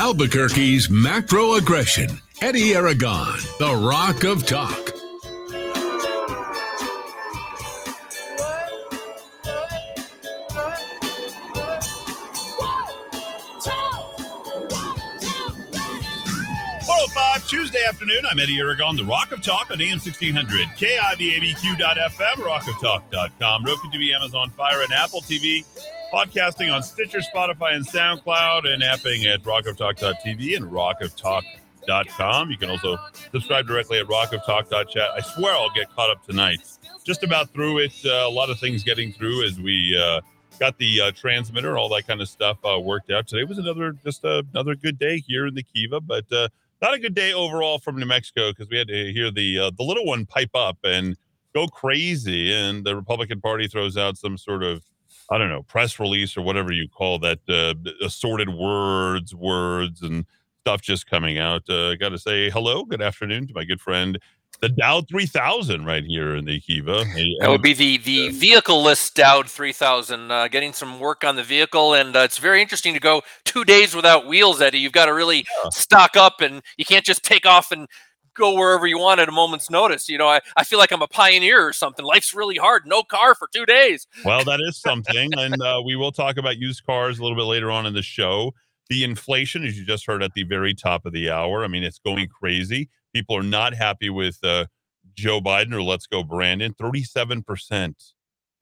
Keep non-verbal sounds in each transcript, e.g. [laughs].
Albuquerque's macro aggression. Eddie Aragon, the Rock of Talk. Oh Tuesday afternoon. I'm Eddie Aragon, the Rock of Talk on AM 1600, KIVABQ.FM, rockoftalk.com, Roku TV, Amazon Fire, and Apple TV. Podcasting on Stitcher, Spotify, and SoundCloud, and apping at rockoftalk.tv and rockoftalk.com. You can also subscribe directly at rockoftalk.chat. I swear I'll get caught up tonight. Just about through it. Uh, a lot of things getting through as we uh, got the uh, transmitter, all that kind of stuff uh, worked out. Today was another just another good day here in the Kiva, but uh, not a good day overall from New Mexico because we had to hear the uh, the little one pipe up and go crazy, and the Republican Party throws out some sort of I don't know, press release or whatever you call that, uh, assorted words, words, and stuff just coming out. Uh, I got to say hello, good afternoon to my good friend, the Dow 3000 right here in the Kiva. That would be the the vehicle list Dow 3000. Uh, getting some work on the vehicle, and uh, it's very interesting to go two days without wheels, Eddie. You've got to really yeah. stock up, and you can't just take off and go wherever you want at a moment's notice. You know, I, I feel like I'm a pioneer or something. Life's really hard. No car for two days. Well, that is something. and uh, we will talk about used cars a little bit later on in the show. The inflation, as you just heard at the very top of the hour, I mean, it's going crazy. People are not happy with uh, Joe Biden or Let's Go Brandon. 37%.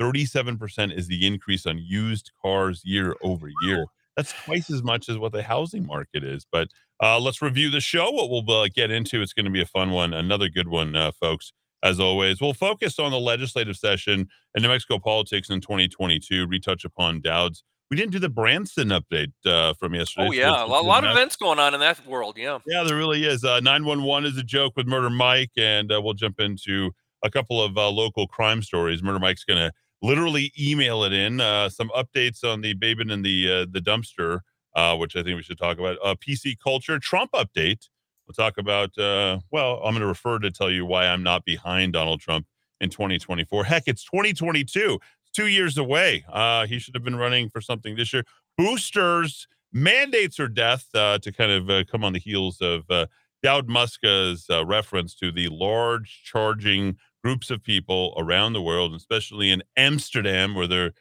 37% is the increase on used cars year over year. That's twice as much as what the housing market is. But uh, let's review the show. What we'll uh, get into, it's going to be a fun one, another good one, uh, folks. As always, we'll focus on the legislative session and New Mexico politics in 2022, retouch upon Dowd's. We didn't do the Branson update uh, from yesterday. Oh, yeah. So a lot, of events going on in that world. Yeah. Yeah, there really is. Uh, 911 is a joke with Murder Mike, and uh, we'll jump into a couple of local crime stories. Murder Mike's going to literally email it in. Uh, some updates on the Babin and the uh, the dumpster, uh, which I think we should talk about. Uh, PC culture, Trump update. We'll talk about. Uh, well, I'm going to refer to tell you why I'm not behind Donald Trump in 2024. Heck, it's 2022. It's two years away. Uh, he should have been running for something this year. Boosters mandates or death uh, to kind of come on the heels of uh, Dowd Muska's reference to the large charging groups of people around the world, especially in Amsterdam, where they're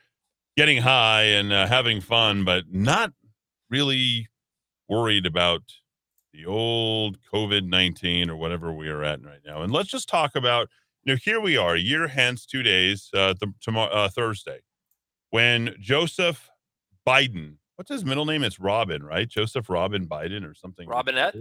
getting high and uh, having fun, but not really worried about the old COVID 19 or whatever we are at right now. And let's just talk about, you know, here we are, a year hence, two days, uh, th- tomorrow, uh, Thursday, when Joseph Biden, what's his middle name? It's Robin, right? Joseph Robin Biden or something. Robinette?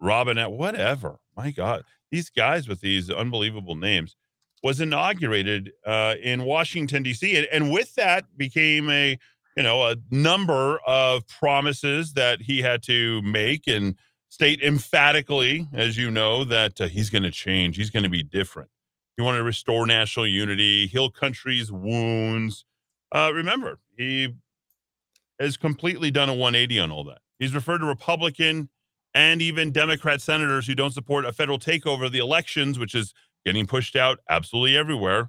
Robinette, whatever. My God, these guys with these unbelievable names was inaugurated uh, in Washington D.C. And, and, with that became a you know a number of promises that he had to make and state emphatically, as you know, that uh, he's going to change. He's going to be different. He wanted to restore national unity, heal country's wounds. Uh, remember, he has completely done a 180 on all that. He's referred to Republican and even Democrat senators who don't support a federal takeover of the elections, which is getting pushed out absolutely everywhere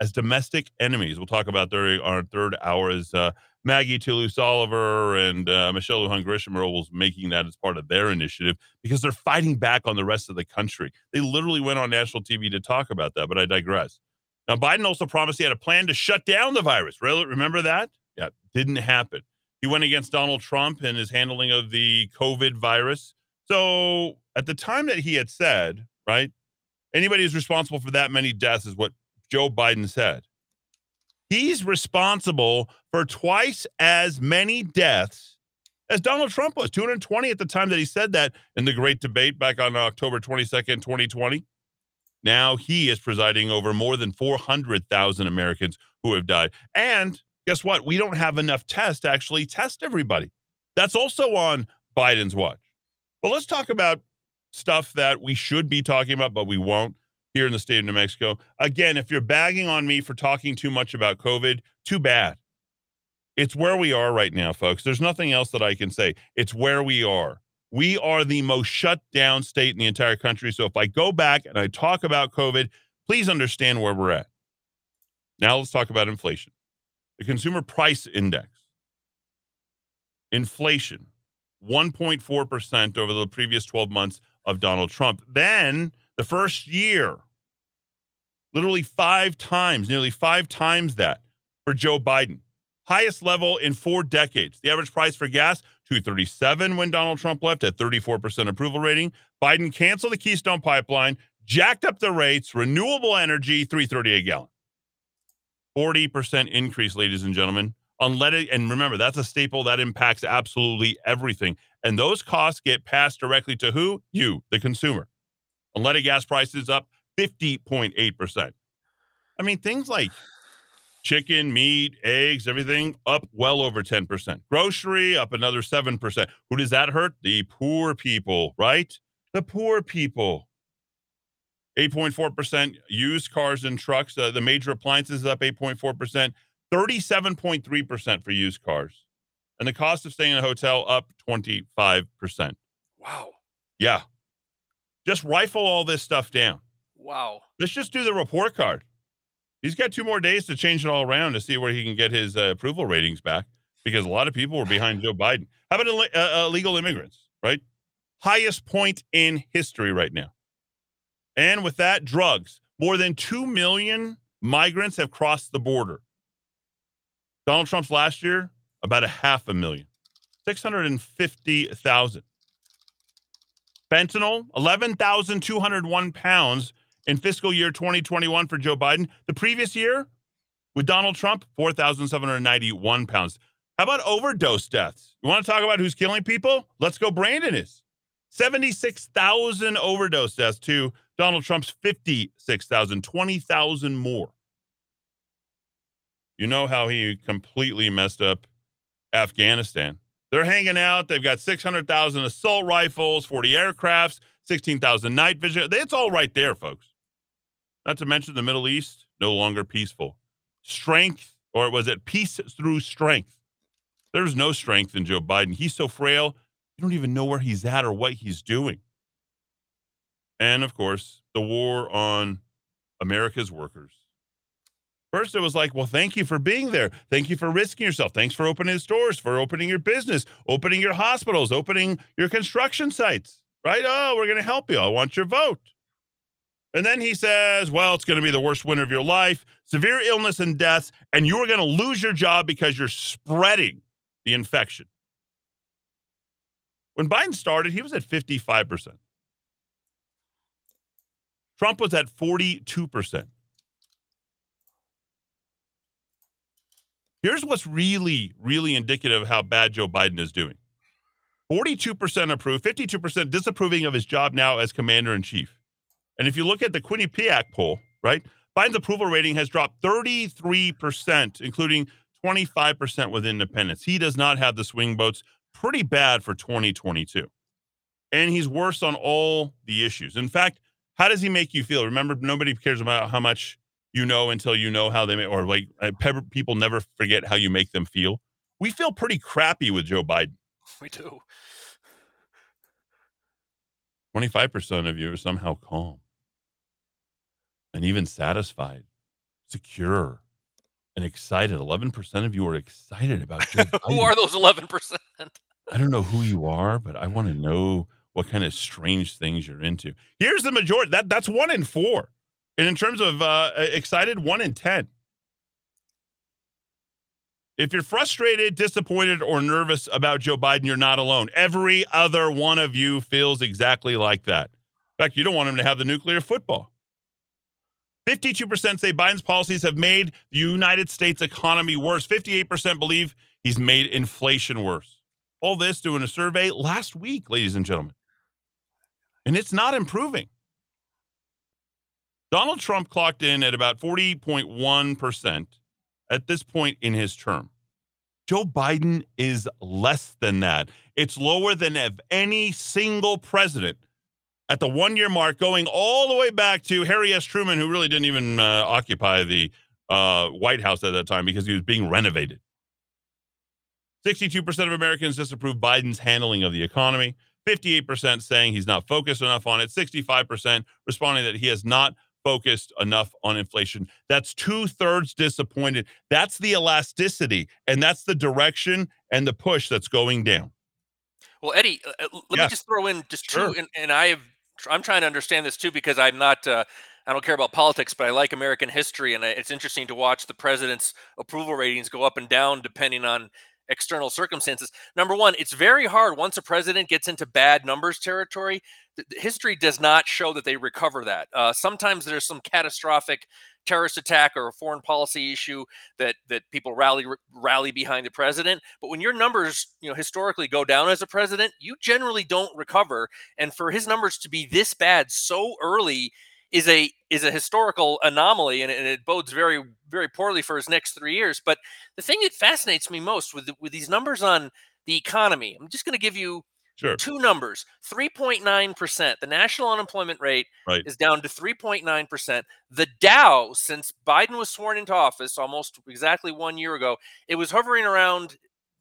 as domestic enemies. We'll talk about during our third hour as uh, Maggie Toulouse Oliver and uh, Michelle Lujan Grisham are making that as part of their initiative because they're fighting back on the rest of the country. They literally went on national TV to talk about that, but I digress. Now, Biden also promised he had a plan to shut down the virus. Remember that? Yeah, didn't happen. He went against Donald Trump and his handling of the COVID virus. So at the time that he had said, right, Anybody who's responsible for that many deaths is what Joe Biden said. He's responsible for twice as many deaths as Donald Trump was 220 at the time that he said that in the great debate back on October 22nd, 2020. Now he is presiding over more than 400,000 Americans who have died. And guess what? We don't have enough tests to actually test everybody. That's also on Biden's watch. But let's talk about stuff that we should be talking about, but we won't here in the state of New Mexico. Again, if you're bagging on me for talking too much about COVID, too bad. It's where we are right now, folks. There's nothing else that I can say. It's where we are. We are the most shut down state in the entire country. So if I go back and I talk about COVID, please understand where we're at. Now let's talk about inflation. The consumer price index. Inflation 1.4% over the previous 12 months of Donald Trump. Then the first year, literally five times, nearly five times that for Joe Biden. Highest level in four decades. The average price for gas, 237 when Donald Trump left at 34% approval rating. Biden canceled the Keystone pipeline, jacked up the rates, renewable energy, 330 a gallon. 40% increase, ladies and gentlemen. Unleaded, and remember, that's a staple that impacts absolutely everything. And those costs get passed directly to who? You, the consumer. Unleaded gas prices up 50.8%. I mean, things like chicken, meat, eggs, everything up well over 10%. Grocery up another 7%. Who does that hurt? The poor people, right? The poor people. 8.4% used cars and trucks. Uh, the major appliances up 8.4%, 37.3% for used cars. And the cost of staying in a hotel up 25%. Wow. Yeah. Just rifle all this stuff down. Wow. Let's just do the report card. He's got two more days to change it all around to see where he can get his uh, approval ratings back because a lot of people were behind Joe Biden. How about Ill- uh, illegal immigrants, right? Highest point in history right now. And with that, drugs. More than 2 million migrants have crossed the border. Donald Trump's last year, about a half a million, 650,000. Fentanyl, 11,201 pounds in fiscal year 2021 for Joe Biden. The previous year with Donald Trump, 4,791 pounds. How about overdose deaths? You want to talk about who's killing people? Let's go. Brandon is 76,000 overdose deaths to Donald Trump's 56,000, 20,000 more. You know how he completely messed up Afghanistan. They're hanging out. They've got 600,000 assault rifles, 40 aircrafts, 16,000 night vision. It's all right there, folks. Not to mention the Middle East, no longer peaceful. Strength, or was it peace through strength? There's no strength in Joe Biden. He's so frail, you don't even know where he's at or what he's doing. And of course, the war on America's workers. First, it was like, well, thank you for being there. Thank you for risking yourself. Thanks for opening stores, for opening your business, opening your hospitals, opening your construction sites, right? Oh, we're going to help you. I want your vote. And then he says, well, it's going to be the worst winter of your life, severe illness and deaths, and you are going to lose your job because you're spreading the infection. When Biden started, he was at 55%. Trump was at 42%. Here's what's really, really indicative of how bad Joe Biden is doing 42% approve, 52% disapproving of his job now as commander in chief. And if you look at the Quinnipiac poll, right, Biden's approval rating has dropped 33%, including 25% with independents. He does not have the swing votes. Pretty bad for 2022. And he's worse on all the issues. In fact, how does he make you feel? Remember, nobody cares about how much you know until you know how they make, or like uh, people never forget how you make them feel. We feel pretty crappy with Joe Biden. [laughs] We do. 25% of you are somehow calm and even satisfied, secure, and excited. 11% of you are excited about [laughs] Joe Biden. Who are those 11%? I don't know who you are, but I want to know what kind of strange things you're into. Here's the majority. That that's one in four. And in terms of uh, excited, one in ten. If you're frustrated, disappointed, or nervous about Joe Biden, you're not alone. Every other one of you feels exactly like that. In fact, you don't want him to have the nuclear football. 52% say Biden's policies have made the United States economy worse. 58% believe he's made inflation worse. All this doing a survey last week, ladies and gentlemen and it's not improving. Donald Trump clocked in at about 40.1% at this point in his term. Joe Biden is less than that. It's lower than of any single president at the one year mark, going all the way back to Harry S. Truman, who really didn't even uh, occupy the uh, White House at that time because he was being renovated. 62% of Americans disapprove Biden's handling of the economy. 58% saying he's not focused enough on it, 65% responding that he has not focused enough on inflation. That's two thirds disappointed. That's the elasticity, and that's the direction and the push that's going down. Well, Eddie, uh, uh let me just throw in just sure. two, and, and I have I'm trying to understand this too because I'm not. Uh, I don't care about politics, but I like American history, and it's interesting to watch the president's approval ratings go up and down depending on external circumstances. Number one, it's very hard once a president gets into bad numbers territory. History does not show that they recover that. Uh, sometimes there's some catastrophic terrorist attack or a foreign policy issue that that people rally rally behind the president. But when your numbers, you know, historically go down as a president, you generally don't recover. And for his numbers to be this bad so early is a is a historical anomaly, and, and it bodes very very poorly for his next three years. But the thing that fascinates me most with with these numbers on the economy, I'm just going to give you Sure. Two numbers 3.9%. The national unemployment rate right. is down to 3.9%. The Dow, since Biden was sworn into office almost exactly one year ago, it was hovering around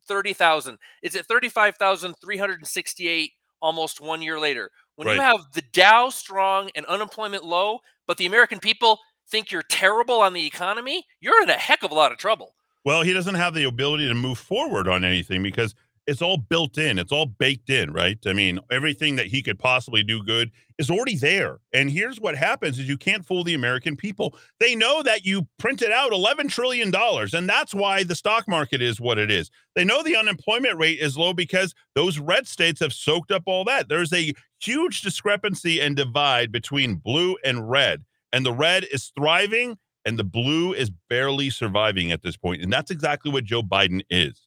30,000. It's at 35,368 almost one year later. When right. you have the Dow strong and unemployment low, but the American people think you're terrible on the economy, you're in a heck of a lot of trouble. Well, he doesn't have the ability to move forward on anything because it's all built in. It's all baked in, right? I mean, everything that he could possibly do good is already there. And here's what happens is you can't fool the American people. They know that you printed out 11 trillion dollars and that's why the stock market is what it is. They know the unemployment rate is low because those red states have soaked up all that. There's a huge discrepancy and divide between blue and red. And the red is thriving and the blue is barely surviving at this point. And that's exactly what Joe Biden is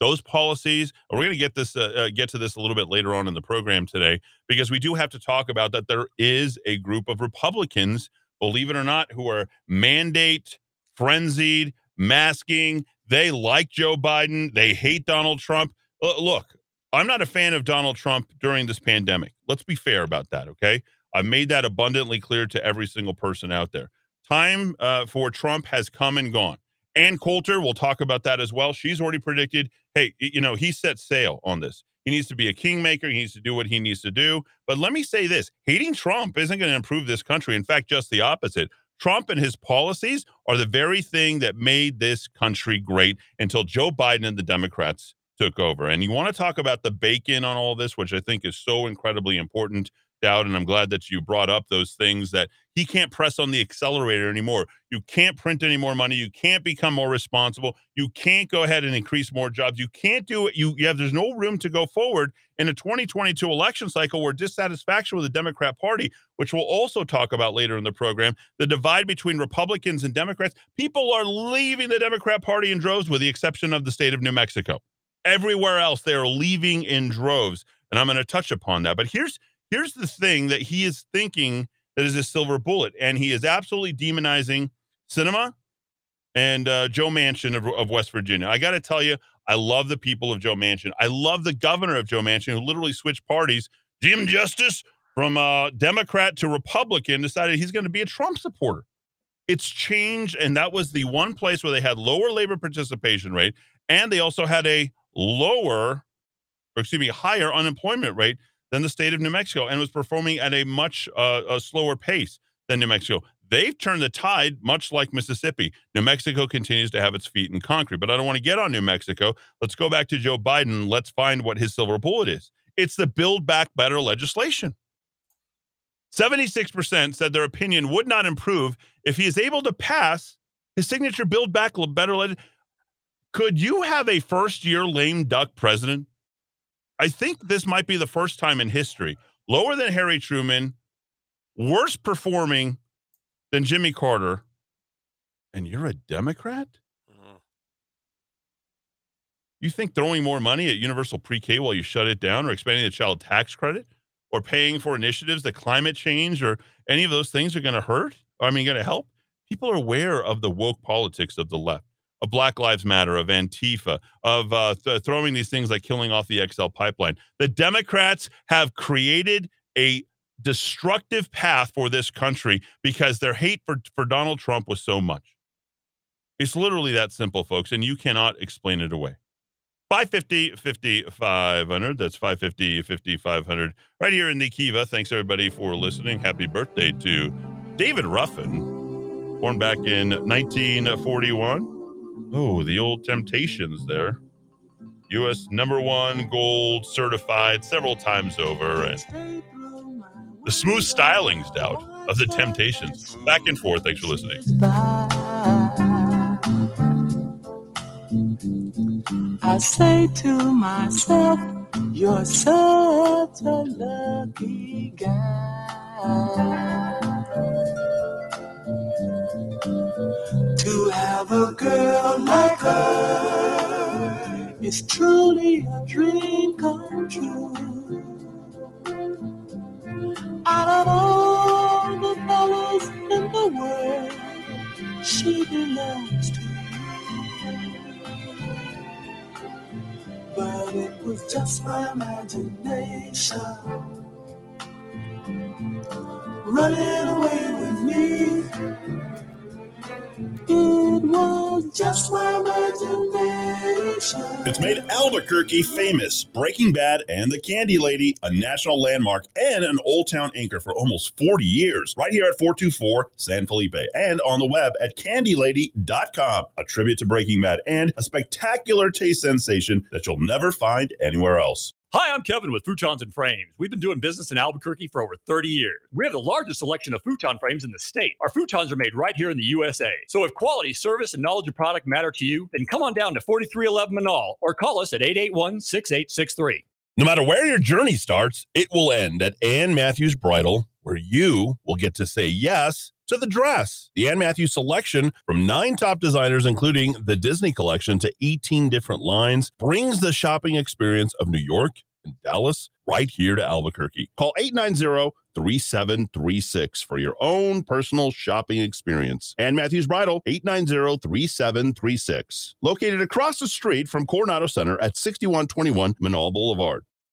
those policies we're going to get this uh, uh, get to this a little bit later on in the program today because we do have to talk about that there is a group of republicans believe it or not who are mandate frenzied masking they like joe biden they hate donald trump. Look i'm not a fan of donald trump during this pandemic. Let's be fair about that okay? I've made that abundantly clear to every single person out there. Time uh, for trump has come and gone Ann Coulter, we'll talk about that as well. She's already predicted, hey, you know, he set sail on this. He needs to be a kingmaker. He needs to do what he needs to do. But let me say this hating Trump isn't going to improve this country. In fact, just the opposite. Trump and his policies are the very thing that made this country great until Joe Biden and the Democrats took over. And you want to talk about the bacon on all this, which I think is so incredibly important out. And I'm glad that you brought up those things that he can't press on the accelerator anymore. You can't print any more money. You can't become more responsible. You can't go ahead and increase more jobs. You can't do it. You, you have, there's no room to go forward in a 2022 election cycle where dissatisfaction with the Democrat Party, which we'll also talk about later in the program, the divide between Republicans and Democrats, people are leaving the Democrat Party in droves with the exception of the state of New Mexico. Everywhere else, they are leaving in droves. And I'm going to touch upon that. But here's Here's the thing that he is thinking that is a silver bullet, and he is absolutely demonizing Sinema and uh, Joe Manchin of, of West Virginia. I got to tell you, I love the people of Joe Manchin. I love the governor of Joe Manchin, who literally switched parties. Jim Justice from uh, Democrat to Republican decided he's going to be a Trump supporter. It's changed, and that was the one place where they had lower labor participation rate, and they also had a lower, or excuse me, higher unemployment rate than the state of New Mexico and was performing at a much uh, a slower pace than New Mexico. They've turned the tide, much like Mississippi. New Mexico continues to have its feet in concrete, but I don't want to get on New Mexico. Let's go back to Joe Biden. Let's find what his silver bullet is. It's the Build Back Better legislation. 76% said their opinion would not improve if he is able to pass his signature Build Back Better legislation. Could you have a first year lame duck president? I think this might be the first time in history, lower than Harry Truman, worse performing than Jimmy Carter, and you're a Democrat? Mm-hmm. You think throwing more money at universal pre K while you shut it down, or expanding the child tax credit, or paying for initiatives that climate change or any of those things are going to hurt? I mean, going to help? People are aware of the woke politics of the left of Black Lives Matter, of Antifa, of uh, th- throwing these things like killing off the XL pipeline. The Democrats have created a destructive path for this country because their hate for, for Donald Trump was so much. It's literally that simple, folks, and you cannot explain it away. 550 5500. That's 550 5500. Right here in the Kiva. Thanks, everybody, for listening. Happy birthday to David Ruffin, born back in 1941. Oh, the old Temptations there. U.S. number one gold certified several times over. And the smooth stylings, doubt, of the Temptations. Back and forth. Thanks for listening. I say to myself, you're such a lucky guy. Have a girl like her is truly a dream come true. Out of all the fellas in the world, she belongs to me. but it was just my imagination running away with me. It was just my imagination. It's made Albuquerque famous. Breaking Bad and The Candy Lady, a national landmark and an Old Town anchor for almost 40 years. Right here at 424 San Felipe and on the web at candylady.com. A tribute to Breaking Bad and a spectacular taste sensation that you'll never find anywhere else. Hi, I'm Kevin with Futons and Frames. We've been doing business in Albuquerque for over 30 years. We have the largest selection of futon frames in the state. Our futons are made right here in the USA. So if quality, service, and knowledge of product matter to you, then come on down to 4311 Menaul or call us at 881 6863. No matter where your journey starts, it will end at Ann Matthews Bridal, where you will get to say yes to the dress. The Ann Matthews selection from nine top designers, including the Disney collection to 18 different lines, brings the shopping experience of New York and Dallas right here to Albuquerque. Call 890 3736 for your own personal shopping experience. Ann Matthews Bridal, 890 3736. Located across the street from Coronado Center at 6121 Menaul Boulevard.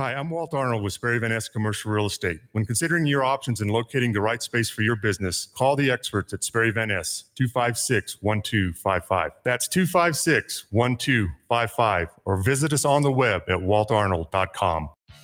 Hi, I'm Walt Arnold with Sperry Van Commercial Real Estate. When considering your options and locating the right space for your business, call the experts at Sperry Van Ness, 256 1255. That's 256 1255, or visit us on the web at waltarnold.com.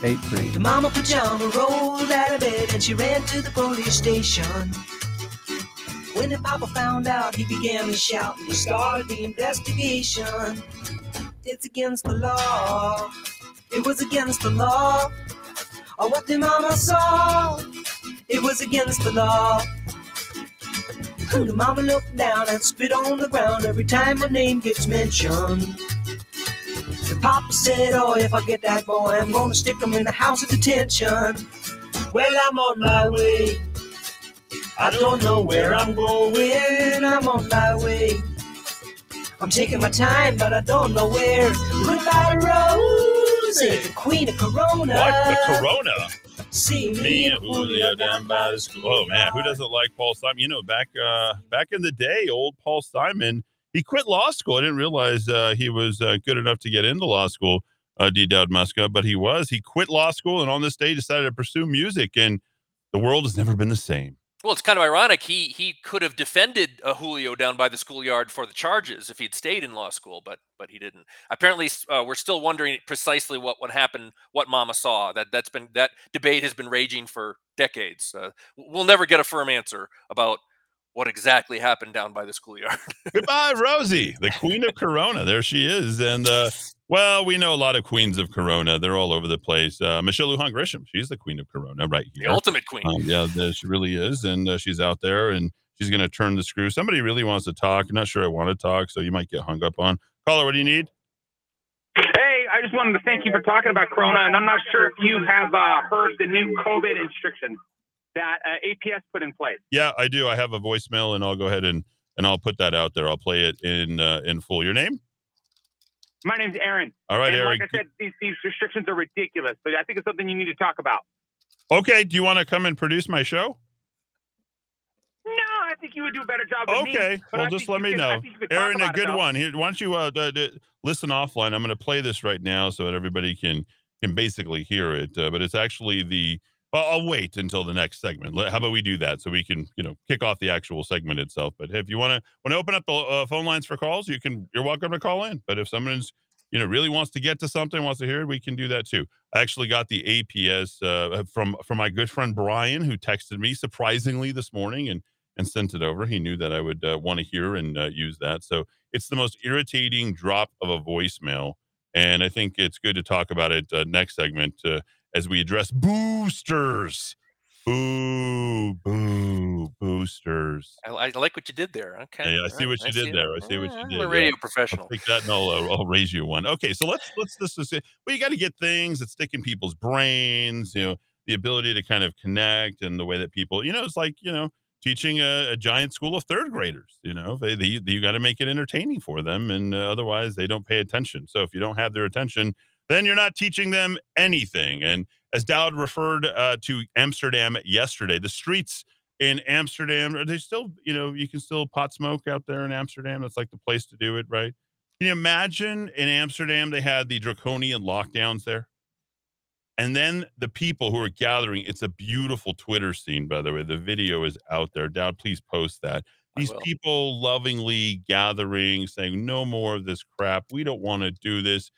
The mama pajama rolled out of bed and she ran to the police station. When the papa found out, he began to shout and he started the investigation. It's against the law. It was against the law. Or what the mama saw. It was against the law. The mama looked down and spit on the ground every time her name gets mentioned. The Papa said, oh, if I get that boy, I'm gonna stick him in the house of detention. Well, I'm on my way. I don't know where I'm going. I'm on my way. I'm taking my time, but I don't know where. Goodbye, Rose, the queen of Corona. What? The Corona? See me, Me and and Julio down by the school. Oh man, who doesn't like Paul Simon? You know, back uh back in the day, old Paul Simon, he quit law school. I didn't realize uh, he was uh, good enough to get into law school, uh, D. Dowd Muska, but he was. He quit law school and on this day decided to pursue music, and the world has never been the same. Well, it's kind of ironic. He he could have defended uh, Julio down by the schoolyard for the charges if he'd stayed in law school, but but he didn't. Apparently, uh, we're still wondering precisely what what happened, what Mama saw. That that's been that debate has been raging for decades. Uh, we'll never get a firm answer about what exactly happened down by the schoolyard. [laughs] Goodbye, Rosie, the queen of Corona. There she is. And uh, well, we know a lot of queens of Corona. They're all over the place. Uh, Michelle Lujan Grisham, she's the queen of Corona right here. the here. ultimate queen. Um, yeah, the- she really is, and uh, she's out there, and she's going to turn the screw. Somebody really wants to talk. I'm not sure I want to talk, so you might get hung up on. Caller, what do you need? Hey, I just wanted to thank you for talking about Corona, and I'm not sure if you have uh, heard the new COVID restrictions that uh, APS put in place. Yeah, I do. I have a voicemail, and I'll go ahead and and I'll put that out there. I'll play it in uh, in full. Your name? My name's Aaron. All right, and Aaron. Like I said, these, these restrictions are ridiculous, but I think it's something you need to talk about. Okay. Do you want to come and produce my show? No, I think you would do a better job than me. Okay. Well, just let me I know. think you could talk Aaron, a it, good one. Here, why don't you uh, d- d- listen offline? I'm going to play this right now so that everybody can can basically hear it. Uh, but it's actually the. Well, I'll wait until the next segment. How about we do that so we can, you know, kick off the actual segment itself? But if you want to want to open up the uh, phone lines for calls, you can. You're welcome to call in. But if someone's you know really wants to get to something, wants to hear it, we can do that too. I actually got the APS uh, from from my good friend Brian, who texted me surprisingly this morning and and sent it over. He knew that I would uh, want to hear and uh, use that. So it's the most irritating drop of a voicemail, and I think it's good to talk about it uh, next segment uh, as we address boosters. Boo, boo, boosters. I, I like what you did there. Okay. Yeah, I see what right, you did there. I see what you did. I'm a yeah. radio I'll take that and I'll, uh, I'll raise you one. Okay, so let's let's let's just say well, you got to get things that stick in people's brains. You know, the ability to kind of connect and the way that people, you know, it's like you know teaching a, a giant school of third graders. You know, they, they you got to make it entertaining for them, and uh, otherwise they don't pay attention. So if you don't have their attention, then you're not teaching them anything. And as Dowd referred uh, to Amsterdam yesterday, the streets in Amsterdam are they still, you know, you can still pot smoke out there in Amsterdam. That's like the place to do it, right? Can you imagine in Amsterdam they had the draconian lockdowns there? And then the people who are gathering, it's a beautiful Twitter scene, by the way. The video is out there. Dowd, please post that. These people lovingly gathering, saying, no more of this crap. We don't want to do this.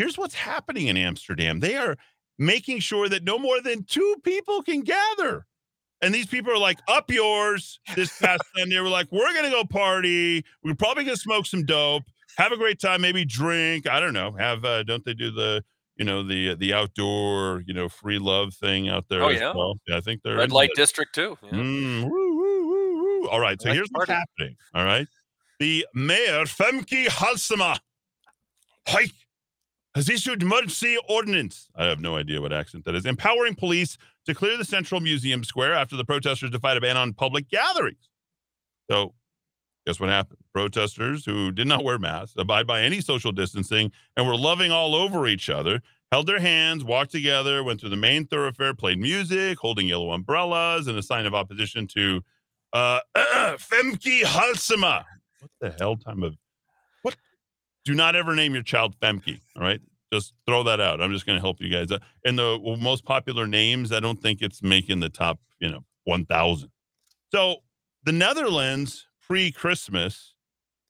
Here's what's happening in Amsterdam they are making sure that no more than two people can gather. And these people are like, up yours. This past [laughs] Sunday, we're like, we're going to go party. We're probably going to smoke some dope, have a great time, maybe drink. I don't know. Have, uh, don't they do the, you know, the, the outdoor, you know, free love thing out there? Oh, as yeah. well? yeah. I think they're Red light district too. yeah. Mm, woo, woo, woo, woo. All right. So Like here's what's happening. All right. The mayor, Femke Halsema, Hike, has issued emergency ordinance. I have no idea what accent that is. Empowering police to clear the Central Museum Square after the protesters defied a ban on public gatherings. So, guess what happened? Protesters who did not wear masks, abide by any social distancing, and were loving all over each other, held their hands, walked together, went through the main thoroughfare, played music, holding yellow umbrellas, in a sign of opposition to uh, [clears throat] Femke Halsema. What the hell time of? Do not ever name your child Femke. All right. Just throw that out. I'm just going to help you guys. And the most popular names, I don't think it's making the top, you know, 1,000. So the Netherlands pre Christmas,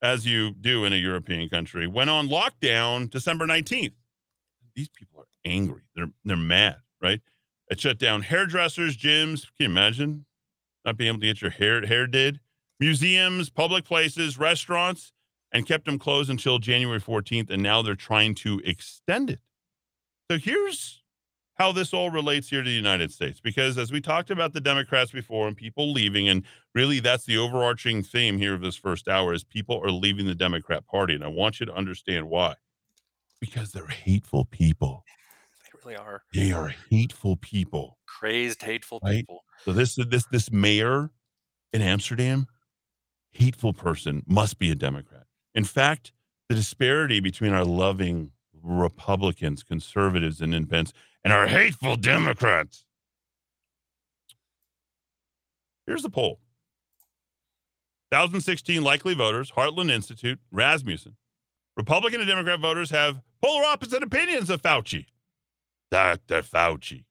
as you do in a European country, went on lockdown December 19th. These people are angry. They're they're mad, right? It shut down hairdressers, gyms. Can you imagine not being able to get your hair hair did? Museums, public places, restaurants, and kept them closed until January 14th. And now they're trying to extend it. So here's how this all relates here to the United States. Because as we talked about the Democrats before and people leaving, and really that's the overarching theme here of this first hour is people are leaving the Democrat Party. And I want you to understand why. Because they're hateful people. They really are They are hateful people. crazed, hateful Right. people. So this this this mayor in Amsterdam, hateful person, must be a Democrat. In fact, the disparity between our loving Republicans, conservatives, and independents, and our hateful Democrats. Here's the poll. 1016 likely voters, Heartland Institute, Rasmussen. Republican and Democrat voters have polar opposite opinions of Fauci. Dr. Fauci.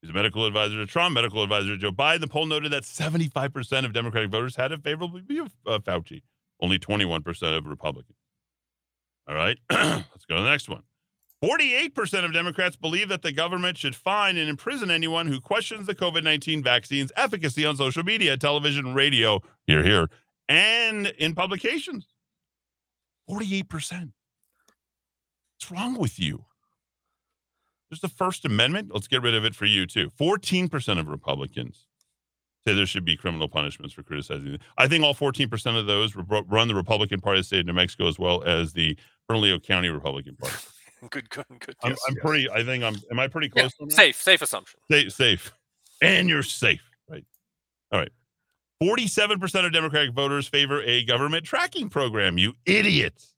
He's a medical advisor to Trump, medical advisor to Joe Biden. The poll noted that 75% of Democratic voters had a favorable view of uh, Fauci, only 21% of Republicans. All right, [clears throat] let's go to the next one. 48% of Democrats believe that the government should fine and imprison anyone who questions the COVID 19 vaccine's efficacy on social media, television, radio, here, here, and in publications. 48%. What's wrong with you? There's the First Amendment. Let's get rid of it for you, too. 14% of Republicans say there should be criminal punishments for criticizing. I think all 14% of those run the Republican Party of the state of New Mexico as well as the Bernalillo County Republican Party. [laughs] Good, good, good. I'm, yes. I'm pretty, I think I'm, am I pretty close? that? safe, safe assumption. Safe, safe. And you're safe, right? All right. 47% of Democratic voters favor a government tracking program, you idiots.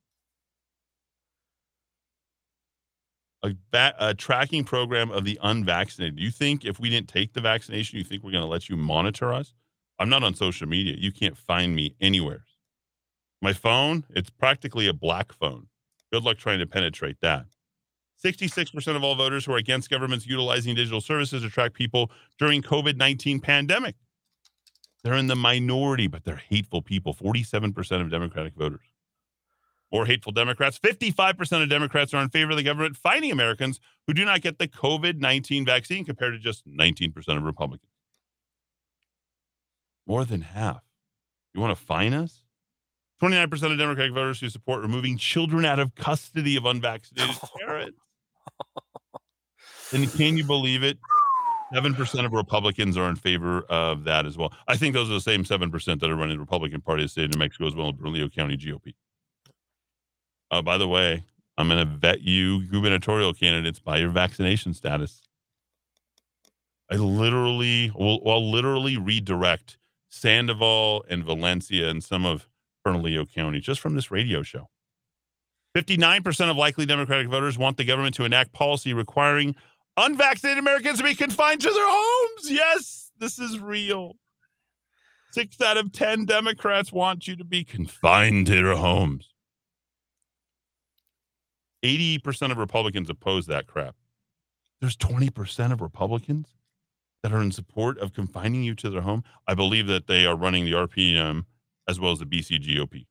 A, va- a tracking program of the unvaccinated. You think if we didn't take the vaccination, you think we're going to let you monitor us? I'm not on social media. You can't find me anywhere. My phone, it's practically a black phone. Good luck trying to penetrate that. 66% of all voters who are against governments utilizing digital services to track people during COVID-19 pandemic. They're in the minority, but they're hateful people. 47% of Democratic voters. More hateful Democrats. 55% of Democrats are in favor of the government fining Americans who do not get the COVID 19 vaccine, compared to just 19% of Republicans. More than half. You want to fine us? 29% of Democratic voters who support removing children out of custody of unvaccinated [laughs] parents. And can you believe it? 7% of Republicans are in favor of that as well. I think those are the same 7% that are running the Republican Party of the state of New Mexico as well as Bernalillo County GOP. Uh, by the way, I'm going to vet you gubernatorial candidates by your vaccination status. I literally will I'll literally redirect Sandoval and Valencia and some of Bernalillo County just from this radio show. 59% of likely Democratic voters want the government to enact policy requiring unvaccinated Americans to be confined to their homes. Yes, this is real. Six out of 10 Democrats want you to be confined to your homes. 80% of Republicans oppose that crap. There's 20% of Republicans that are in support of confining you to their home. I believe that they are running the RPM as well as the BC GOP.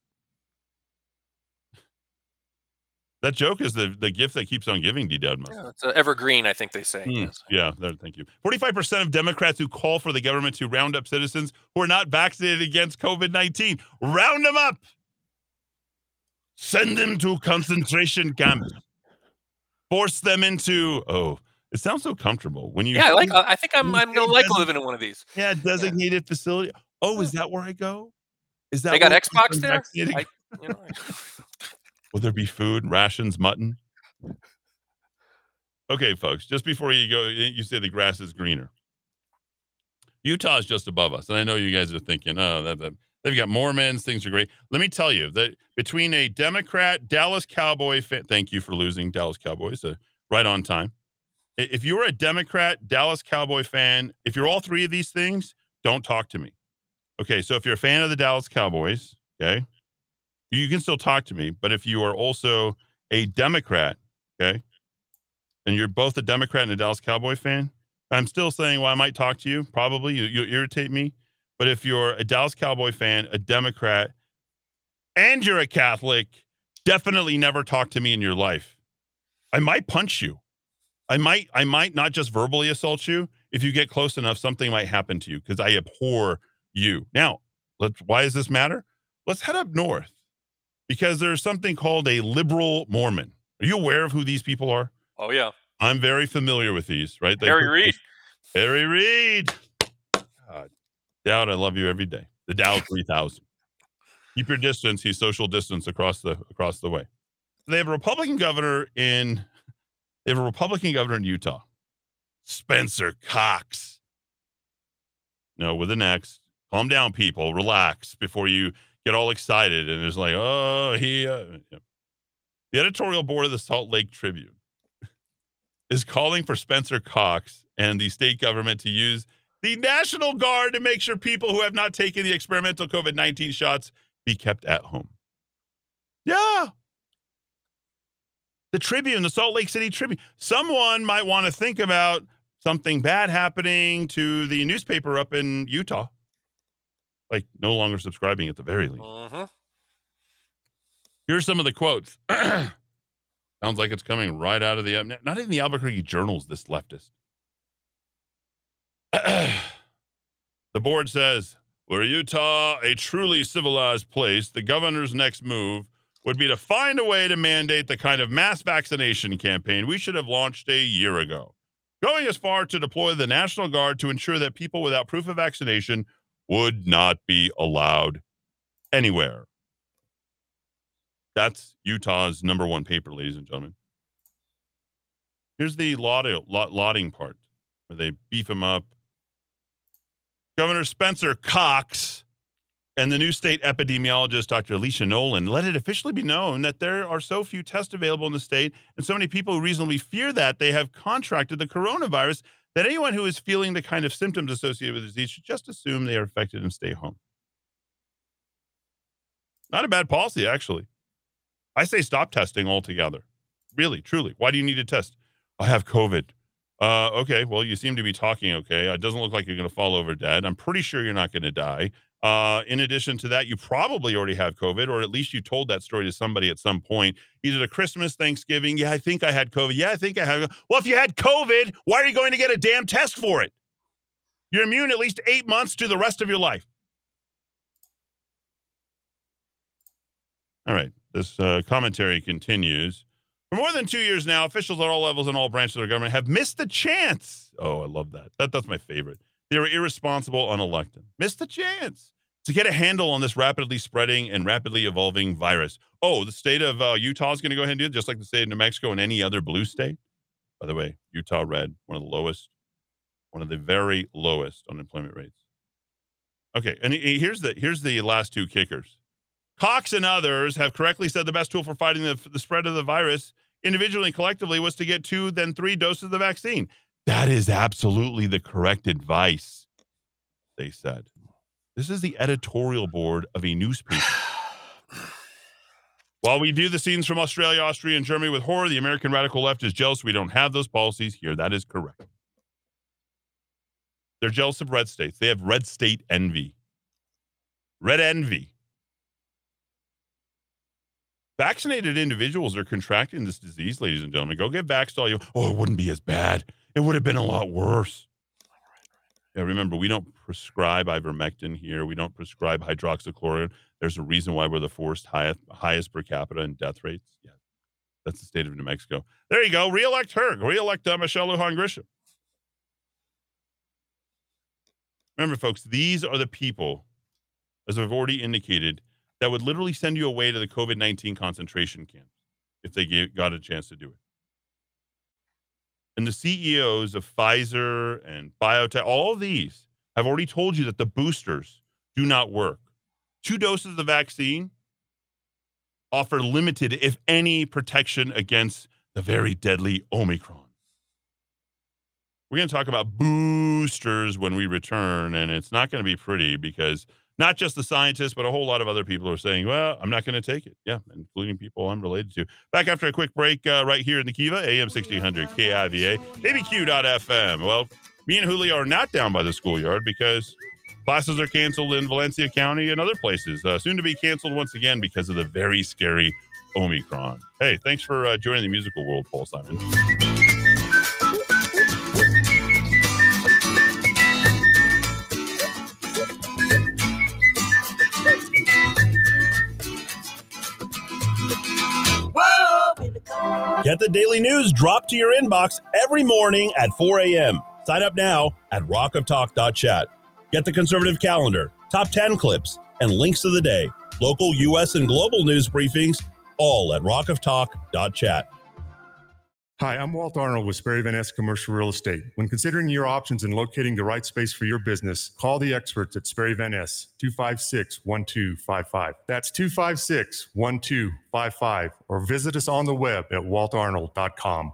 That joke is the, the gift that keeps on giving, D. Dowd Muska. Yeah, it's evergreen, I think they say. Hmm, Yes. Yeah, there, thank you. 45% of Democrats who call for the government to round up citizens who are not vaccinated against COVID 19. Round them up. Send them to concentration camps. Force them into, oh, it sounds so comfortable when you. Yeah, I like. I think I'm. I'm gonna like living in one of these. Yeah, designated facility. Oh, is that where I go? Is that They got Xbox there. I, you know, [laughs] Will there be food, rations, mutton? Okay, folks, just before you go, you say the grass is greener. Utah is just above us. And I know you guys are thinking, oh, that, that, they've got Mormons, things are great. Let me tell you that between a Democrat, Dallas Cowboy fan, thank you for losing Dallas Cowboys, uh, right on time. If you're a Democrat, Dallas Cowboy fan, if you're all three of these things, don't talk to me. Okay, so if you're a fan of the Dallas Cowboys, okay, you can still talk to me. But if you are also a Democrat, okay, and you're both a Democrat and a Dallas Cowboy fan, I'm still saying, well, I might talk to you. Probably you, you irritate me. But if you're a Dallas Cowboy fan, a Democrat, and you're a Catholic, definitely never talk to me in your life. I might punch you. I might, I might not just verbally assault you. If you get close enough, something might happen to you because I abhor you. Now, let's why does this matter? Let's head up north because there's something called a liberal Mormon. Are you aware of who these people are? oh yeah, I'm very familiar with these, right? They Harry Reid. Harry Reid. Dowd, I love you every day. The Dow [laughs] 3000. Keep your distance. He's social distance across the across the way. They have a Republican governor in. They have a Republican governor in Utah, Spencer Cox. No, with an X. Calm down, people. Relax before you get all excited and it's like, oh, he. Uh, yeah. The editorial board of the Salt Lake Tribune [laughs] is calling for Spencer Cox and the state government to use the National Guard to make sure people who have not taken the experimental COVID 19 shots be kept at home. Yeah. The Tribune, the Salt Lake City Tribune. Someone might want to think about something bad happening to the newspaper up in Utah. Like no longer subscribing at the very least. Uh-huh. Here's some of the quotes. [clears throat] Sounds like it's coming right out of the not even the Albuquerque Journals. This leftist. [clears throat] the board says, "Were Utah a truly civilized place, the governor's next move would be to find a way to mandate the kind of mass vaccination campaign we should have launched a year ago, going as far to deploy the National Guard to ensure that people without proof of vaccination would not be allowed anywhere." That's Utah's number one paper, ladies and gentlemen. Here's the lauding part where they beef him up. Governor Spencer Cox and the new state epidemiologist, Dr. Alicia Nolen, let it officially be known that there are so few tests available in the state and so many people who reasonably fear that they have contracted the coronavirus that anyone who is feeling the kind of symptoms associated with the disease should just assume they are affected and stay home. Not a bad policy, actually. I say stop testing altogether. Really, truly. Why do you need to test? I have COVID. Uh, okay, well, you seem to be talking okay. It doesn't look like you're going to fall over dead. I'm pretty sure you're not going to die. Uh, in addition to that, you probably already have COVID, or at least you told that story to somebody at some point, either at Christmas, Thanksgiving. Yeah, I think I had COVID. Yeah, I think I had. Well, if you had COVID, why are you going to get a damn test for it? You're immune at least eight months to the rest of your life. All right. This uh, commentary continues. For more than two years now, officials at all levels and all branches of the government have missed the chance. Oh, I love that. that that's my favorite. They were irresponsible, unelected. Missed the chance to get a handle on this rapidly spreading and rapidly evolving virus. Oh, the state of uh, Utah is going to go ahead and do it, just like the state of New Mexico and any other blue state. By the way, Utah red, one of the lowest, one of the very lowest unemployment rates. Okay, and here's the here's the last two kickers. Cox and others have correctly said the best tool for fighting the, the spread of the virus individually and collectively was to get two, then three doses of the vaccine. That is absolutely the correct advice, they said. This is the editorial board of a newspaper. [sighs] While we view the scenes from Australia, Austria, and Germany with horror, the American radical left is jealous we don't have those policies here. That is correct. They're jealous of red states. They have red state envy. Red envy. Vaccinated individuals are contracting this disease, ladies and gentlemen. Go get vaxxed all you. Oh, it wouldn't be as bad. It would have been a lot worse. Yeah, remember, we don't prescribe ivermectin here. We don't prescribe hydroxychloroquine. There's a reason why we're the fourth highest, highest per capita in death rates. Yeah, that's the state of New Mexico. There you go. Reelect her. Reelect uh, Michelle Lujan Grisham. Remember, folks, these are the people, as I've already indicated, that would literally send you away to the COVID 19 concentration camps if they gave, got a chance to do it. And the CEOs of Pfizer and BioNTech, all these have already told you that the boosters do not work. Two doses of the vaccine offer limited, if any, protection against the very deadly Omicron. We're going to talk about boosters when we return, and it's not going to be pretty because not just the scientists, but a whole lot of other people are saying, well, I'm not going to take it. Yeah, including people I'm related to. Back after a quick break uh, right here in the Kiva, AM 1600 KIVA, ABQ.FM. Well, me and Julio are not down by the schoolyard because classes are canceled in Valencia County and other places, uh, soon to be canceled once again because of the very scary Omicron. Hey, thanks for uh, joining the musical world, Paul Simon. Get the daily news dropped to your inbox every morning at 4 a.m. Sign up now at rockoftalk.chat. Get the conservative calendar, top 10 clips, and links of the day. local, U.S., and global news briefings, all at rockoftalk.chat. Hi, I'm Walt Arnold with Sperry Van Ness Commercial Real Estate. When considering your options and locating the right space for your business, call the experts at Sperry Van Ness, 256 1255. That's 256 1255, or visit us on the web at waltarnold.com.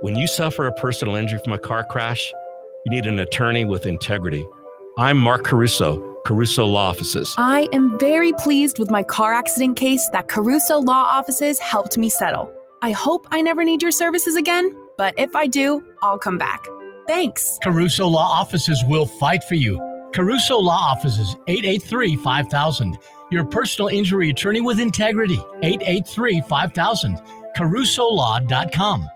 When you suffer a personal injury from a car crash, you need an attorney with integrity. I'm Mark Caruso, Caruso Law Offices. I am very pleased with my car accident case that Caruso Law Offices helped me settle. I hope I never need your services again, but if I do, I'll come back. Thanks. Caruso Law Offices will fight for you. Caruso Law Offices, 883 5000. Your personal injury attorney with integrity, 883 5000. CarusoLaw.com.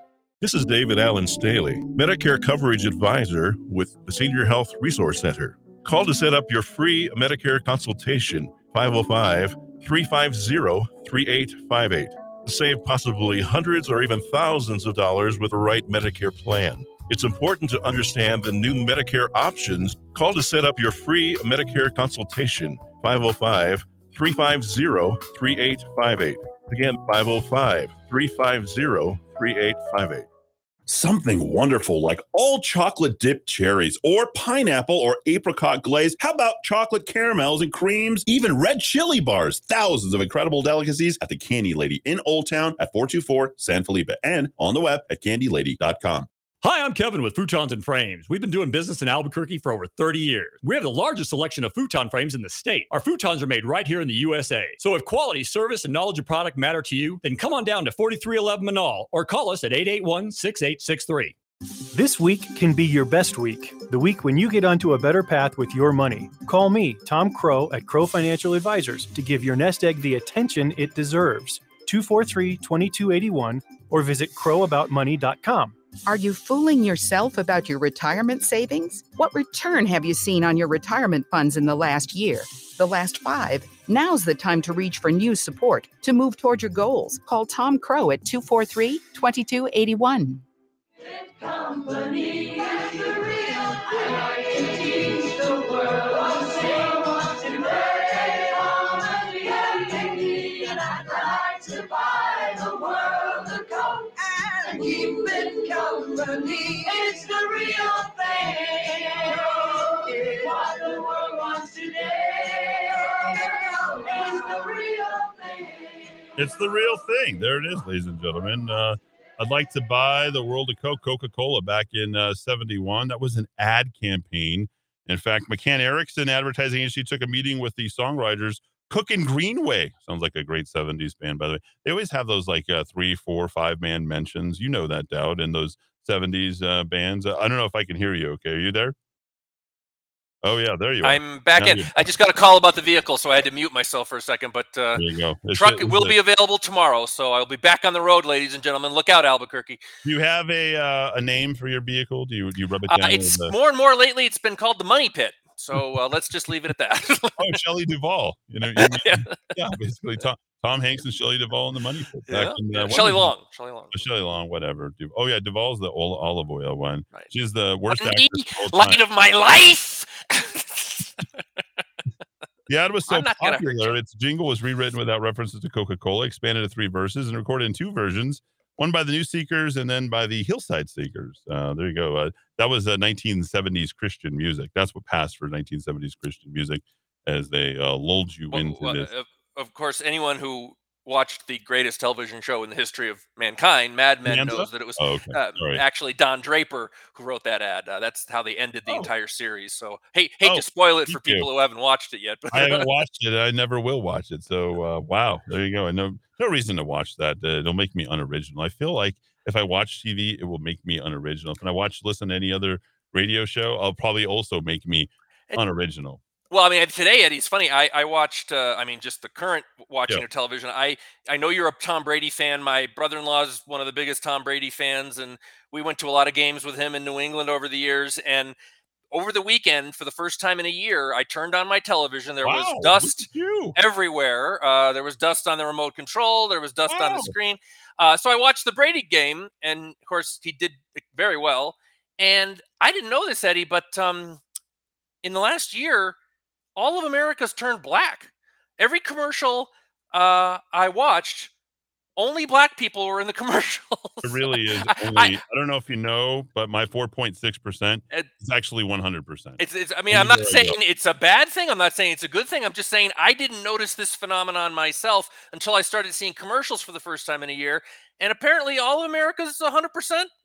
This is David Allen Staley, Medicare Coverage Advisor with the Senior Health Resource Center. Call to set up your free Medicare consultation, 505 350 3858. Save possibly hundreds or even thousands of dollars with the right Medicare plan. It's important to understand the new Medicare options. Call to set up your free Medicare consultation, 505 350 3858. Again, 505 350 3858. Something wonderful like all chocolate dipped cherries or pineapple or apricot glaze. How about chocolate caramels and creams? Even red chili bars. Thousands of incredible delicacies at the Candy Lady in Old Town at 424 San Felipe and on the web at candylady.com. Hi, I'm Kevin with Futons and Frames. We've been doing business in Albuquerque for over 30 years. We have the largest selection of futon frames in the state. Our futons are made right here in the USA. So if quality, service, and knowledge of product matter to you, then come on down to 4311 Menaul or call us at 881 6863. This week can be your best week, the week when you get onto a better path with your money. Call me, Tom Crow at Crow Financial Advisors, to give your nest egg the attention it deserves. 243 2281 or visit crowaboutmoney.com. Are you fooling yourself about your retirement savings? What return have you seen on your retirement funds in the last year? The last five? Now's the time to reach for new support to move toward your goals. Call Tom Crow at 243 2281. Company is the real and company. It's the real thing. What the world wants today. The real thing. It's the real thing. There it is, ladies and gentlemen. Uh, I'd like to buy the world of Coke, Coca Cola back in uh, 71. That was an ad campaign. In fact, McCann Erickson Advertising Agency took a meeting with the songwriters. Cook and Greenaway sounds like a great 70s band, by the way. They always have those like uh, three, four, five man mentions. You know that, Dowd, in those 70s uh, bands. Uh, I don't know if I can hear you. Okay. Are you there? Oh, yeah. There you are. I'm back Now in. you- I just got a call about the vehicle, so I had to mute myself for a second. But uh, There you go. It's- truck it's will a- be available tomorrow, so I'll be back on the road, ladies and gentlemen. Look out, Albuquerque. Do you have a uh, a name for your vehicle? Do you do you rub it Uh, down? it's the- more and more lately. It's been called the Money Pit. So uh, let's just leave it at that. oh, Shelley Duvall. You know, you [laughs] know yeah. basically Tom, Tom Hanks and Shelley Duvall in the money pit. Yeah, in, uh, Shelley it? Long. Shelley Long. Oh, Shelley Long, whatever. Oh yeah, Duvall's the ol- olive oil one. She's the worst The actress. of light of my life. The ad was so I'm not gonna hurt popular, its jingle was rewritten without references to Coca Cola, expanded to three verses, and recorded in two versions one by the New Seekers and then by the Hillside Seekers. Uh, there you go. Uh, that was uh, 1970s Christian music. That's what passed for 1970s Christian music as they uh, lulled you into Well, this. of course, anyone who watched the greatest television show in the history of mankind, Mad Men, knows that it was Oh, okay. uh, actually Don Draper who wrote that ad. Uh, that's how they ended the entire series. So, hate hate Oh, to spoil it for thank you. people who haven't watched it yet. But I haven't [laughs] watched it. I never will watch it. So uh, wow, there you go. And no, no reason to watch that. Uh, it'll make me unoriginal. I feel like if I watch TV, it will make me unoriginal. If I watch, listen to any other radio show, I'll probably also make me unoriginal. Well, I mean, today, Eddie, it's funny. I, I watched, uh, I mean, just the current watching Yeah. of television. I, I know you're a Tom Brady fan. My brother in law is one of the biggest Tom Brady fans, and we went to a lot of games with him in New England over the years. And over the weekend, for the first time in a year, I turned on my television. There Wow, was dust everywhere. Uh, there was dust on the remote control. There was dust on the screen. Uh, so I watched the Brady game, and of course, he did very well. And I didn't know this, Eddie, but um, in the last year, all of America's turned black. Every commercial uh, I watched, only black people were in the [laughs] commercials. It really is [laughs] I- only. I- I, don't know if you know, but my 4.6 percent It- is actually 100 percent. It's, it's, I mean, I'm not saying it's a bad thing. I'm not saying it's a good thing. I'm just saying I didn't notice this phenomenon myself until I started seeing commercials for the first time in a year. And apparently, all of America is 100%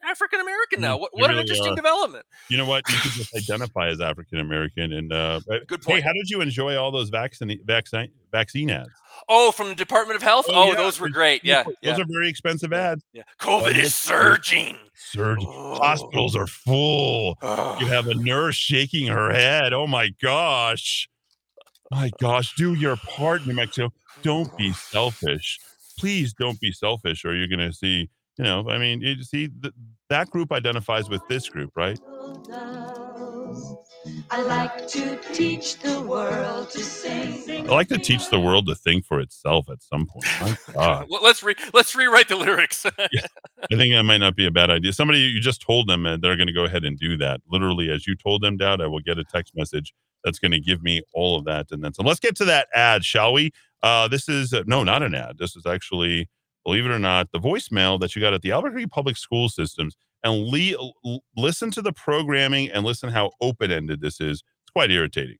African American now. Mm, What, they what an interesting are. development. You know what? You could just identify as African American. And uh, [laughs] Good Hey, point. how did you enjoy all those vaccine vaccine vaccine ads? Oh, from the Department of Health? Oh, yeah, those were great. Yeah. Those yeah. are very expensive ads. yeah. COVID Oh, is surging. Surgeon. Hospitals are full. Oh. You have a nurse shaking her head. Oh my gosh. My gosh, do your part, New Mexico. Don't be selfish. Please don't be selfish, or you're going to see, you know, I mean, you see, th- that group identifies with this group, right? I like to teach the world to sing. I like to teach the world to think for itself at some point. My [laughs] God. Well, let's re- let's rewrite the lyrics. [laughs] I think that might not be a bad idea. Somebody, you just told them and they're going to go ahead and do that. Literally, as you told them, Dad, I will get a text message that's going to give me all of that. And then so let's get to that ad, shall we? Uh, this is, uh, no, not an ad. This is actually, believe it or not, the voicemail that you got at the Albuquerque Public School Systems. And le- listen to the programming and listen how open ended this is. It's quite irritating.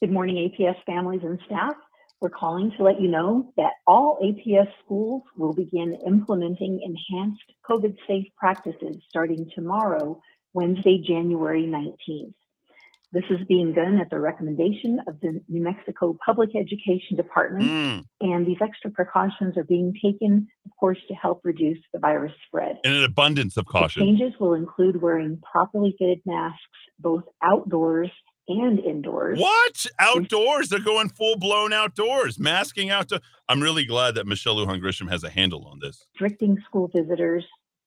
Good morning, APS families and staff. We're calling to let you know that all APS schools will begin implementing enhanced COVID safe practices starting tomorrow, Wednesday, January 19th. This is being done at the recommendation of the New Mexico Public Education Department, Mm. and these extra precautions are being taken, of course, to help reduce the virus spread. And an abundance of The caution. changes will include wearing properly fitted masks both outdoors and indoors. What? Outdoors? They're going full blown outdoors, masking out. I'm really glad that Michelle Lujan Grisham has a handle on this. restricting school visitors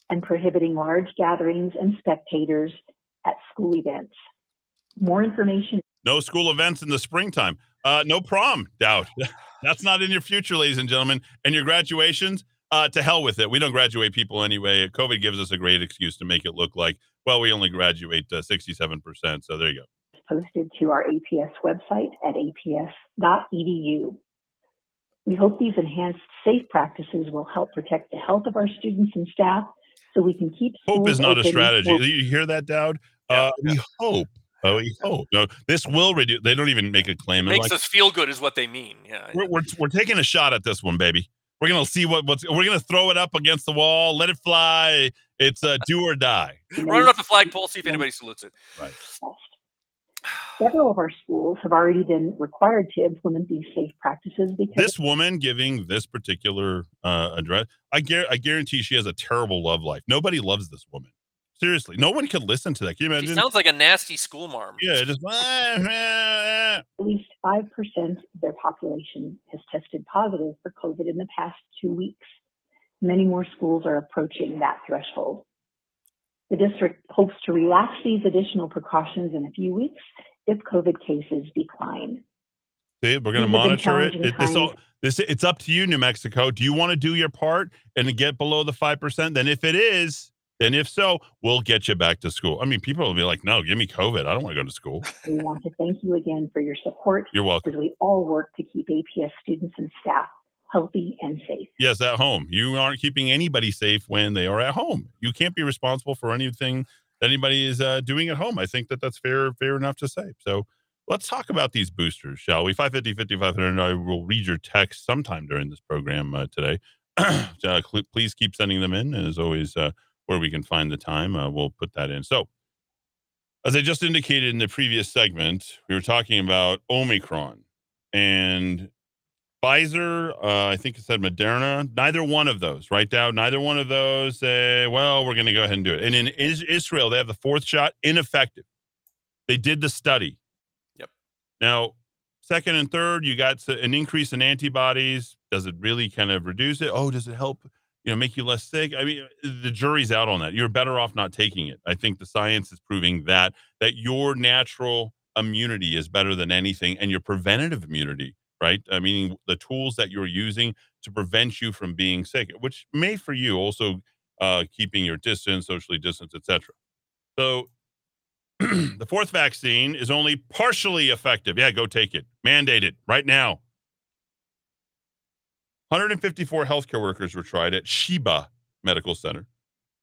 and prohibiting large gatherings and spectators at school events. More information No school events in the springtime. Uh, no prom, doubt. [laughs] That's not in your future, ladies and gentlemen. And your graduations, uh, to hell with it. We don't graduate people anyway. COVID gives us a great excuse to make it look like, well, we only graduate uh, 67%. So there you go. posted to our APS website at aps.edu. We hope these enhanced safe practices will help protect the health of our students and staff so we can keep Hope is not a strategy. for- You hear that, Dowd? Uh, we hope. Oh, we hope. No, this will reduce. They don't even make a claim. They're Makes like, us feel good, is what they mean. Yeah. we're, we're, we're taking a shot at this one, baby. We're gonna see what what's. We're gonna throw it up against the wall, let it fly. It's a do or die. [laughs] Run it up the flagpole, see if anybody salutes it. Right. Several of our schools have already been required to implement these safe practices because This woman giving this particular uh, address, I, gar- I guarantee she has a terrible love life. Nobody loves this woman. Seriously, no one can listen to that. Can you She imagine? sounds like a nasty school marm. yeah, just ah, ah, ah, at least 5% of their population has tested positive for COVID in the past two weeks. Many more schools are approaching that threshold. The district hopes to relax these additional precautions in a few weeks if COVID cases decline. See, we're going to These have been monitor it. it this all, this, it's up to you, New Mexico. Do you want to do your part and get below the 5%? Then if it is, then if so, we'll get you back to school. I mean, people will be like, no, give me COVID. I don't want to go to school. We want to thank you again for your support You're welcome. as we all work to keep APS students and staff healthy and safe. Yes, at home. You aren't keeping anybody safe when they are at home. You can't be responsible for anything that anybody is uh, doing at home. I think that that's fair, fair enough to say. So let's talk about these boosters, shall we? 550 5500. I will read your text sometime during this program uh, today. [clears throat] uh, cl- please keep sending them in. As always, uh, where we can find the time, uh, we'll put that in. So, as I just indicated in the previous segment, we were talking about Omicron and Pfizer, uh, I think it said Moderna. Neither one of those, right, Dowd? Neither one of those say, well, we're going to go ahead and do it. And in is- Israel, they have the fourth shot, ineffective. They did the study. Yep. Now, second and third, you got an increase in antibodies. Does it really kind of reduce it? Oh, does it help? You know, make you less sick. I mean, the jury's out on that. You're better off not taking it. I think the science is proving that that your natural immunity is better than anything, and your preventative immunity, right? I mean, the tools that you're using to prevent you from being sick, which may for you also uh, keeping your distance, socially distance, etc. So [clears throat] the fourth vaccine is only partially effective. Yeah, go take it. Mandate it right now. 154 healthcare workers were tried at Sheba Medical Center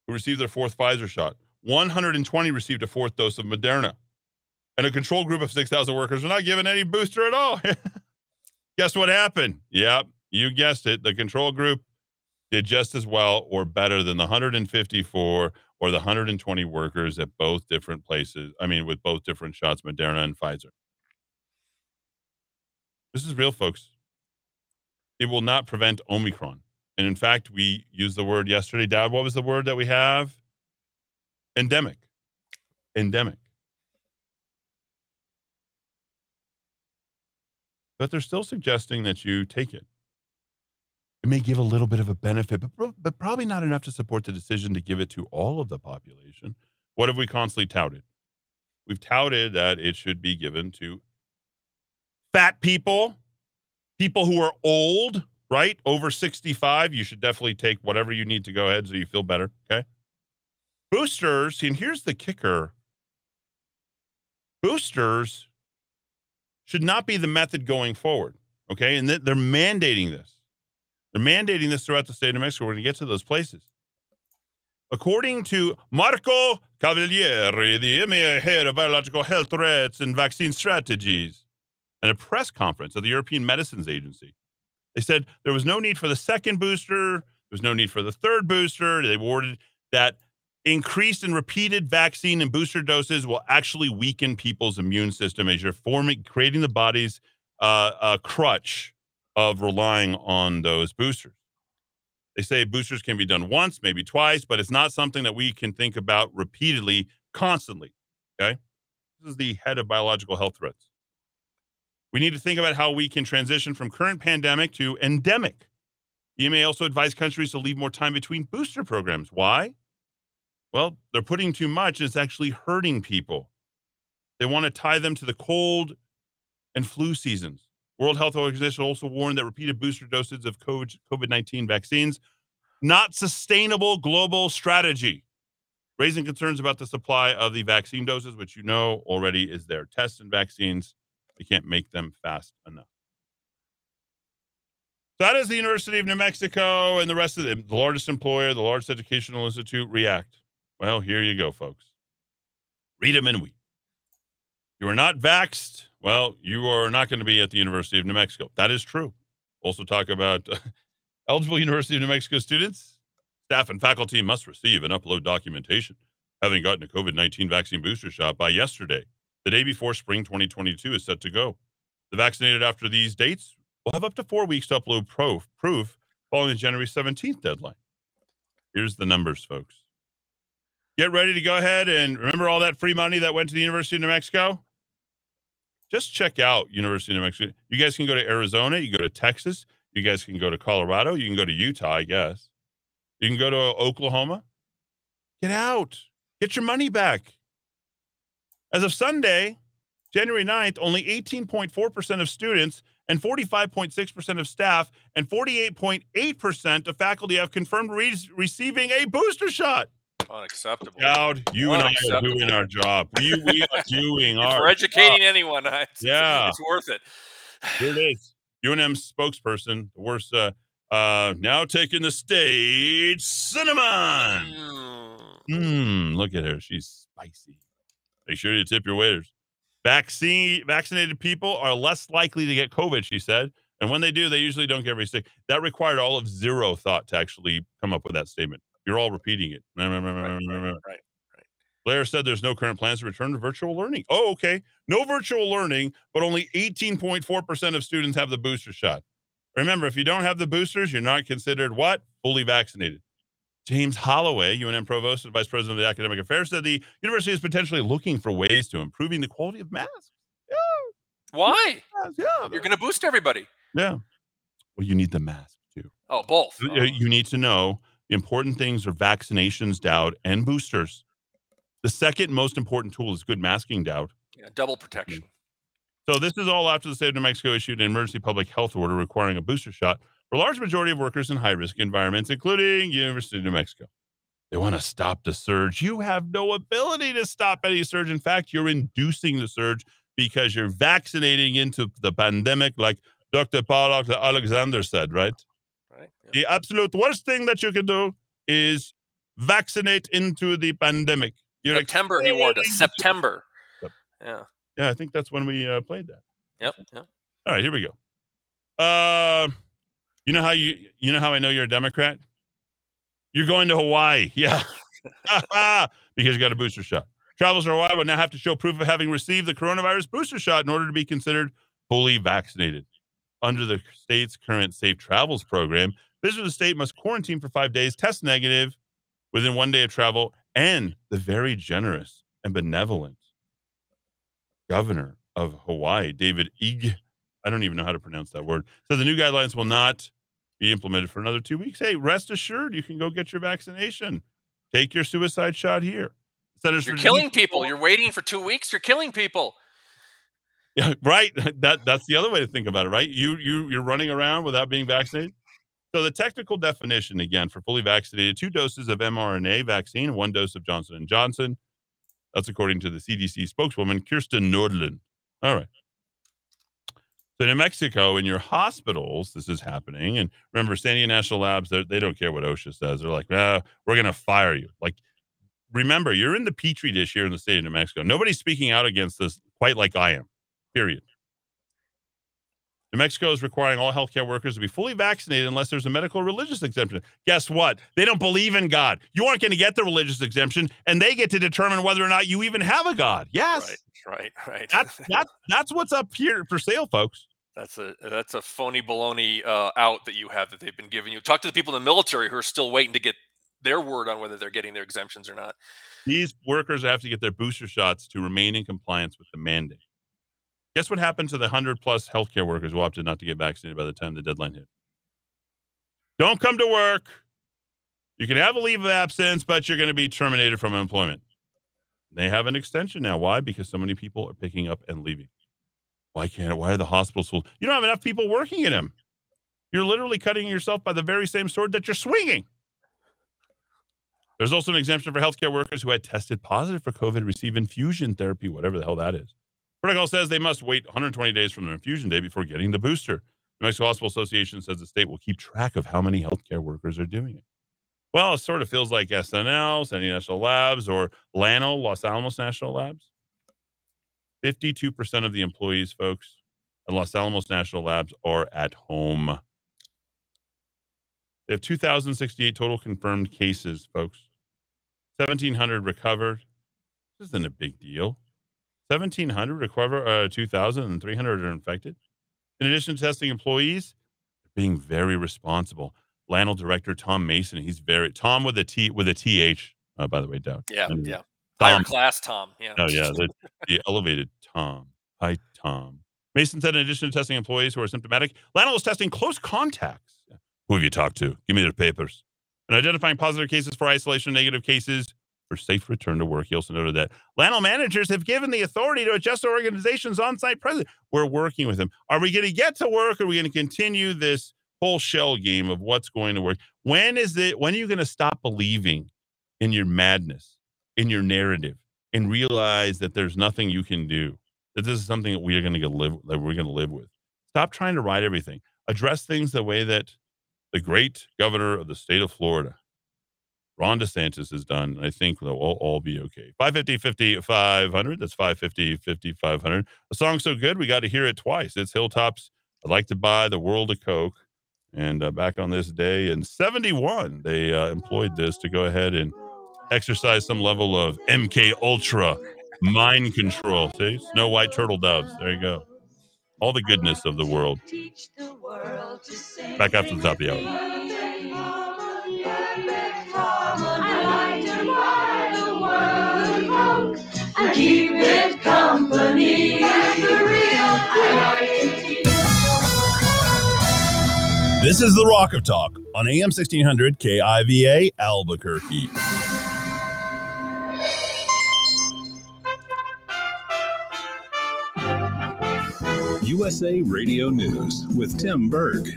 who received their fourth Pfizer shot. 120 received a fourth dose of Moderna. And a control group of 6,000 workers were not given any booster at all. [laughs] Guess what happened? Yep, you guessed it. The control group did just as well or better than the 154 or the 120 workers at both different places. I mean, with both different shots, Moderna and Pfizer. This is real, folks. It will not prevent Omicron. And in fact, we used the word yesterday. Dad, what was the word that we have? Endemic. Endemic. But they're still suggesting that you take it. It may give a little bit of a benefit, but, but probably not enough to support the decision to give it to all of the population. What have we constantly touted? We've touted that it should be given to fat people, people who are old, right? Over 65. You should definitely take whatever you need to go ahead so you feel better. Okay. Boosters, and here's the kicker boosters should not be the method going forward. Okay. And th- they're mandating this. They're mandating this throughout the state of Mexico. We're going to get to those places. According to Marco Cavaleri, the EMA head of biological health threats and vaccine strategies, at a press conference of the European Medicines Agency, they said there was no need for the second booster, there was no need for the third booster. They warned that increased and repeated vaccine and booster doses will actually weaken people's immune system as you're forming, creating the body's uh, uh, crutch of relying on those boosters. They say boosters can be done once, maybe twice, but it's not something that we can think about repeatedly, constantly. Okay. This is the head of biological health threats. We need to think about how we can transition from current pandemic to endemic. EMA also advised countries to leave more time between booster programs. Why? Well, they're putting too much and it's actually hurting people. They want to tie them to the cold and flu seasons. World Health Organization also warned that repeated booster doses of COVID 19 vaccines not sustainable global strategy, raising concerns about the supply of the vaccine doses, which you know already is there. Tests and vaccines, they can't make them fast enough. So how does the University of New Mexico and the rest of the, the largest employer, the largest educational institute, react? Well, here you go, folks. Read them and weep. You are not vaxxed. Well, you are not going to be at the University of New Mexico. That is true. Also, talk about uh, [laughs] eligible University of New Mexico students. Staff and faculty must receive and upload documentation having gotten a COVID 19 vaccine booster shot by yesterday, the day before spring 2022 is set to go. The vaccinated after these dates will have up to four weeks to upload proof, proof following the January 17th deadline. Here's the numbers, folks. Get ready to go ahead and remember all that free money that went to the University of New Mexico? Just check out University of New Mexico. You guys can go to Arizona, you go to Texas, you guys can go to Colorado, you can go to Utah, I guess. You can go to Oklahoma. Get out. Get your money back. As of Sunday, January 9th, only 18.4% of students and 45.6% of staff and 48.8% of faculty have confirmed re- receiving a booster shot. Unacceptable. Dowd, you and I are doing our job. We, we are [laughs] doing our we're educating job. anyone. [laughs] It's, Yeah. it's worth it. Here it is. UNM spokesperson, the worst, uh, uh, now taking the stage, Cinnamon. Hmm, look at her. She's spicy. Make sure you tip your waiters. Vaccine vaccinated people are less likely to get COVID, she said. And when they do, they usually don't get very sick. That required all of zero thought to actually come up with that statement. You're all repeating it. Right. right. Blair said there's no current plans to return to virtual learning. Oh, okay. No virtual learning, but only 18.4% of students have the booster shot. Remember, if you don't have the boosters, you're not considered what? Fully vaccinated. James Holloway, UNM provost and vice president of the academic affairs, said the university is potentially looking for ways to improving the quality of masks. Yeah. Why? Yeah, You're going to boost everybody. Yeah. Well, you need the mask too. Oh, both. Uh, You need to know the important things are vaccinations, doubt, and boosters. The second most important tool is good masking, doubt. Yeah, double protection. So this is all after the state of New Mexico issued an emergency public health order requiring a booster shot for a large majority of workers in high-risk environments, including University of New Mexico. They want to stop the surge. You have no ability to stop any surge. In fact, you're inducing the surge because you're vaccinating into the pandemic, like Dr. Paul Alexander said, right? Right. The absolute worst thing that you can do is vaccinate into the pandemic. You're September, he warned us. September. Yeah. Yeah, I think that's when we uh, played that. Yep. yep. All right, here we go. Uh, you know how you you know how I know you're a Democrat? You're going to Hawaii, [laughs] yeah, [laughs] because you got a booster shot. Travelers to Hawaii will now have to show proof of having received the coronavirus booster shot in order to be considered fully vaccinated. Under the state's current safe travels program, visitors to the state must quarantine for five days, test negative within one day of travel, and the very generous and benevolent governor of Hawaii, David Ig, I don't even know how to pronounce that word. So the new guidelines will not be implemented for another two weeks. Hey, rest assured, you can go get your vaccination. Take your suicide shot here. Centers You're killing people. You're waiting for two weeks. You're killing people. [laughs] Yeah, right. [laughs] That that's the other way to think about it, right? You you you're running around without being vaccinated. So the technical definition again for fully vaccinated, two doses of mRNA vaccine, one dose of Johnson and Johnson. That's according to the CDC spokeswoman Kristen Nordlund. All right. So in Mexico, in your hospitals, this is happening. And remember, Sandia National Labs, they don't care what OSHA says. They're like, ah, we're going to fire you. Like, remember, you're in the petri dish here in the state of New Mexico. Nobody's speaking out against this quite like I am. Period. New Mexico is requiring all healthcare workers to be fully vaccinated unless there's a medical or religious exemption. Guess what? They don't believe in God. You aren't going to get the religious exemption, and they get to determine whether or not you even have a God. Yes. Right. Right. That's that's that's what's up here for sale, folks. That's a that's a phony baloney uh, out that you have that they've been giving you. Talk to the people in the military who are still waiting to get their word on whether they're getting their exemptions or not. These workers have to get their booster shots to remain in compliance with the mandate. Guess what happened to the 100 plus healthcare workers who opted not to get vaccinated by the time the deadline hit? Don't come to work. You can have a leave of absence, but you're going to be terminated from employment. They have an extension now. Why? Because so many people are picking up and leaving. Why can't? Why are the hospitals full? You don't have enough people working in them. You're literally cutting yourself by the very same sword that you're swinging. There's also an exemption for healthcare workers who had tested positive for COVID receive infusion therapy, whatever the hell that is. Protocol says they must wait 120 days from their infusion day before getting the booster. The Mexico Hospital Association says the state will keep track of how many healthcare workers are doing it. Well, it sort of feels like SNL, San National Labs, or LANL, Los Alamos National Labs. 52% of the employees, folks, at Los Alamos National Labs are at home. They have 2,068 total confirmed cases, folks. 1,700 recovered. This isn't a big deal. 1,700 recover, uh, 2,300 are infected. In addition to testing employees, they're being very responsible. Lanel director Thom Mason, he's very Tom with a T with a TH. Uh, by the way, Doug. Yeah, And yeah. Higher class, Tom. Yeah. Oh yeah, the, the elevated Tom. Hi, Tom. Mason said, in addition to testing employees who are symptomatic, Lanel is testing close contacts. Who have you talked to? Give me their papers. And identifying positive cases for isolation, negative cases for safe return to work. He also noted that Lanel managers have given the authority to adjust their organization's on-site presence. We're working with them. Are we going to get to work? Or are we going to continue this whole shell game of what's going to work? When is it? When are you going to stop believing in your madness, in your narrative, and realize that there's nothing you can do? That this is something that we are going to live that we're going to live with. Stop trying to ride everything. Address things the way that the great governor of the state of Florida, Ron DeSantis, has done. I think they'll all, all be okay. 550 50 500. That's 550 50 500. A song so good, we got to hear it twice. It's Hilltops. I'd like to buy the world of Coke. And uh, back on this day in 71, they uh, employed this to go ahead and exercise some level of MK Ultra mind control. See, Snow White turtle doves. There you go. All the goodness of the world. Back after the top of the hour. keep it company. That's the real This is the Rock of Talk on AM 1600 KIVA Albuquerque. USA Radio News with Tim Berg.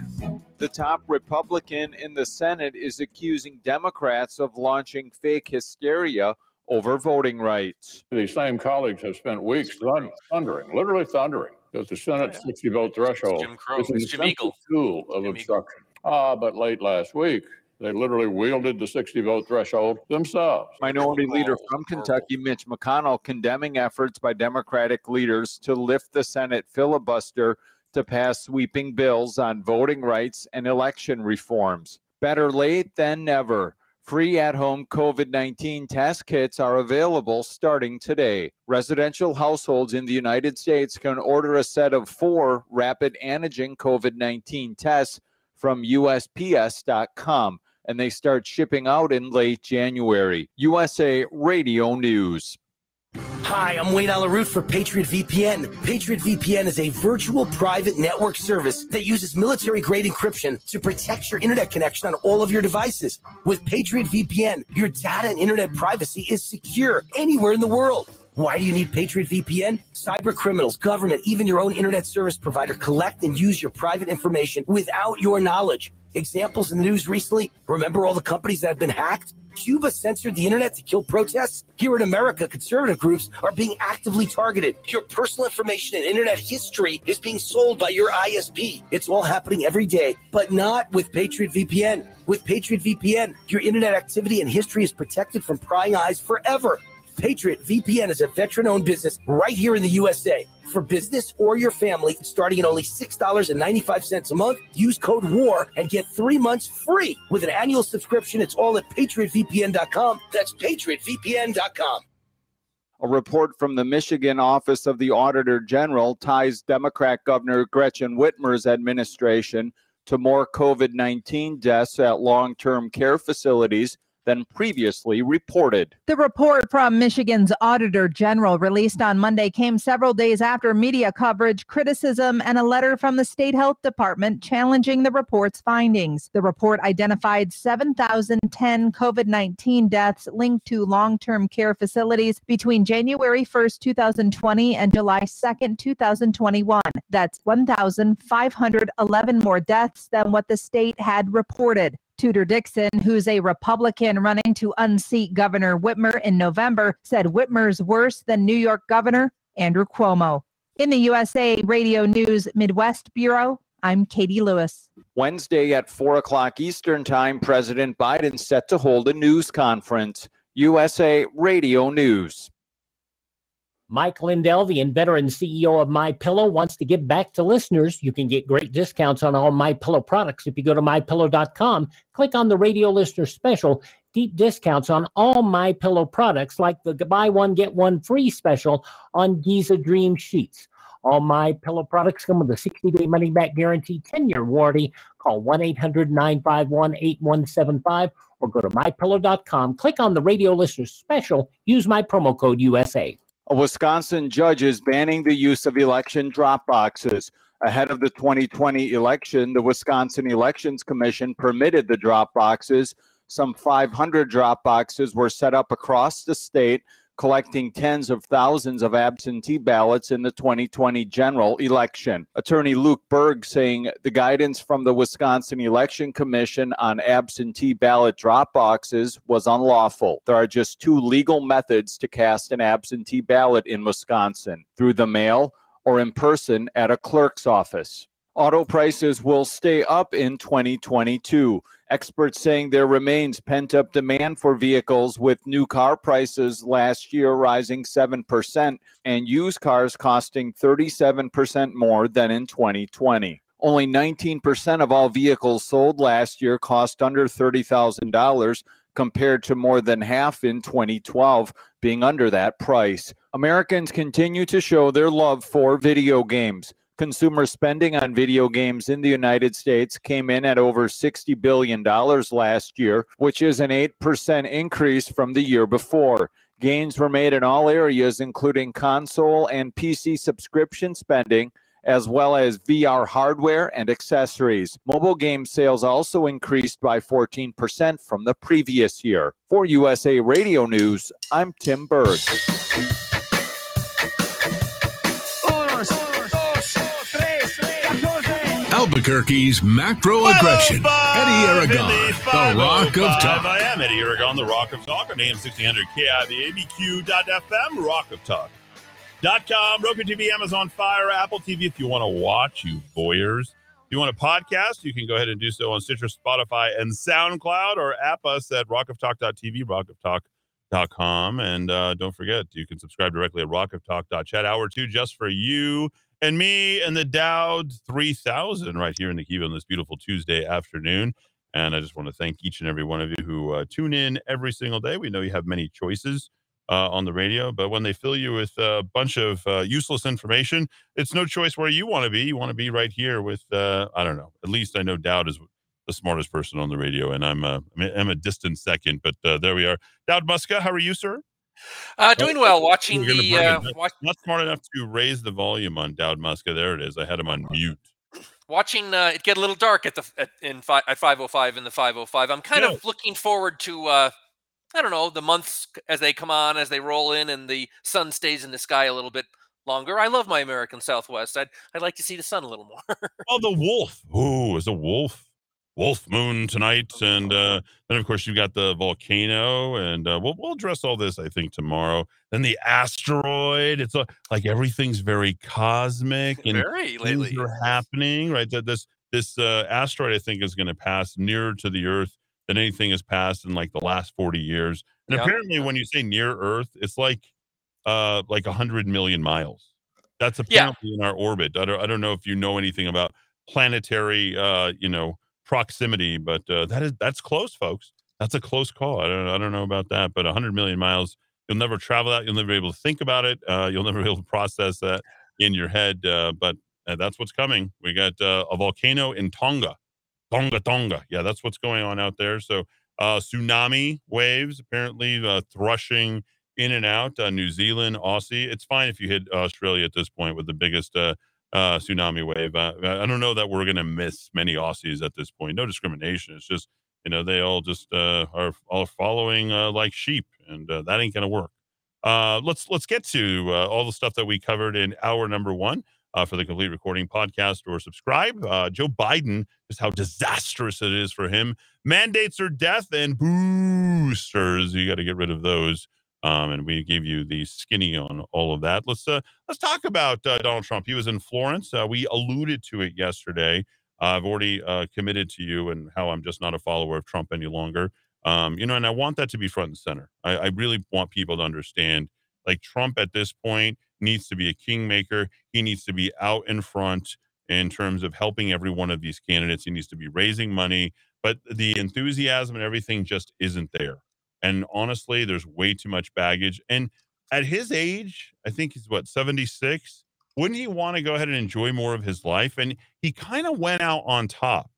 The top Republican in the Senate is accusing Democrats of launching fake hysteria over voting rights. These same colleagues have spent weeks thund- thundering, literally thundering, because the Senate 60 vote threshold Jim Crow. is an Jim essential tool of obstruction. Ah, but late last week, they literally wielded the 60 vote threshold themselves. Minority Leader from Kentucky, Mitch McConnell, condemning efforts by Democratic leaders to lift the Senate filibuster to pass sweeping bills on voting rights and election reforms. Better late than never. Free at home COVID 19 test kits are available starting today. Residential households in the United States can order a set of four rapid antigen COVID 19 tests from USPS.com, and they start shipping out in late January. USA Radio News. Hi, I'm Wayne Allyn Root for Patriot VPN. Patriot VPN is a virtual private network service that uses military grade encryption to protect your internet connection on all of your devices. With Patriot VPN, your data and internet privacy is secure anywhere in the world. Why do you need Patriot VPN? Cyber criminals, government, even your own internet service provider collect and use your private information without your knowledge. Examples in the news recently remember all the companies that have been hacked? Cuba censored the internet to kill protests. Here in America, conservative groups are being actively targeted. Your personal information and internet history is being sold by your ISP. It's all happening every day, but not with Patriot VPN. With Patriot VPN, your internet activity and history is protected from prying eyes forever. Patriot VPN is a veteran owned business right here in the USA. For business or your family, starting at only $6.95 a month, use code WAR and get three months free with an annual subscription. It's all at patriotvpn.com. That's patriotvpn.com. A report from the Michigan Office of the Auditor General ties Democrat Governor Gretchen Whitmer's administration to more COVID 19 deaths at long term care facilities than previously reported. The report from Michigan's Auditor General released on Monday came several days after media coverage, criticism, and a letter from the state health department challenging the report's findings. The report identified 7,010 COVID 19 deaths linked to long term care facilities between January 1st, 2020 and July 2nd, 2021. That's 1,511 more deaths than what the state had reported. Tudor Dixon, who's a Republican running to unseat Governor Whitmer in November, said Whitmer's worse than New York Governor Andrew Cuomo. In the USA Radio News Midwest Bureau, I'm Katie Lewis. Wednesday at 4 o'clock Eastern Time, President Biden set to hold a news conference. USA Radio News. Mike Lindell, the inventor CEO of My Pillow, wants to give back to listeners. You can get great discounts on all My Pillow products if you go to mypillow.com. Click on the radio listener special. Deep discounts on all My Pillow products, like the buy one get one free special on Giza Dream sheets. All My Pillow products come with a 60-day money-back guarantee, 10-year warranty. Call 1-800-951-8175 or go to mypillow.com. Click on the radio listener special. Use my promo code USA. A Wisconsin judge is banning the use of election drop boxes. Ahead of the 2020 election, the Wisconsin Elections Commission permitted the drop boxes. Some 500 drop boxes were set up across the state, collecting tens of thousands of absentee ballots in the 2020 general election. Attorney Luke Berg saying the guidance from the Wisconsin Election Commission on absentee ballot drop boxes was unlawful. There are just two legal methods to cast an absentee ballot in Wisconsin through the mail or in person at a clerk's office. Auto prices will stay up in 2022. Experts saying there remains pent up demand for vehicles with new car prices last year rising 7% and used cars costing 37% more than in 2020. Only 19% of all vehicles sold last year cost under $30,000 compared to more than half in 2012 being under that price. Americans continue to show their love for video games. Consumer spending on video games in the United States came in at over $60 billion last year, which is an 8% increase from the year before. Gains were made in all areas, including console and PC subscription spending, as well as VR hardware and accessories. Mobile game sales also increased by 14% from the previous year. For USA Radio News, I'm Tim Berg. Albuquerque's macro aggression. Eddy Aragon, the Rock of Talk. I am Eddy Aragon, the Rock of Talk on AM 1600 KIVABQ.FM, Rock of Talk. Dot com, Roku TV, Amazon Fire, Apple TV. If you want to watch, you voyeurs. If you want a podcast, you can go ahead and do so on Stitcher, Spotify, and SoundCloud, or app us at rockoftalk.tv, rockoftalk.com. And uh, don't forget, you can subscribe directly at rockoftalk.chat. Hour two just for you and me and the Dowd 3000 right here in the Kiva on this beautiful Tuesday afternoon. And I just want to thank each and every one of you who uh, tune in every single day. We know you have many choices uh, on the radio, but when they fill you with a bunch of uh, useless information, it's no choice where you want to be. You want to be right here with, uh, I don't know, at least I know Dowd is the smartest person on the radio, and I'm a, I'm a distant second, but uh, there we are. Dowd Muska, how are you, sir? Uh, doing well. Watching the uh. Not- watch, not smart enough to raise the volume on Dowd Muska. There it is. I had him on mute. watching uh, it get a little dark at the at, in fi- at 505 in the 505. I'm kind of looking forward to uh, I don't know the months as they come on, as they roll in, and the sun stays in the sky a little bit longer. I love my American Southwest. I'd I'd like to see the sun a little more. Oh, the wolf. Ooh, it's a wolf. Wolf moon tonight, and uh, then of course you've got the volcano, and uh, we'll we'll address all this I think tomorrow. Then the asteroid. It's a, like everything's very cosmic [laughs] and Very things lately, are happening. Right, that this this uh, asteroid I think is going to pass nearer to the Earth than anything has passed in like the last forty years. And Yeah. apparently, when you say near Earth, it's like uh like a hundred million miles. That's Yeah. apparently in our orbit. I don't I don't know if you know anything about planetary uh you know proximity, but uh, that is that's close, folks. That's a close call. I don't I don't know about that, but 100 million miles, you'll never travel that. You'll never be able to think about it. Uh, you'll [laughs] never be able to process that in your head. Uh, but uh, that's what's coming. We got uh, a volcano in Tonga, Tonga, Tonga. Yeah, that's what's going on out there. So uh, tsunami waves apparently thrushing in and out. New Zealand, Aussie. It's fine if you hit Australia at this point with the biggest uh, tsunami wave. Uh, I don't know that we're going to miss many Aussies at this point. No discrimination. It's just you know they all just uh, are all following uh, like sheep, and uh, that ain't going to work. Uh, let's let's get to uh, all the stuff that we covered in hour number one. Uh, for the complete recording podcast or subscribe. Uh, Joe Biden, just how disastrous it is for him. Mandates are death and boosters. You got to get rid of those. Um, and we gave you the skinny on all of that. Let's uh, let's talk about uh, Donald Trump. He was in Florence. Uh, we alluded to it yesterday. I've already uh, committed to you and how I'm just not a follower of Trump any longer. Um, you know, and I want that to be front and center. I, I really want people to understand, like Trump at this point needs to be a kingmaker. He needs to be out in front in terms of helping every one of these candidates. He needs to be raising money, but the enthusiasm and everything just isn't there. And honestly, there's way too much baggage. And at his age, I think he's what, 76? Wouldn't he want to go ahead and enjoy more of his life? And he kind of went out on top.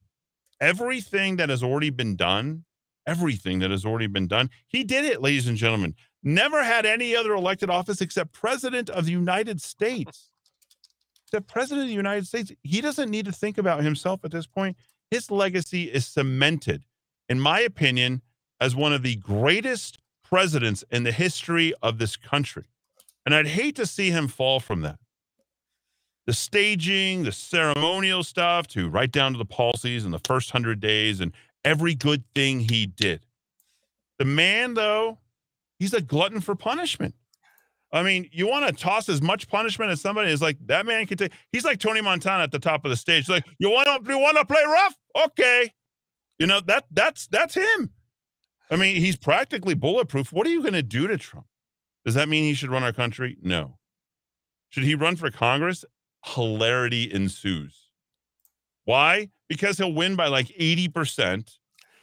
Everything that has already been done, everything that has already been done, he did it, ladies and gentlemen. Never had any other elected office except president of the United States. The president of the United States, he doesn't need to think about himself at this point. His legacy is cemented, in my opinion, as one of the greatest presidents in the history of this country. And I'd hate to see him fall from that. The staging, the ceremonial stuff, to right down to the policies in the first hundred days and every good thing he did. The man, though, he's a glutton for punishment. I mean, you want to toss as much punishment as somebody is like that man can take. He's like Tony Montana at the top of the stage. Like, you want to you want to play rough? Okay, you know that that's that's him. I mean, he's practically bulletproof. What are you going to do to Trump? Does that mean he should run our country? No. Should he run for Congress? Hilarity ensues. Why? Because he'll win by like 80%.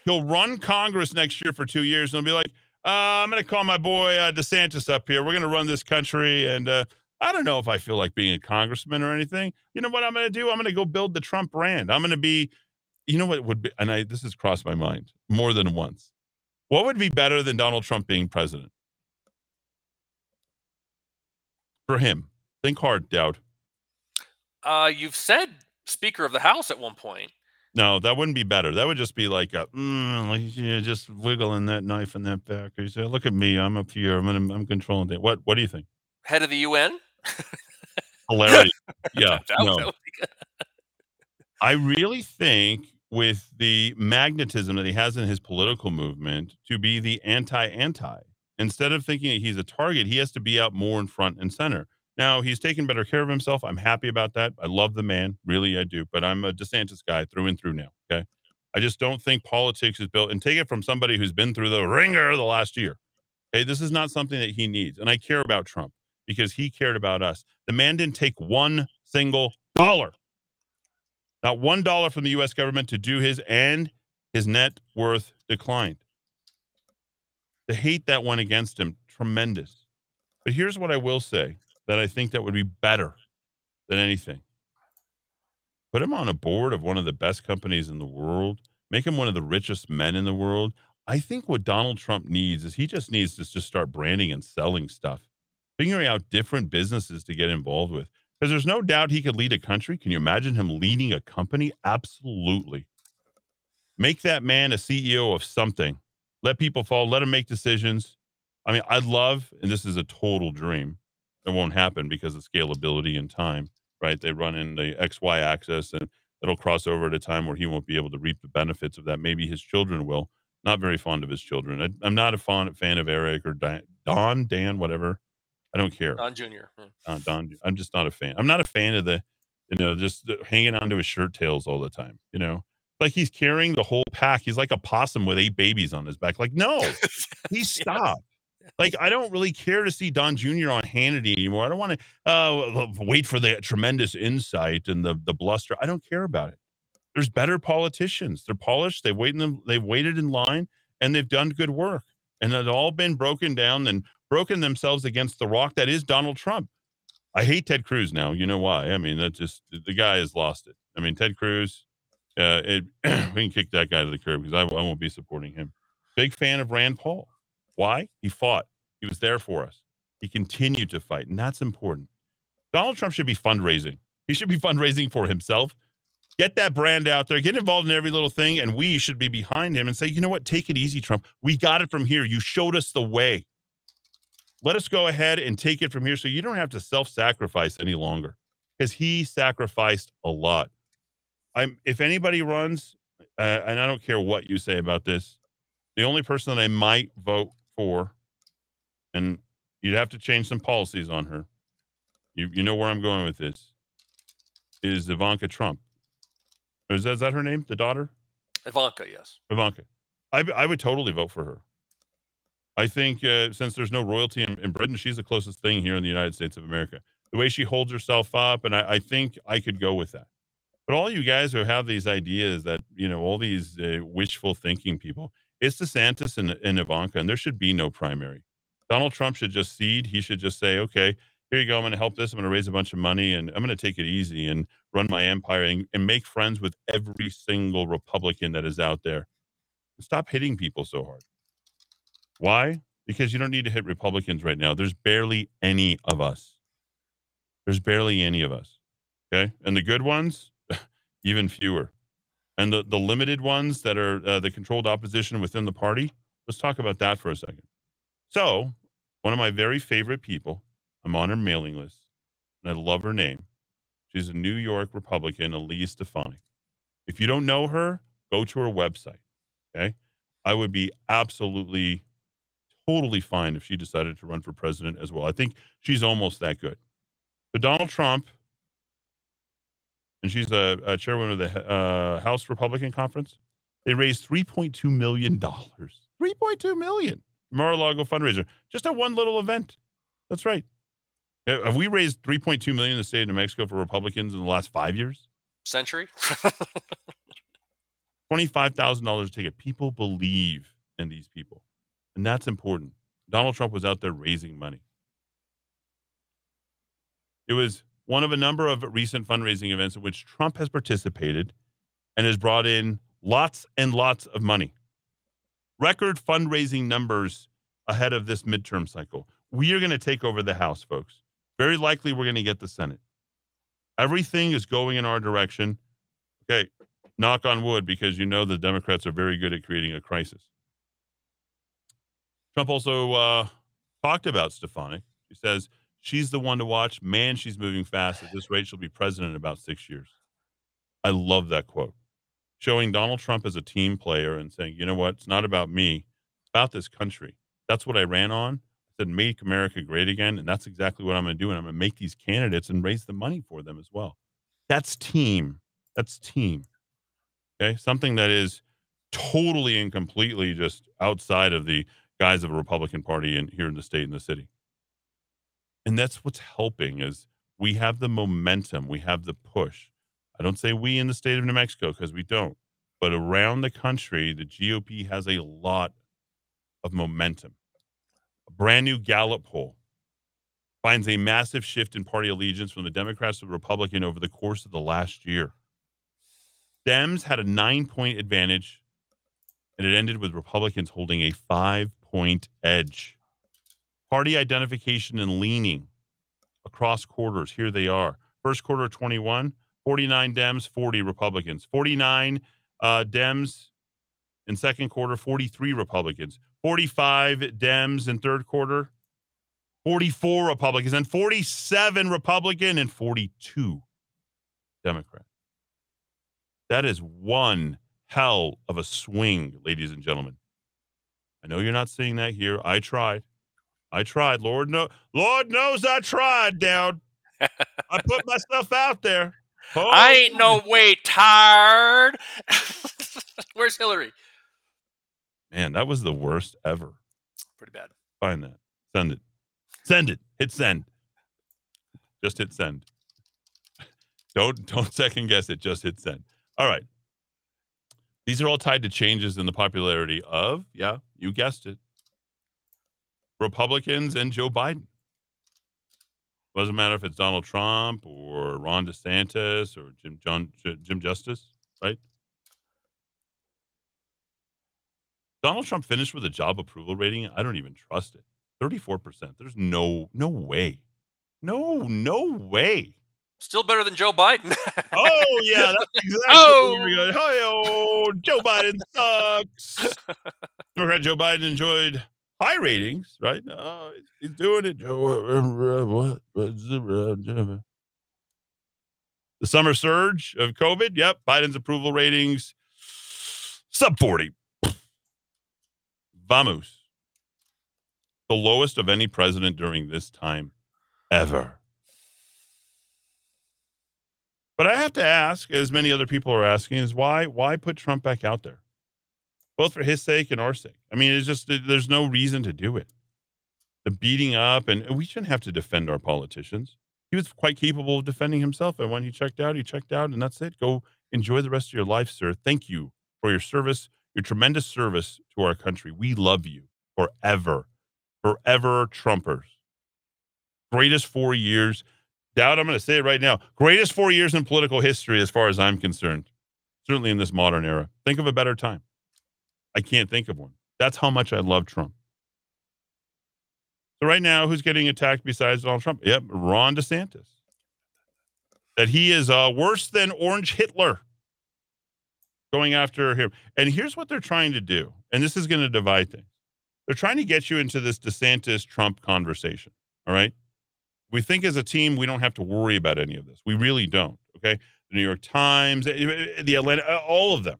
He'll run Congress next year for two years and he'll be like, uh, I'm going to call my boy uh, DeSantis up here. We're going to run this country. And uh, I don't know if I feel like being a congressman or anything. You know what I'm going to do? I'm going to go build the Trump brand. I'm going to be, you know what would be, and I, this has crossed my mind more than once. What would be better than Donald Trump being president? For him. Think hard, Dowd. Uh, you've said Speaker of the House at one point. No, that wouldn't be better. That would just be like, a, mm, like yeah, just wiggling that knife in that back. You say, "Look at me, I'm up here. I'm gonna, I'm controlling it." What What do you think? Head of the UN. Hilarious. [laughs] Yeah. No. that would be good. I really think with the magnetism that he has in his political movement to be the anti-anti. Instead of thinking that he's a target, he has to be out more in front and center. Now he's taking better care of himself. I'm happy about that. I love the man, really, I do. But I'm a DeSantis guy through and through now. Okay, I just don't think politics is built. And take it from somebody who's been through the ringer the last year. Okay, this is not something that he needs. And I care about Trump because he cared about us. The man didn't take one single dollar not one dollar from the U.S. government to do his, and his net worth declined. The hate that went against him, tremendous. But here's what I will say that I think that would be better than anything. Put him on a board of one of the best companies in the world. Make him one of the richest men in the world. I think what Donald Trump needs is he just needs to just start branding and selling stuff, figuring out different businesses to get involved with. Because there's no doubt he could lead a country. Can you imagine him leading a company? Absolutely. Make that man a CEO of something. Let people fall. Let him make decisions. I mean, I'd love, and this is a total dream. It won't happen because of scalability and time, right? They run in the XY axis and it'll cross over at a time where he won't be able to reap the benefits of that. Maybe his children will. Not very fond of his children. I, I'm not a fond, fan of Eric or Di- Don, Dan, whatever. I don't care. Don Jr. Hmm. Uh, Don, I'm just not a fan. I'm not a fan of the, you know, just the, hanging onto his shirt tails all the time. You know, like he's carrying the whole pack. He's like a possum with eight babies on his back. Like, no, [laughs] he stopped. Like, I don't really care to see Don Jr. on Hannity anymore. I don't want to uh, wait for the tremendous insight and the the bluster. I don't care about it. There's better politicians. They're polished. They wait in them. They've waited in line and they've done good work. And they've all been broken down and broken themselves against the rock that is Donald Trump. I hate Ted Cruz now. You know why? I mean, that just the guy has lost it. I mean, Ted Cruz, uh, it, [clears throat] we can kick that guy to the curb because I, I won't be supporting him. Big fan of Rand Paul. Why? He fought. He was there for us. He continued to fight, and that's important. Donald Trump should be fundraising. He should be fundraising for himself. Get that brand out there. Get involved in every little thing, and we should be behind him and say, you know what? Take it easy, Trump. We got it from here. You showed us the way let us go ahead and take it from here so you don't have to self-sacrifice any longer because he sacrificed a lot. I'm if anybody runs uh, and i don't care what you say about this the only person that i might vote for and you'd have to change some policies on her you, you know where i'm going with this is ivanka trump. Is that, is that her name? The daughter? Ivanka, yes. ivanka. I, I would totally vote for her I think uh, since there's no royalty in, in, Britain, she's the closest thing here in the United States of America. The way she holds herself up, and I, I think I could go with that. But all you guys who have these ideas that you know, all these uh, wishful thinking people, it's DeSantis and, and Ivanka, and there should be no primary. Donald Trump should just cede. He should just say, "Okay, here you go. I'm going to help this. I'm going to raise a bunch of money, and I'm going to take it easy and run my empire and, and make friends with every single Republican that is out there. Stop hitting people so hard." Why? Because you don't need to hit Republicans right now. There's barely any of us. There's barely any of us. Okay. And the good ones, [laughs] even fewer. And the, the limited ones that are uh, the controlled opposition within the party, let's talk about that for a second. So, one of my very favorite people, I'm on her mailing list, and I love her name. She's a New York Republican, Elise Stefanik. If you don't know her, go to her website. Okay. I would be absolutely totally fine if she decided to run for president as well. I think she's almost that good. But Donald Trump, and she's a, a chairwoman of the uh, House Republican Conference, they raised $3.2 million. 3.2 million. Mar-a-Lago fundraiser. Just a one little event. That's right. Have we raised 3.2 million in the state of New Mexico for Republicans in the last five years? Century? [laughs] $25,000 a ticket. People believe in these people. And that's important. Donald Trump was out there raising money. It was one of a number of recent fundraising events in which Trump has participated and has brought in lots and lots of money. Record fundraising numbers ahead of this midterm cycle. We are going to take over the House, folks. Very likely we're going to get the Senate. Everything is going in our direction. Okay, knock on wood, because you know the Democrats are very good at creating a crisis. Trump also uh, talked about Stefanik. He says she's the one to watch. Man, she's moving fast. At this rate, she'll be president in about six years. I love that quote, showing Donald Trump as a team player and saying, you know what? It's not about me, it's about this country. That's what I ran on. I said, make America great again. And that's exactly what I'm going to do. And I'm going to make these candidates and raise the money for them as well. That's team. That's team. Okay. Something that is totally and completely just outside of the guise of a Republican Party in here in the state and the city. And that's what's helping is we have the momentum, we have the push. I don't say we in the state of New Mexico because we don't, but around the country, the GOP has a lot of momentum. A brand new Gallup poll finds a massive shift in party allegiance from the Democrats to the Republican over the course of the last year. Dems had a nine point advantage, and it ended with Republicans holding a five point edge. Party identification and leaning across quarters. Here they are. First quarter 21, 49 Dems, 40 Republicans. 49 uh, Dems in second quarter, 43 Republicans. 45 Dems in third quarter, 44 Republicans, and 47 Republican and 42 Democrat. That is one hell of a swing, ladies and gentlemen. I know you're not seeing that here. I tried. I tried. Lord no Lord knows I tried, Dowd. [laughs] I put myself out there. Oh, I ain't no way tired. [laughs] Where's Hillary? Man, that was the worst ever. Pretty bad. Find that. Send it. Send it. Hit send. Just hit send. [laughs] Don't don't second guess it. Just hit send. All right. These are all tied to changes in the popularity of, yeah, you guessed it, Republicans and Joe Biden. Doesn't matter if it's Donald Trump or Ron DeSantis or Jim John Jim Justice, right? Donald Trump finished with a job approval rating. I don't even trust it. 34%. There's no no way. No, no way. Still better than Joe Biden. [laughs] oh yeah, that's [laughs] exactly oh. we. Oh, Joe Biden sucks. [laughs] Democrat Joe Biden enjoyed high ratings, right? Oh, he's doing it. The summer surge of COVID. Yep, Biden's approval ratings sub 40. Vamos. The lowest of any president during this time ever. But I have to ask, as many other people are asking, is why why put Trump back out there? Both for his sake and our sake. I mean, it's just there's no reason to do it. The beating up, and we shouldn't have to defend our politicians. He was quite capable of defending himself, and when he checked out, he checked out, and that's it. Go enjoy the rest of your life, sir. Thank you for your service your tremendous service to our country. We love you forever, forever, Trumpers. Greatest four years. Dowd, I'm going to say it right now. Greatest four years in political history, as far as I'm concerned. Certainly in this modern era. Think of a better time. I can't think of one. That's how much I love Trump. So right now, who's getting attacked besides Donald Trump? Yep, Ron DeSantis. That he is uh, worse than Orange Hitler going after him. And here's what they're trying to do, and this is going to divide things. They're trying to get you into this DeSantis Trump conversation. All right. We think as a team, we don't have to worry about any of this. We really don't. Okay. The New York Times, eh, eh, the Atlanta, eh, all of them.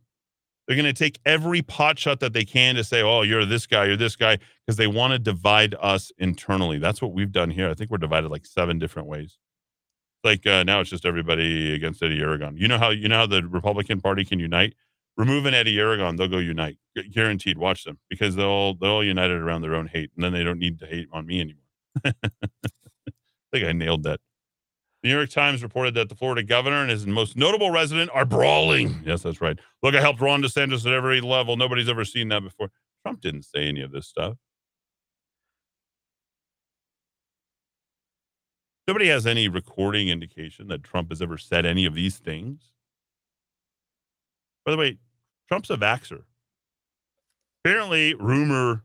They're going to take every pot shot that they can to say, oh, you're this guy, you're this guy, because they want to divide us internally. That's what we've done here. I think we're divided like seven different ways like uh, now it's just everybody against Eddy Aragon. You know how you know how the Republican Party can unite. Remove an Eddy Aragon, they'll go unite. Guaranteed. Watch them because they'll they'll unite it around their own hate, and then they don't need to hate on me anymore. [laughs] I think I nailed that. The New York Times reported that the Florida governor and his most notable resident are brawling. Yes, that's right. Look, I helped Ron DeSantis at every level. Nobody's ever seen that before. Trump didn't say any of this stuff. Nobody has any recording indication that Trump has ever said any of these things. By the way, Trump's a vaxer. Apparently, rumor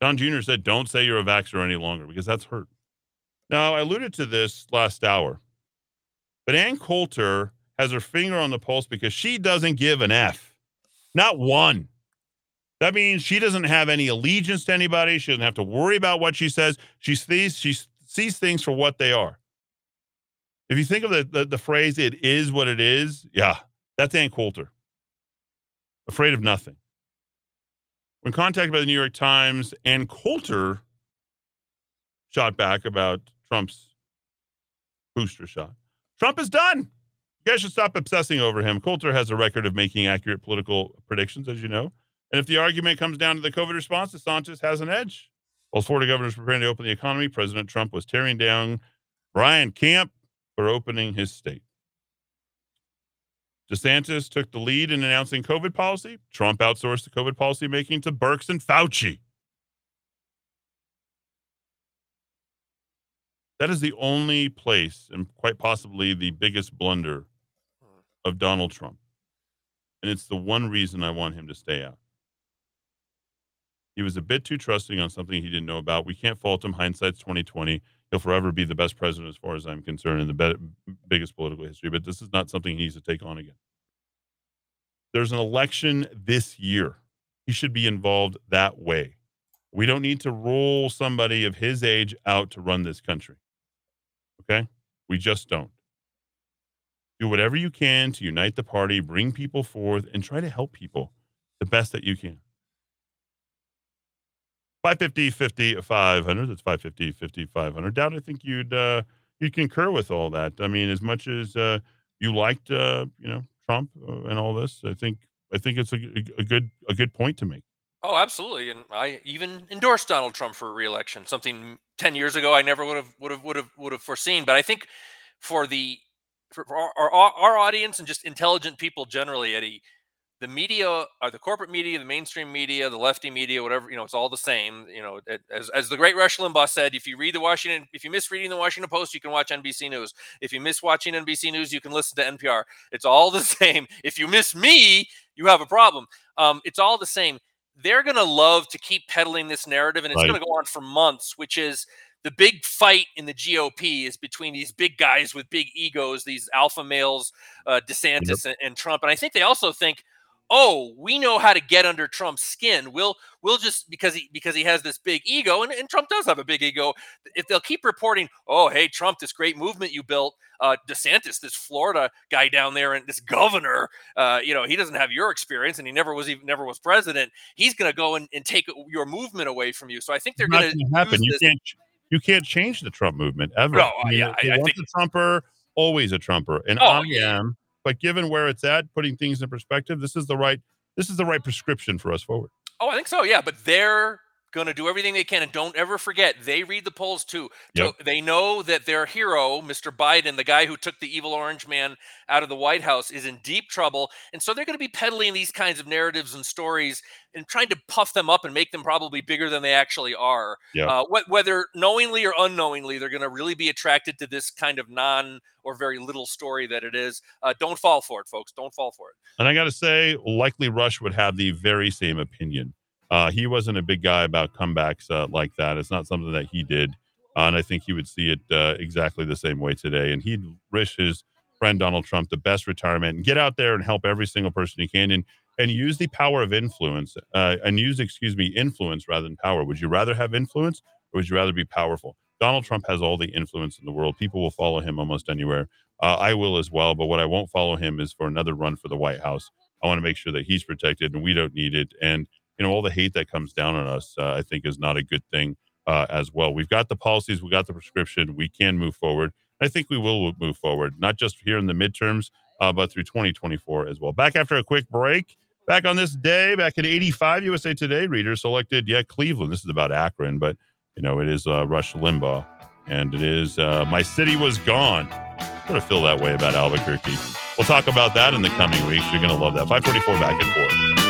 Don Jr. said, don't say you're a vaxer any longer because that's hurt. Now, I alluded to this last hour But Ann Coulter has her finger on the pulse because she doesn't give an F. Not one. That means she doesn't have any allegiance to anybody. She doesn't have to worry about what she says. She sees she sees things for what they are. If you think of the, the, the phrase "it is what it is," yeah, that's Ann Coulter. Afraid of nothing. When contacted by the New York Times, Ann Coulter shot back about Trump's booster shot. Trump is done. You guys should stop obsessing over him. Coulter has a record of making accurate political predictions, as you know. And if the argument comes down to the COVID response, DeSantis has an edge. While Florida governors preparing to open the economy, President Trump was tearing down Brian Kemp for opening his state. DeSantis took the lead in announcing COVID policy. Trump outsourced the COVID policy making to Birx and Fauci. That is the only place, and quite possibly the biggest blunder of Donald Trump. And it's the one reason I want him to stay out. He was a bit too trusting on something he didn't know about. We can't fault him. Hindsight's 2020. He'll forever be the best president, as far as I'm concerned, in the be- biggest political history. But this is not something he needs to take on again. There's an election this year. He should be involved that way. We don't need to roll somebody of his age out to run this country. Okay? We just don't. Do whatever you can to unite the party, bring people forth, and try to help people the best that you can. 550 50 500 that's 550 50 500 Dowd i think you'd uh you'd concur with all that i mean as much as uh you liked uh you know trump uh, and all this i think i think it's a, a good a good point to make Oh, absolutely, and I even endorsed Donald Trump for reelection. Something ten years ago I never would have would have would have would have foreseen. But I think for the for our, our, our audience and just intelligent people generally, Eddy, the media or uh, the corporate media, the mainstream media, the lefty media, whatever, you know, it's all the same. You know, as, as the great Rush Limbaugh said, if you read the Washington, if you miss reading the Washington Post, you can watch NBC News. If you miss watching NBC News, you can listen to NPR. It's all the [laughs] same. If you miss me, you have a problem. Um, it's all the same they're going to love to keep peddling this narrative, and it's right. going to go on for months, which is the big fight in the GOP is between these big guys with big egos, these alpha males, uh, DeSantis yep. and, and Trump. And I think they also think, oh, we know how to get under Trump's skin. We'll we'll just because he because he has this big ego, and, and Trump does have a big ego. If they'll keep reporting, oh, hey, Trump, this great movement you built, uh, DeSantis, this Florida guy down there, and this governor, uh, you know, he doesn't have your experience, and he never was even never was president. He's going to go and, and take your movement away from you. So I think they're going to happen. You can't you can't change the Trump movement ever. No, I mean, yeah, I, I think a Trumper, always a Trumper, and oh, I yeah. am but given where it's at, putting things in perspective, this is the right this is the right prescription for us forward. Oh, I think so. Yeah, but they're going to do everything they can. And don't ever forget, they read the polls too. Yep. They know that their hero, Mr. Biden, the guy who took the evil orange man out of the White House, is in deep trouble. And so they're going to be peddling these kinds of narratives and stories and trying to puff them up and make them probably bigger than they actually are. Yep. Uh, wh- whether knowingly or unknowingly, they're going to really be attracted to this kind of non or very little story that it is. Uh, don't fall for it, folks. Don't fall for it. And I got to say, likely Rush would have the very same opinion. Uh, he wasn't a big guy about comebacks uh, like that. It's not something that he did. Uh, and I think he would see it uh, exactly the same way today. And he'd wish his friend Donald Trump the best retirement and get out there and help every single person he can and, and use the power of influence uh, and use, excuse me, influence rather than power. Would you rather have influence or would you rather be powerful? Donald Trump has all the influence in the world. People will follow him almost anywhere. Uh, I will as well. But what I won't follow him is for another run for the White House. I want to make sure that he's protected and we don't need it. And you know all the hate that comes down on us uh, i think is not a good thing uh, as well. We've got the policies we got the prescription we can move forward. I think we will move forward not just here in the midterms uh, but through 2024 as well. Back after a quick break back on this day back in 85 usa today readers selected yeah cleveland. This is about akron but you know it is uh, rush limbaugh and it is uh, my city was gone. Of feel that way about albuquerque. We'll talk about that in the coming weeks. You're going to love that. 544 back and forth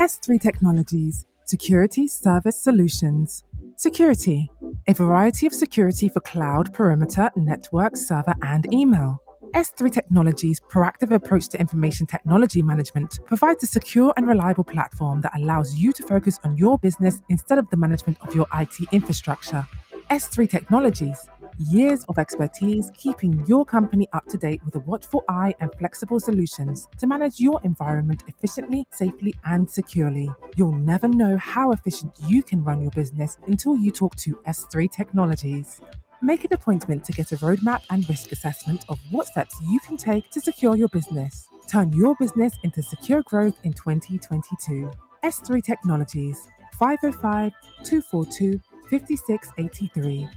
S3 Technologies, Security Service Solutions. Security, a variety of security for cloud, perimeter, network, server, and email. S3 Technologies' proactive approach to information technology management provides a secure and reliable platform that allows you to focus on your business instead of the management of your IT infrastructure. S3 Technologies, years of expertise keeping your company up to date with a watchful eye and flexible solutions to manage your environment efficiently, safely, and securely. You'll never know how efficient you can run your business until you talk to S3 Technologies. Make an appointment to get a roadmap and risk assessment of what steps you can take to secure your business. Turn your business into secure growth in 2022. S3 Technologies, 505 242 5683.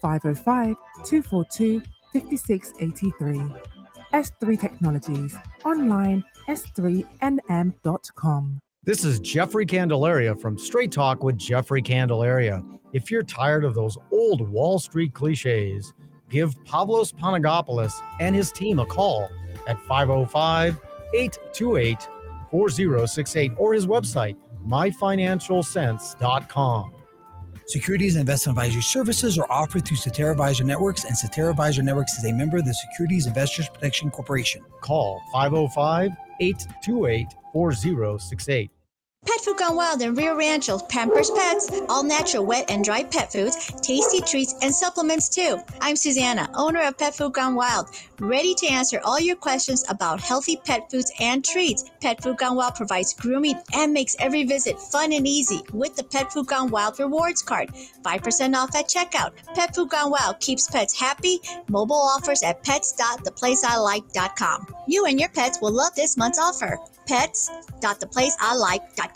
505 242 5683. S3 Technologies, online s3nm.com. This is Jeffrey Candelaria from Straight Talk with Jeffrey Candelaria. If you're tired of those old Wall Street cliches, give Pavlos Panagopoulos and his team a call at 505 828 4068 or his website, myfinancialsense.com. Securities and investment advisory services are offered through Cetera Advisor Networks, and Cetera Advisor Networks is a member of the Securities Investors Protection Corporation. Call 505 828 4068. Pet Food Gone Wild and Rio Rancho Pampers Pets, all natural wet and dry pet foods, tasty treats, and supplements too. I'm Susanna, owner of Pet Food Gone Wild, ready to answer all your questions about healthy pet foods and treats. Pet Food Gone Wild provides grooming and makes every visit fun and easy with the Pet Food Gone Wild rewards card. 5% off at checkout. Pet Food Gone Wild keeps pets happy. Mobile offers at pets.theplaceilike.com. You and your pets will love this month's offer. Pets.theplaceilike.com.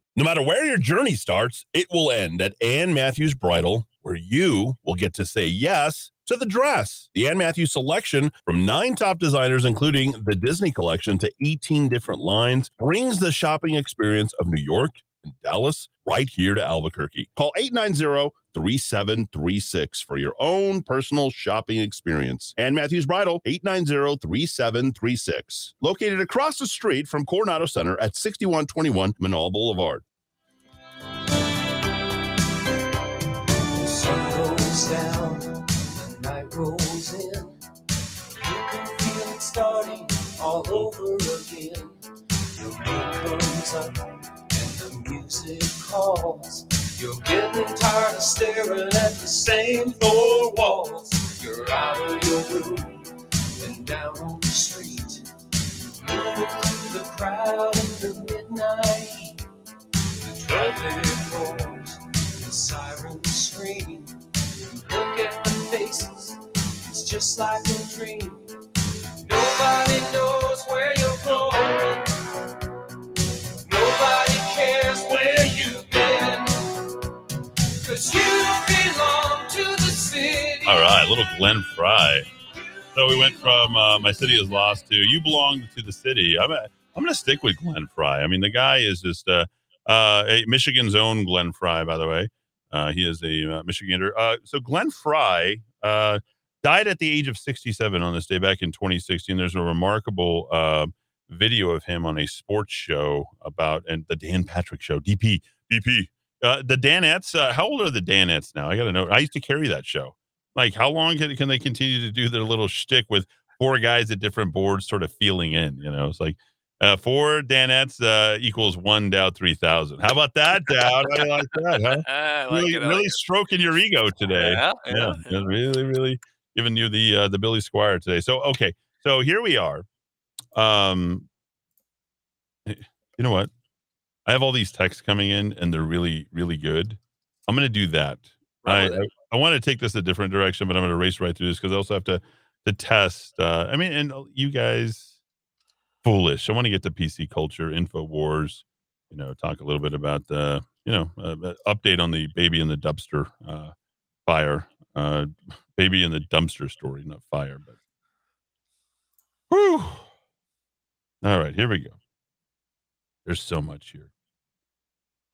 No matter where your journey starts, it will end at Ann Matthews Bridal, where you will get to say yes to the dress. The Ann Matthews selection from nine top designers, including the Disney collection, to 18 different lines, brings the shopping experience of New York and Dallas right here to Albuquerque. Call 890 3736 for your own personal shopping experience. Ann Matthews Bridal, 890 3736. Located across the street from Coronado Center at 6121 Menaul Boulevard. the starting all over again. Your mood comes up and the music calls. You're getting tired of staring at the same four walls. You're out of your room and down on the street. Moving through the crowd in the midnight. The trumpet roars, the sirens scream. Look at the faces, it's just like a dream. Nobody knows where you're going. Cause you belong to the city. All right, little Glenn Frey. So we went from uh, "My City Is Lost" to "You Belong to the City." I'm a, I'm going to stick with Glenn Frey. I mean, the guy is just uh, uh, a Michigan's own Glenn Frey, by the way. Uh, he is a uh, Michigander. Uh, so Glenn Frey uh, died at the age of 67 on this day back in 2016. There's a remarkable uh, video of him on a sports show about and the Dan Patrick Show. DP, DP. Uh, the Danettes. Uh, how old are the Danettes now? I got to know. I used to carry that show. Like, how long can, can they continue to do their little shtick with four guys at different boards, sort of feeling in? You know, it's like uh, four Danettes uh, equals one Dowd 3000. How about that, Dowd? You like that, huh? [laughs] I like really, it, I really like it. stroking your ego today. Yeah, yeah, yeah, really, really giving you the uh, the Billy Squier today. So okay, so here we are. Um, you know what? I have all these texts coming in, and they're really, really good. I'm going to do that. I, I, I want to take this a different direction, but I'm going to race right through this because I also have to to test. Uh, I mean, and you guys, foolish. I want to get to PC culture, info wars. You know, talk a little bit about the you know uh, uh, update on the baby in the dumpster uh, fire, uh, baby in the dumpster story, not fire, but. Whew. All right, here we go. There's so much here.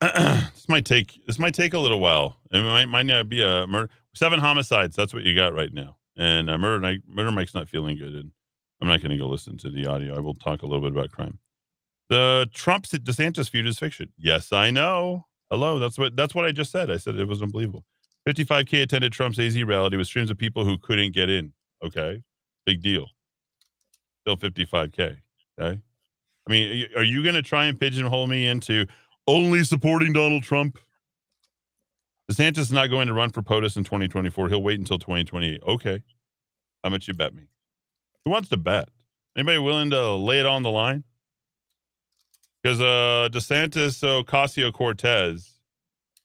[clears throat] this might take this might take a little while. It might might not be a murder. Seven homicides. That's what you got right now. And uh, murder Mike, murder Mike's not feeling good. And I'm not going to go listen to the audio. I will talk a little bit about crime. The Trump DeSantis feud is fiction. Yes, I know. Hello, that's what that's what I just said. I said it was unbelievable. 55k attended Trump's AZ rally with streams of people who couldn't get in. Okay, big deal. Still 55k. Okay. I mean, are you going to try and pigeonhole me into only supporting Donald Trump? DeSantis is not going to run for POTUS in 2024. He'll wait until 2028. Okay. How much you bet me? Who wants to bet? Anybody willing to lay it on the line? Because uh, DeSantis Ocasio Cortez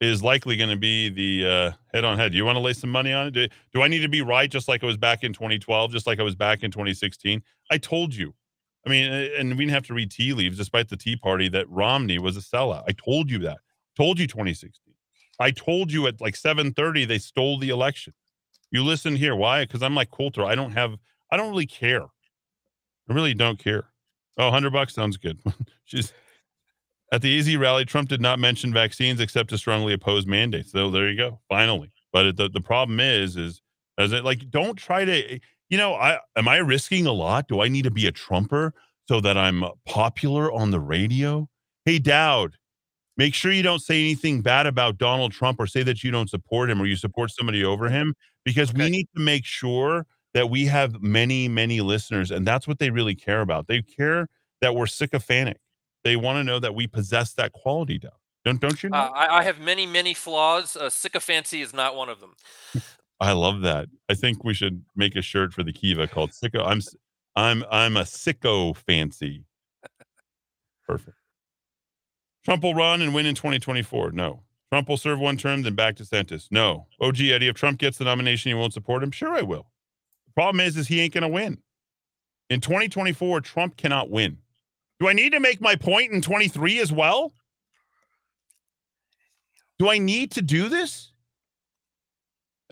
is likely going to be the uh, head on head. Do you want to lay some money on it? Do, do I need to be right just like I was back in 2012, just like I was back in 2016? I told you. I mean, and we didn't have to read tea leaves despite the Tea Party that Romney was a sellout. I told you that. Told you 2016. I told you at like 7:30 they stole the election. You listen here. Why? Because I'm like Coulter. I don't have. I don't really care. I really don't care. Oh, 100 bucks sounds good. [laughs] She's at the Easy rally. Trump did not mention vaccines except to strongly oppose mandates. So there you go. Finally, but the the problem is, is as it like don't try to. You know, I am I risking a lot? Do I need to be a Trumper so that I'm popular on the radio? Hey, Dowd, make sure you don't say anything bad about Donald Trump or say that you don't support him or you support somebody over him because okay. we need to make sure that we have many, many listeners. And that's what they really care about. They care that we're sycophantic. They want to know that we possess that quality, Dowd. Don't, don't you know? Uh, I, I, have many, many flaws. Uh, sycophancy is not one of them. I love that. I think we should make a shirt for the Kiva called Sicko. I'm I'm I'm a sicko fancy. Perfect. Trump will run and win in 2024. No. Trump will serve one term, then back to DeSantis. No. OG Eddy, if Trump gets the nomination, you won't support him. Sure, I will. The problem is, is he ain't gonna win. In 2024, Trump cannot win. Do I need to make my point in 23 as well? Do I need to do this?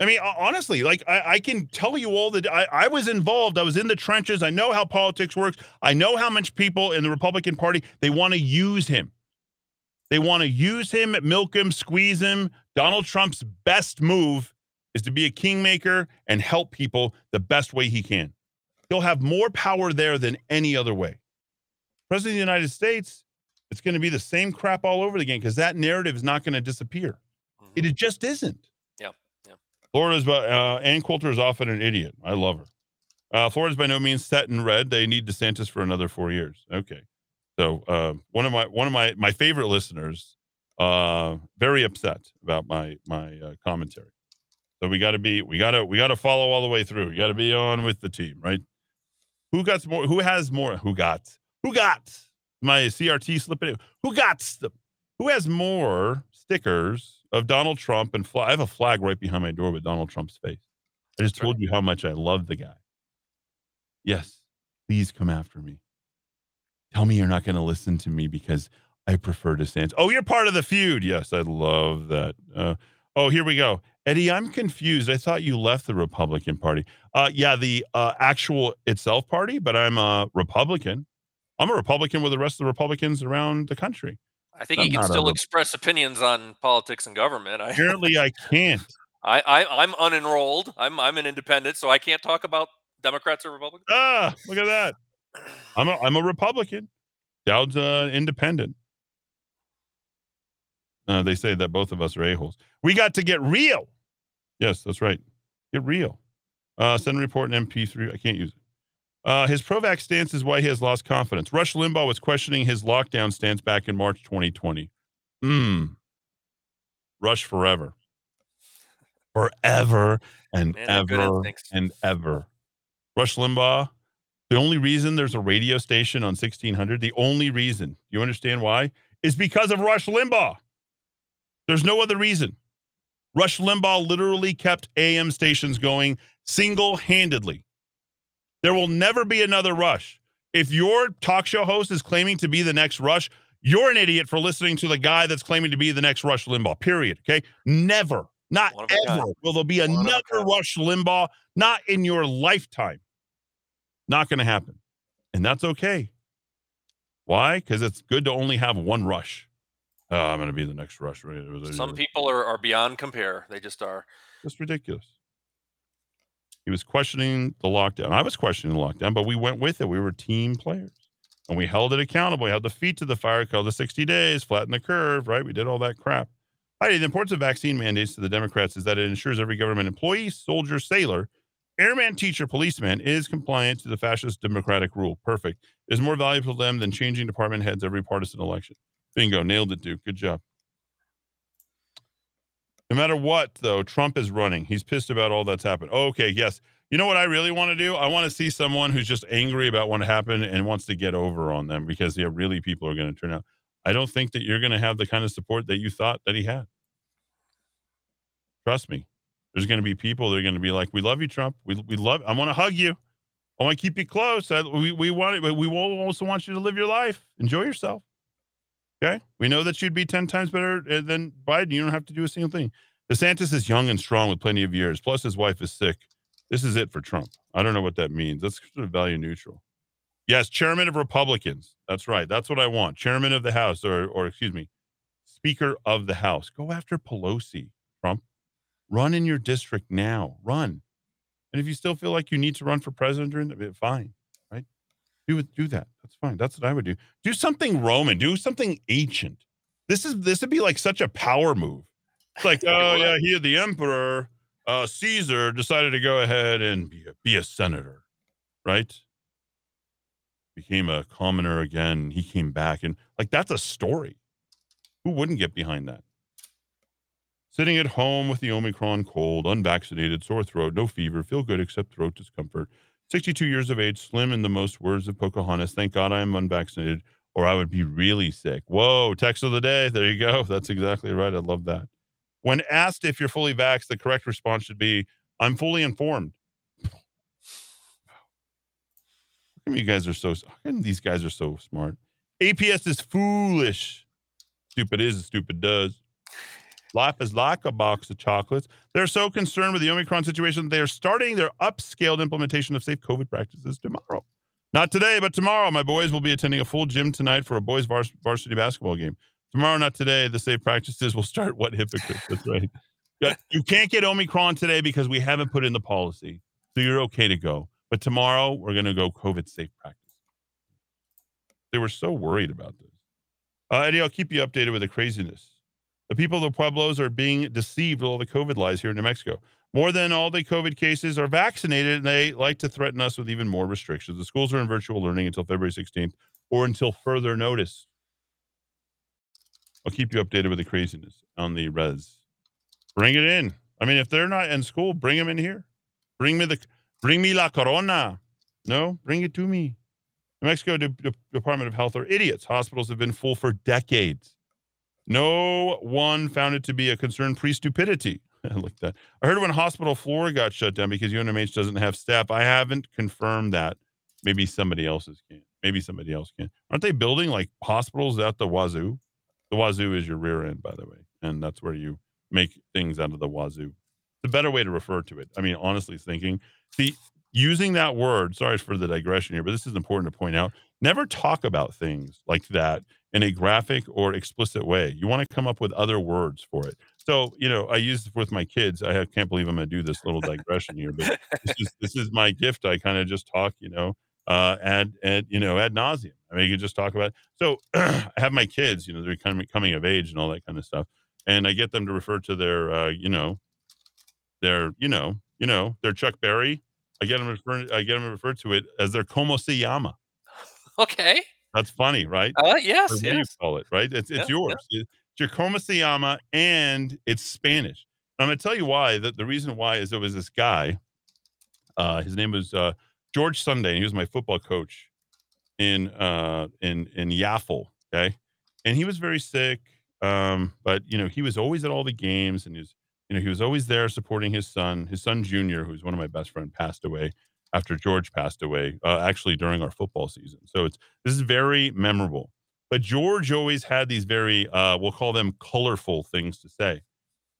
I mean, honestly, like I, I, can tell you all that I, I, was involved. I was in the trenches. I know how politics works. I know how much people in the Republican Party they want to use him. They want to use him, milk him, squeeze him. Donald Trump's best move is to be a kingmaker and help people the best way he can. He'll have more power there than any other way. President of the United States, it's going to be the same crap all over again because that narrative is not going to disappear. Mm-hmm. It just isn't. Florida's by uh, Ann Coulter is often an idiot. I love her. Uh, Florida's by no means set in red. They need DeSantis for another four years. Okay, so uh, one of my one of my my favorite listeners, uh, very upset about my my uh, commentary. So we got to be we got to we got to follow all the way through. We got to be on with the team, right? Who got more? Who has more? Who got? Who got my CRT slipping? Who got? Who has more stickers of Donald Trump and flag. I have a flag right behind my door with Donald Trump's face. I just told you how much I love the guy. Yes, please come after me. Tell me you're not going to listen to me because I prefer DeSantis. Oh, you're part of the feud. Yes, I love that. Uh, oh, here we go. Eddy, I'm confused. I thought you left the Republican Party. Uh, yeah, the uh, actual itself party, but I'm a Republican. I'm a Republican with the rest of the Republicans around the country. I think I'm he can still express opinions on politics and government. I, [laughs] Apparently, I can't. I, I I'm unenrolled. I'm I'm an independent, so I can't talk about Democrats or Republicans. Ah, look at that. I'm a I'm a Republican. Dowd's uh, independent. Uh, they say that both of us are a-holes. We got to get real. Yes, that's right. Get real. Uh, send a report in MP3. I can't use it. Uh, his pro-vax stance is why he has lost confidence. Rush Limbaugh was questioning his lockdown stance back in March 2020. Hmm. Rush forever. Forever and Man, ever and ever. Rush Limbaugh, the only reason there's a radio station on 1600, the only reason, you understand why? Is because of Rush Limbaugh. There's no other reason. Rush Limbaugh literally kept AM stations going single handedly. There will never be another Rush. If your talk show host is claiming to be the next Rush, you're an idiot for listening to the guy that's claiming to be the next Rush Limbaugh. Period. Okay. Never, not ever will there be another Rush Limbaugh. Not in your lifetime. Not going to happen. And that's okay. Why? Because it's good to only have one rush. Oh, I'm going to be the next rush. Some people are, are beyond compare. They just are. It's ridiculous. He was questioning the lockdown. I was questioning the lockdown, but we went with it. We were team players and we held it accountable. We held the feet to the fire, called the 60 days, flatten the curve, right? We did all that crap. Heidi, the importance of vaccine mandates to the Democrats is that it ensures every government employee, soldier, sailor, airman, teacher, policeman is compliant to the fascist democratic rule. Perfect. It is more valuable to them than changing department heads every partisan election. Bingo. Nailed it, Duke. Good job. No matter what, though, Trump is running. He's pissed about all that's happened. Okay, yes. You know what I really want to do? I want to see someone who's just angry about what happened and wants to get over on them because yeah, really people are going to turn out. I don't think that you're going to have the kind of support that you thought that he had. Trust me. There's going to be people that are going to be like, "We love you, Trump. We we love. I want to hug you. I want to keep you close. I, we we want it, but we also want you to live your life. Enjoy yourself." Okay. We know that you'd be 10 times better uh, than Biden. You don't have to do a single thing. DeSantis is young and strong with plenty of years. Plus, his wife is sick. This is it for Trump. I don't know what that means. That's sort of value neutral. Yes, chairman of Republicans. That's right. That's what I want. Chairman of the House, or, or excuse me, Speaker of the House. Go after Pelosi, Trump. Run in your district now. Run. And if you still feel like you need to run for president during the fine, Do do that. That's fine. That's what I would do. Do something Roman. Do something ancient. This is this would be like such a power move. It's like, [laughs] oh yeah, he the emperor, uh, Caesar decided to go ahead and be a, be a senator, right? Became a commoner again. He came back and like that's a story. Who wouldn't get behind that? Sitting at home with the Omicron cold, unvaccinated, sore throat, no fever, feel good except throat discomfort. 62 years of age, slim in the most words of Pocahontas. Thank God I am unvaccinated, or I would be really sick. Whoa, text of the day. There you go. [laughs] That's exactly right. I love that. When asked if you're fully vaxxed, the correct response should be, I'm fully informed. You guys are so, these guys are so smart? APS is foolish. Stupid is, stupid does. Life is like a box of chocolates. They're so concerned with the Omicron situation, that they are starting their upscaled implementation of safe COVID practices tomorrow. Not today, but tomorrow. My boys will be attending a full gym tonight for a boys vars- varsity basketball game. Tomorrow, not today, the safe practices will start. What hypocrites? That's right. You can't get Omicron today because we haven't put in the policy. So you're okay to go. But tomorrow, we're going to go COVID safe practice. They were so worried about this. Uh, Eddie, I'll keep you updated with the craziness. The people of the Pueblos are being deceived with all the COVID lies here in New Mexico. More than all the COVID cases are vaccinated, and they like to threaten us with even more restrictions. The schools are in virtual learning until February 16th or until further notice. I'll keep you updated with the craziness on the res. Bring it in. I mean, if they're not in school, bring them in here. Bring me the bring me la corona. No, bring it to me. New Mexico De- De- Department of Health are idiots. Hospitals have been full for decades. No one found it to be a concern pre stupidity. [laughs] I like that. I heard when hospital floor got shut down because UNMH doesn't have staff. I haven't confirmed that. Maybe somebody else's can. Maybe somebody else can. Aren't they building like hospitals at the wazoo? The wazoo is your rear end, by the way, and that's where you make things out of the wazoo. The better way to refer to it. I mean, honestly thinking, see, using that word. Sorry for the digression here, but this is important to point out. Never talk about things like that in a graphic or explicit way. You want to come up with other words for it. So, you know, I use it with my kids. I can't believe I'm going to do this little digression here, but this is this is my gift. I kind of just talk, you know, uh, ad ad you know ad nauseum. I mean, you just talk about. It. So, [clears throat] I have my kids. You know, they're kind of coming of age and all that kind of stuff, and I get them to refer to their, uh, you know, their, you know, you know, their Chuck Berry. I get them refer. I get them to refer to it as their como se llama. [laughs] Okay. That's funny, right? Uh, yes, what yes. you call it, right? It's it's Yeah, yours. Se llama, and it's Spanish. I'm going to tell you why. That the reason why is there was this guy. Uh, his name was uh, George Sunday. And he was my football coach in uh, in in Yaffle. Okay, and he was very sick. Um, but you know he was always at all the games, and he was you know he was always there supporting his son. His son Junior, who's one of my best friends, passed away after George passed away. Uh, actually, during our football season. So it's this is very memorable. But George always had these very uh, we'll call them colorful things to say.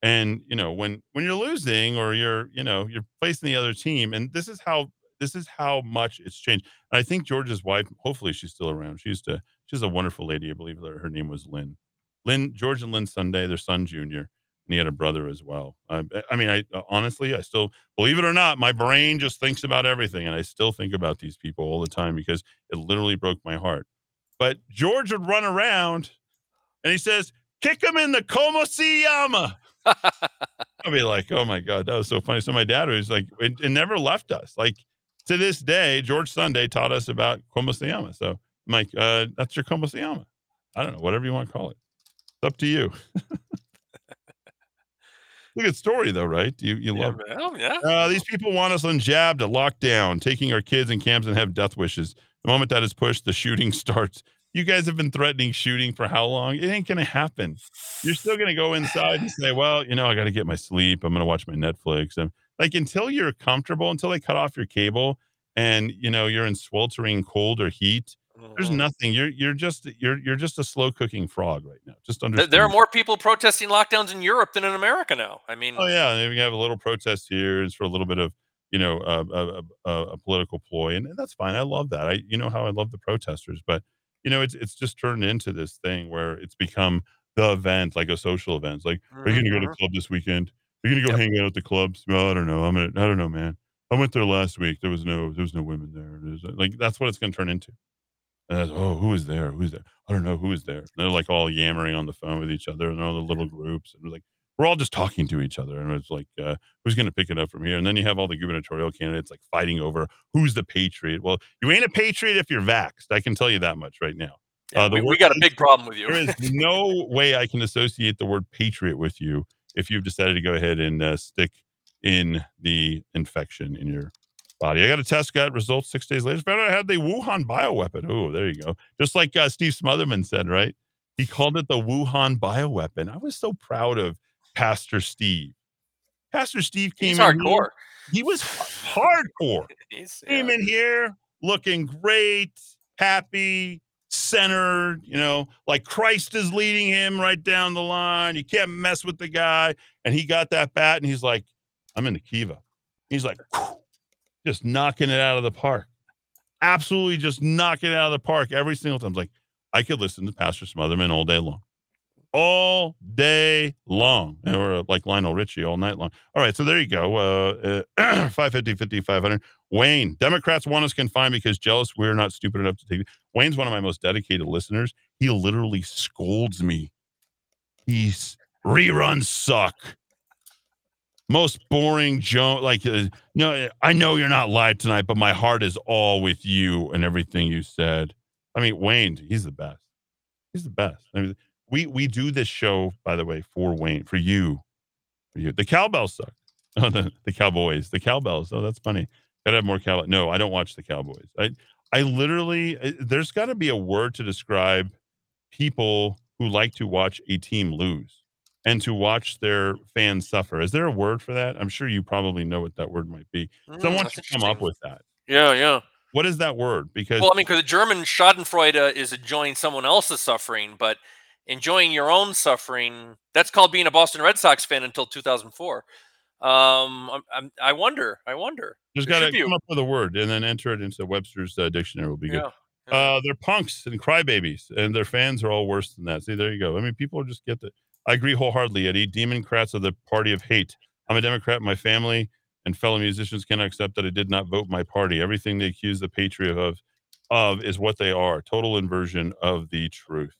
And you know when when you're losing or you're you know you're facing the other team, and this is how this is how much it's changed. And I think George's wife, hopefully she's still around. She used to, she's a wonderful lady. I believe her, her name was Lynn. Lynn, George and Lynn Sunday, their son Junior, and he had a brother as well. I, I mean, I honestly, I still believe it or not, my brain just thinks about everything, and I still think about these people all the time because it literally broke my heart. But George would run around, and he says, "Kick him in the llama." I'd be like, "Oh my god, that was so funny." So my dad was like, it, it never left us. Like to this day, George Sunday taught us about llama. So I'm like, uh, "That's your llama." I don't know, whatever you want to call it. It's up to you. [laughs] Look at story though, right? You you Yeah, love it. Oh, yeah. uh, these people want us unjabbed to lock down, taking our kids in camps and have death wishes. The moment that is pushed, the shooting [laughs] starts. You guys have been threatening shooting for how long? It ain't gonna happen. You're still gonna go inside and say, "Well, you know, I got to get my sleep. I'm gonna watch my Netflix." And like until you're comfortable, until they cut off your cable, and you know you're in sweltering cold or heat. There's Mm-hmm. nothing. You're you're just you're you're just a slow cooking frog right now. Just understand. There are more people protesting lockdowns in Europe than in America now. I mean, Oh yeah, we have a little protest here. It's for a little bit of you know a, a, a, political ploy, and that's fine. I love that. I you know how I love the protesters, but you know it's it's just turned into this thing where it's become the event, like a social event. It's like, are you going to go to the club this weekend? Are you going to go hang out at the clubs? Well, I don't know. I'm gonna. I don't know, man. I went there last week. There was no there was no women there. There's like that's what it's going to turn into. And oh, who is there? Who's there? I don't know who is there. And they're like all yammering on the phone with each other and all the little groups. And we're like, we're all just talking to each other. And it's like, uh, who's going to pick it up from here? And then you have all the gubernatorial candidates like fighting over who's the patriot. Well, you ain't a patriot if you're vaxxed. I can tell you that much right now. Yeah, the we- we got a big problem with you. There is [laughs] no way I can associate the word patriot with you if you've decided to go ahead and uh, stick in the infection in your body. I got a test, got results six days later. Found out I had the Wuhan bioweapon. Oh, there you go. Just like uh, Steve Smothermon said, right? He called it the Wuhan bioweapon. I was so proud of Pastor Steve. Pastor Steve came He's in hardcore. He was hardcore. [laughs] He's, Came in here looking great, happy, centered, you know, like Christ is leading him right down the line. You can't mess with the guy. And he got that bat and he's like, I'm in the Kiva. He's like, just knocking it out of the park. Absolutely just knocking it out of the park every single time. Like, I could listen to Pastor Smothermon all day long. All day long. Or like Lionel Richie all night long. All right. So there you go. Uh, uh [clears throat] 550, 50, 500. Wayne, Democrats want us confined because jealous we're not stupid enough to take it. Wayne's one of my most dedicated listeners. He literally scolds me. He's reruns suck. Most boring joke. Like, uh, no, I know you're not live tonight, but my heart is all with you and everything you said. I mean, Wayne, he's the best. He's the best. I mean, we we do this show, by the way, for Wayne, for you, for you. The cowbells suck. [laughs] Oh, the, the Cowboys, the cowbells. Oh, that's funny. Gotta have more cowbell. No, I don't watch the Cowboys. I I literally uh, there's got to be a word to describe people who like to watch a team lose and to watch their fans suffer. Is there a word for that? I'm sure you probably know what that word might be. Someone that's should come up with that. Yeah, yeah. What is that word? Because Well, I mean, because the German Schadenfreude uh, is enjoying someone else's suffering, but enjoying your own suffering, that's called being a Boston Red Sox fan until 2004. Um, I'm, I'm, I wonder, I wonder. Just got to come up with a word and then enter it into Webster's uh, dictionary. Will be good. Yeah, Uh, they're punks and crybabies, and their fans are all worse than that. See, there you go. I mean, people just get that. I agree wholeheartedly, Eddie. Democrats are the party of hate. I'm a Democrat. My family and fellow musicians cannot accept that I did not vote my party. Everything they accuse the patriot of, of is what they are. Total inversion of the truth.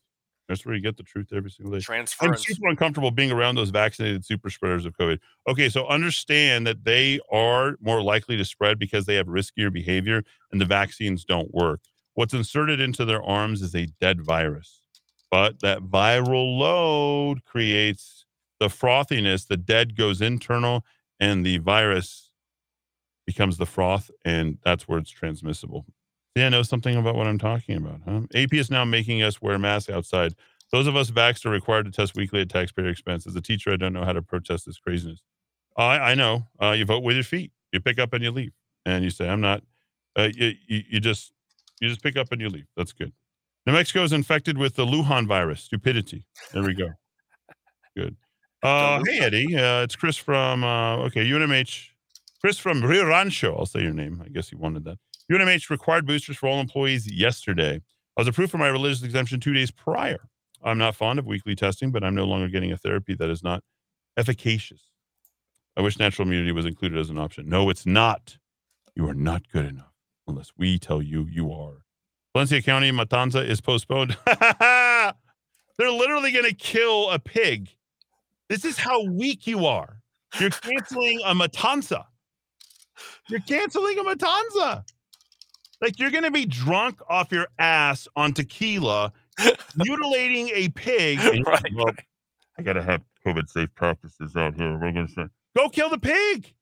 That's where you get the truth every single day. I'm super uncomfortable being around those vaccinated super spreaders of COVID. Okay, so understand that they are more likely to spread because they have riskier behavior and the vaccines don't work. What's inserted into their arms is a dead virus. But that viral load creates the frothiness. The dead goes internal and the virus becomes the froth, and that's where it's transmissible. Yeah, I know something about what I'm talking about, huh? AP is now making us wear masks outside. Those of us vaxxed are required to test weekly at taxpayer expense. As a teacher, I don't know how to protest this craziness. I, I know. Uh, you vote with your feet. You pick up and you leave, and you say, "I'm not." Uh, you, you you just you just pick up and you leave. That's good. New Mexico is infected with the Luhan virus. Stupidity. There we go. [laughs] Good. Uh, hey Eddie, uh, it's Chris from uh, okay UNMH Chris from Rio Rancho. I'll say your name. I guess you wanted that. UNMH required boosters for all employees yesterday. I was approved for my religious exemption two days prior. I'm not fond of weekly testing, but I'm no longer getting a therapy that is not efficacious. I wish natural immunity was included as an option. No, it's not. You are not good enough unless we tell you you are. Valencia County Matanza is postponed. [laughs] They're literally going to kill a pig. This is how weak you are. You're canceling a Matanza. You're canceling a Matanza. Like you're going to be drunk off your ass on tequila, mutilating a pig. [laughs] Right, well, I got to have COVID safe practices out here. We're going to say, go kill the pig.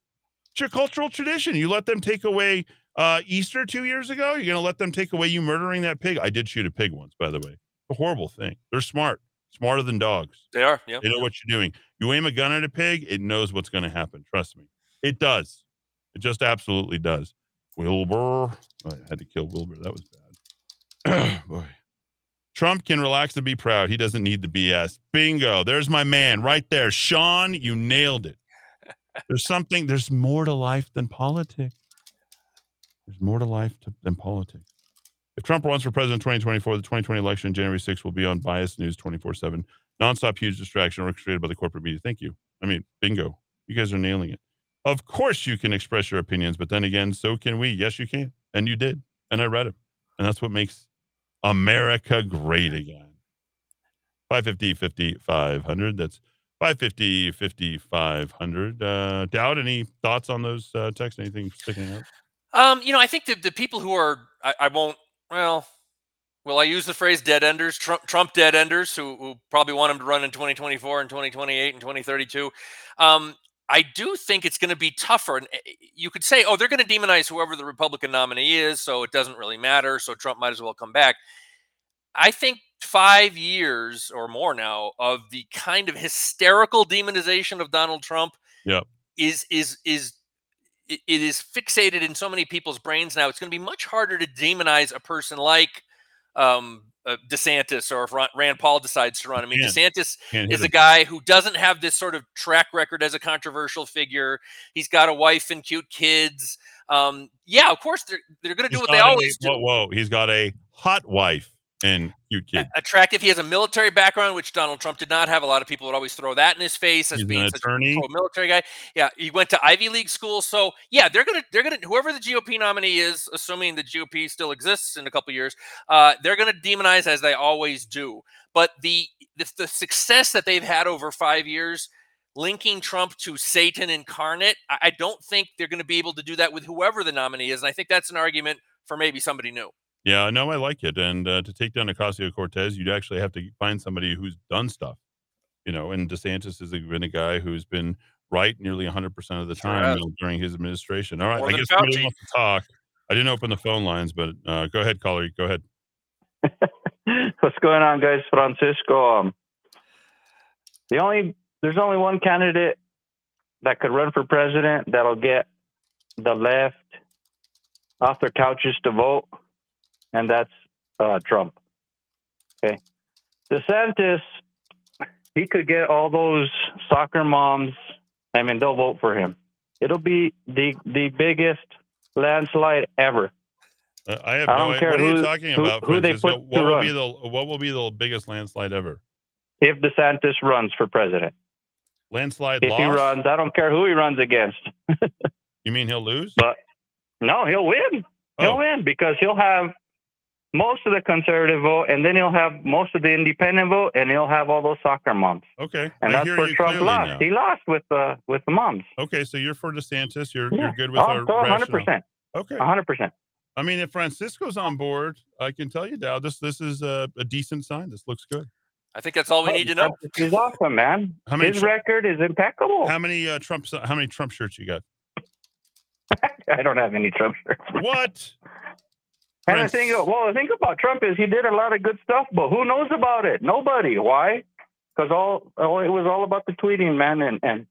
It's your cultural tradition. You let them take away uh, Easter two years ago. You're going to let them take away you murdering that pig. I did shoot a pig once, by the way. A horrible thing. They're smart, smarter than dogs. They are. Yeah. They know what you're doing. You aim a gun at a pig, it knows what's going to happen. Trust me. It does. It just absolutely does. Wilbur. Oh, I had to kill Wilbur. That was bad. [clears throat] Boy. Trump can relax and be proud. He doesn't need the BS. Bingo. There's my man right there. Sean, you nailed it. [laughs] There's something, there's more to life than politics. There's more to life to, than politics. If Trump runs for president in 2024, the 2020 election, January 6th, will be on biased news 24 7. Nonstop huge distraction orchestrated by the corporate media. Thank you. I mean, bingo. You guys are nailing it. Of course, you can express your opinions, but then again, so can we. Yes, you can. And you did. And I read them. And that's what makes America great again. 550 5500. That's 550 5500. Uh, Dowd, any thoughts on those uh, texts? Anything sticking out? Um, you know, I think the, the people who are, I, I won't, well, will I use the phrase dead enders, Trump, Trump dead enders, who, who probably want him to run in 2024 and 2028 and 2032. Um, I do think it's going to be tougher. And eh, you could say, oh, they're going to demonize whoever the Republican nominee is, so it doesn't really matter. So Trump might as well come back. I think five years or more now of the kind of hysterical demonization of Donald Trump Yep. is is is it, it is fixated in so many people's brains now. It's going to be much harder to demonize a person like um, uh, DeSantis or if Ron- Rand Paul decides to run. I mean, Can't. DeSantis Can't is a guy who doesn't have this sort of track record as a controversial figure. He's got a wife and cute kids. Um, yeah, of course they're they're going to do what they a- always do. Whoa, whoa. He's got a hot wife and cute kid. attractive. He has a military background, which Donald Trump did not have. A lot of people would always throw that in his face as He's being an such attorney. a military guy. Yeah, he went to Ivy League school, so yeah, they're gonna they're gonna whoever the GOP nominee is, assuming the GOP still exists in a couple years, uh, they're gonna demonize as they always do. But the, the the success that they've had over five years. Linking Trump to Satan incarnate, I I don't think they're going to be able to do that with whoever the nominee is. And I think that's an argument for maybe somebody new. Yeah, no, I like it. And uh, to take down Ocasio Cortez, you'd actually have to find somebody who's done stuff, you know. And DeSantis has been a guy who's been right nearly 100% of the time know, during his administration. All right, More I guess Fauci. wants to talk. I didn't open the phone lines, but uh, go ahead, caller. Go ahead. [laughs] What's going on, guys? Francisco. Um, the only there's only one candidate that could run for president that'll get the left off their couches to vote, and that's uh, Trump. Okay, DeSantis, he could get all those soccer moms. I mean, they'll vote for him. It'll be the the biggest landslide ever. Uh, I have I no don't idea. care What are you who- talking who- about, who they Francisco? put What will be the what will be the biggest landslide ever? If DeSantis runs for president, Landslide if loss? he runs, I don't care who he runs against. [laughs] You mean he'll lose? But no, he'll win. He'll Oh. win because he'll have most of the conservative vote, and then he'll have most of the independent vote, and he'll have all those soccer moms. Okay, And I that's hear where Trump lost. now. He lost with the with the moms. Okay, so you're for DeSantis. You're Yeah. you're good with Oh, our so 100%. rationale. Okay, hundred percent. I mean, if Francisco's on board, I can tell you, Dowd, this this is a, a decent sign. This looks good. I think that's all we need to know. He's awesome, man. How many His Tru- record is impeccable. How many uh, Trump how many Trump shirts you got? [laughs] I don't have any Trump shirts. What? And the thing, well, the thing about Trump is he did a lot of good stuff, but who knows about it? Nobody. Why? Because all, all it was all about the tweeting, man, and and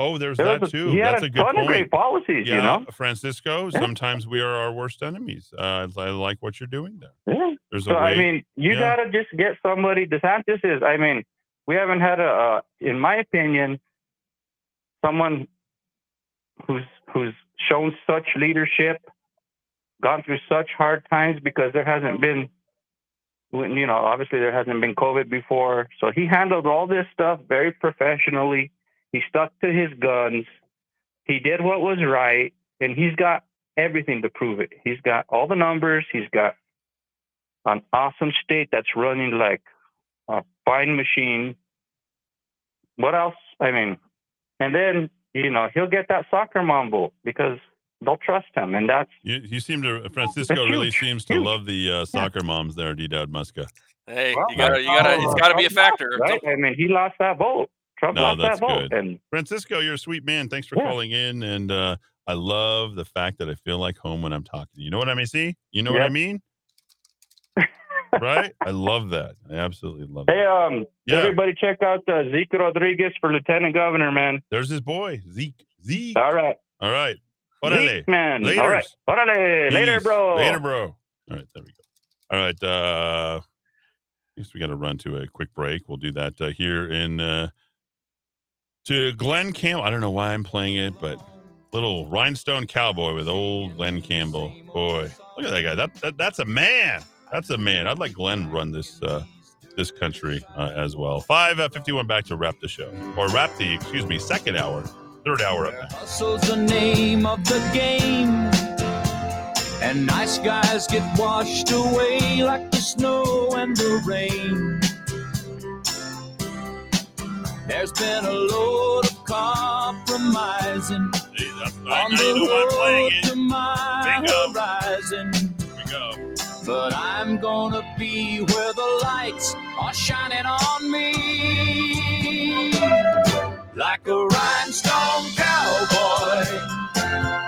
Oh, there's There that a- too. he had That's a a good ton of great policies, you know? Francisco. Yeah. Sometimes we are our worst enemies. Uh, I like what you're doing there. Yeah. There's a So way. I mean, you yeah. gotta just get somebody. DeSantis is. I mean, we haven't had a, uh, in my opinion, someone who's who's shown such leadership, gone through such hard times because there hasn't been, you know, obviously there hasn't been COVID before. So he handled all this stuff very professionally. He stuck to his guns. He did what was right, and he's got everything to prove it. He's got all the numbers. He's got an awesome state that's running like a fine machine. What else? I mean, and then you know he'll get that soccer mom vote because they'll trust him, and that's You, you seem to Francisco really seems to love the uh, soccer moms there, D. Dowd Muska. Hey, Well, you gotta, you gotta, it's gotta be a factor. right. I mean, he lost that vote. Trump No, lost that's that vote, good. and Francisco, you're a sweet man. Thanks for Yeah. calling in, and uh, I love the fact that I feel like home when I'm talking to you. You know what I mean? See, you know what I mean? [laughs] right? I love that. I absolutely love it. hey, um, Yeah. everybody check out uh, Zeke Rodriguez for lieutenant governor, man. There's his boy Zeke. Zeke. All right. All right. Zeke, man. Later. All right. Orale. Later, bro. Later, bro. All right, there we go. All right. Uh, I guess we got to run to a quick break. We'll do that uh, here in uh, to Glen Campbell. I don't know why I'm playing it, but little rhinestone cowboy with old Glen Campbell. Boy, look at that guy. That, that that's a man. That's a man. I'd like Glen to run this uh, this country uh, as well. Five uh, fifty one. Back to wrap the show or wrap the excuse me second hour, third hour up next. Hustle's the name of the game. And nice guys get washed away like the snow and the rain. There's been a load of compromising on the road to my horizon. But I'm gonna be where the lights are shining on me like a rhinestone cowboy.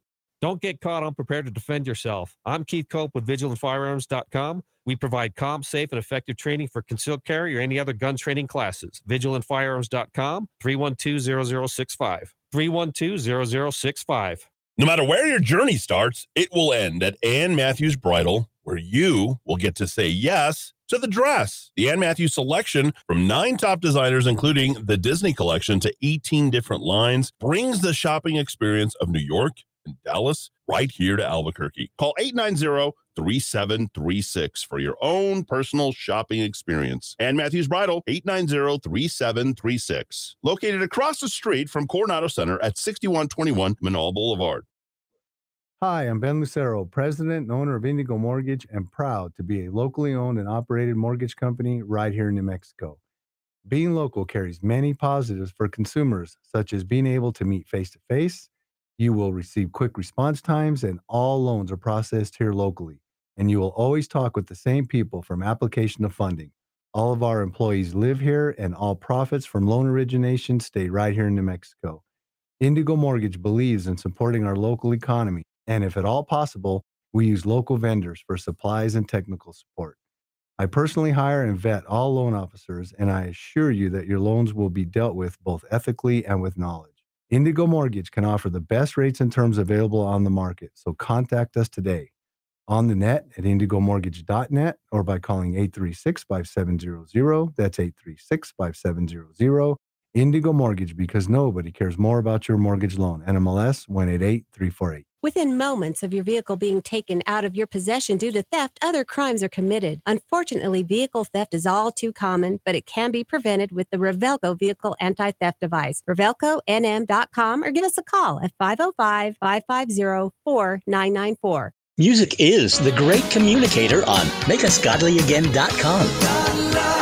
Don't get caught unprepared to defend yourself. I'm Keith Cope with VigilantFirearms.com. We provide calm, safe, and effective training for concealed carry or any other gun training classes. VigilantFirearms.com, 312-0065. 312-0065. No matter where your journey starts, it will end at Ann Matthews Bridal, where you will get to say yes to the dress. The Ann Matthews selection from nine top designers, including the Disney collection, to 18 different lines, brings the shopping experience of New York and Dallas right here to Albuquerque. Call 890 3736 for your own personal shopping experience. Ann Matthews Bridal, 890 3736. Located across the street from Coronado Center at 6121 Menaul Boulevard. Hi, I'm Ben Lucero, president and owner of Indigo Mortgage, and proud to be a locally owned and operated mortgage company right here in New Mexico. Being local carries many positives for consumers, such as being able to meet face to face. You will receive quick response times, and all loans are processed here locally. And you will always talk with the same people from application to funding. All of our employees live here, and all profits from loan origination stay right here in New Mexico. Indigo Mortgage believes in supporting our local economy, and if at all possible, we use local vendors for supplies and technical support. I personally hire and vet all loan officers, and I assure you that your loans will be dealt with both ethically and with knowledge. Indigo Mortgage can offer the best rates and terms available on the market, so contact us today on the net at indigomortgage.net or by calling 836 5700. That's 836 5700. Indigo Mortgage, because nobody cares more about your mortgage loan. NMLS 188348. Within moments of your vehicle being taken out of your possession due to theft, other crimes are committed. Unfortunately, vehicle theft is all too common, but it can be prevented with the Revelco vehicle anti theft device. RevelcoNM.com or give us a call at 505 550 4994. Music is the great communicator on makeusgodlyagain.com.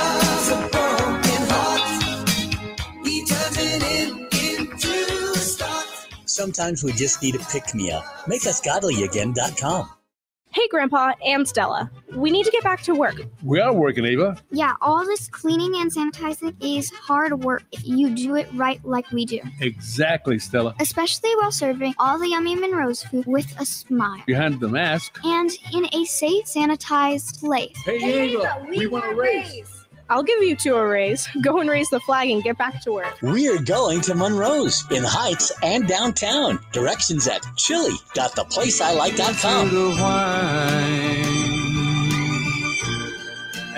Sometimes we just need a pick me up. MakeUsGodlyAgain.com. Hey, Grandpa, I'm Stella. We need to get back to work. We are working, Ava. Yeah, all this cleaning and sanitizing is hard work if you do it right like we do. Exactly, Stella. Especially while serving all the yummy Monroe's food with a smile. Behind the mask. And in a safe, sanitized place. Hey, Ava, we, want a raise. I'll give you two a raise. [laughs] Go and raise the flag and get back to work. We're going to Monroe's in Heights and downtown. Directions at chili.theplaceilike.com. the wine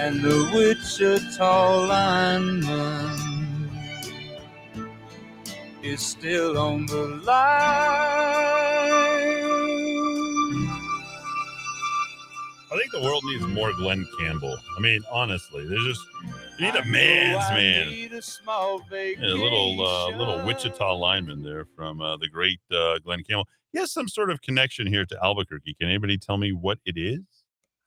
and the Wichita lineman is still on the line. I think the world needs more Glen Campbell. I mean, honestly, there's just you need a man's man. Need a small Yeah, a little uh, little Wichita lineman there from uh, the great uh, Glen Campbell. He has some sort of connection here to Albuquerque. Can anybody tell me what it is?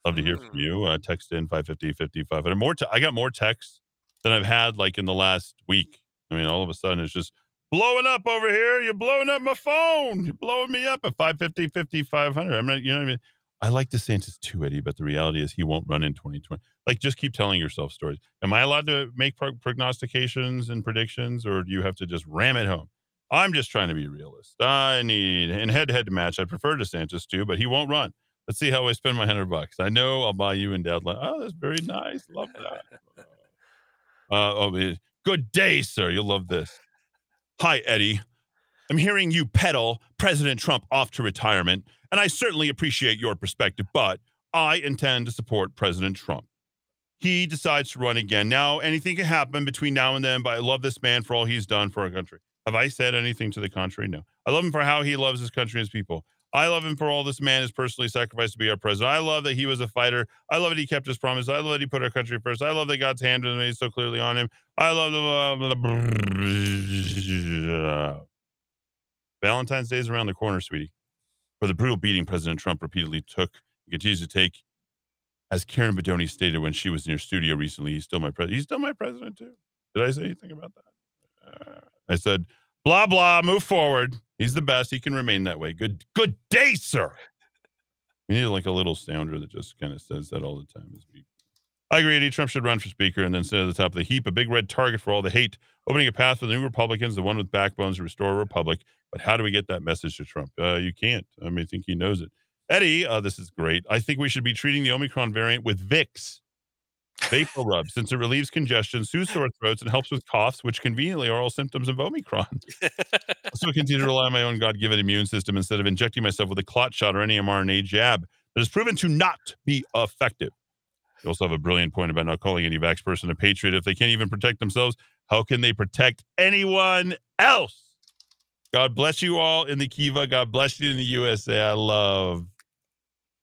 Love to hear from you. Uh, text in 550 5500. More I got more texts than I've had like in the last week. I mean, all of a sudden it's just blowing up over here. You're blowing up my phone. You're blowing me up at 550 5500. I'm not, you know what I mean? I like DeSantis too, Eddie, but the reality is he won't run in 2020. Like, just keep telling yourself stories. Am I allowed to make prog- prognostications and predictions, or do you have to just ram it home? I'm just trying to be realist. I need and head to head match. I prefer DeSantis too, but he won't run. Let's see how I spend my hundred bucks. I know I'll buy you and Dad. lunch. Oh, that's very nice. Love that. [laughs] Uh, oh, good day, sir. You'll love this. Hi, Eddie. I'm hearing you peddle President Trump off to retirement, and I certainly appreciate your perspective, but I intend to support President Trump. He decides to run again. Now, anything can happen between now and then, but I love this man for all he's done for our country. Have I said anything to the contrary? No. I love him for how he loves his country and his people. I love him for all this man has personally sacrificed to be our president. I love that he was a fighter. I love that he kept his promise. I love that he put our country first. I love that God's hand was made so clearly on him. I love the. Valentine's Day is around the corner, sweetie. For the brutal beating President Trump repeatedly took and continues to take, as Karen Bedonie stated when she was in your studio recently, he's still my president. He's still my president too. Did I say anything about that? Uh, I said, blah blah. Move forward. He's the best. He can remain that way. Good good day, sir. We need like a little sounder that just kind of says that all the time. I agree. Eddie Trump should run for speaker and then sit at the top of the heap, a big red target for all the hate, opening a path for the new Republicans, the one with backbones to restore a republic. But how do we get that message to Trump? Uh, you can't. I mean, I think he knows it. Eddie, uh, this is great. I think we should be treating the Omicron variant with Vicks. Vapor rub, since it relieves congestion, soothes sore throats, and helps with coughs, which conveniently are all symptoms of Omicron. so [laughs] I continue to rely on my own God given immune system instead of injecting myself with a clot shot or any mRNA jab that has proven to not be effective. You also have a brilliant point about not calling any vax person a patriot. If they can't even protect themselves, how can they protect anyone else? God bless you all in the Kiva. God bless you in the USA. I love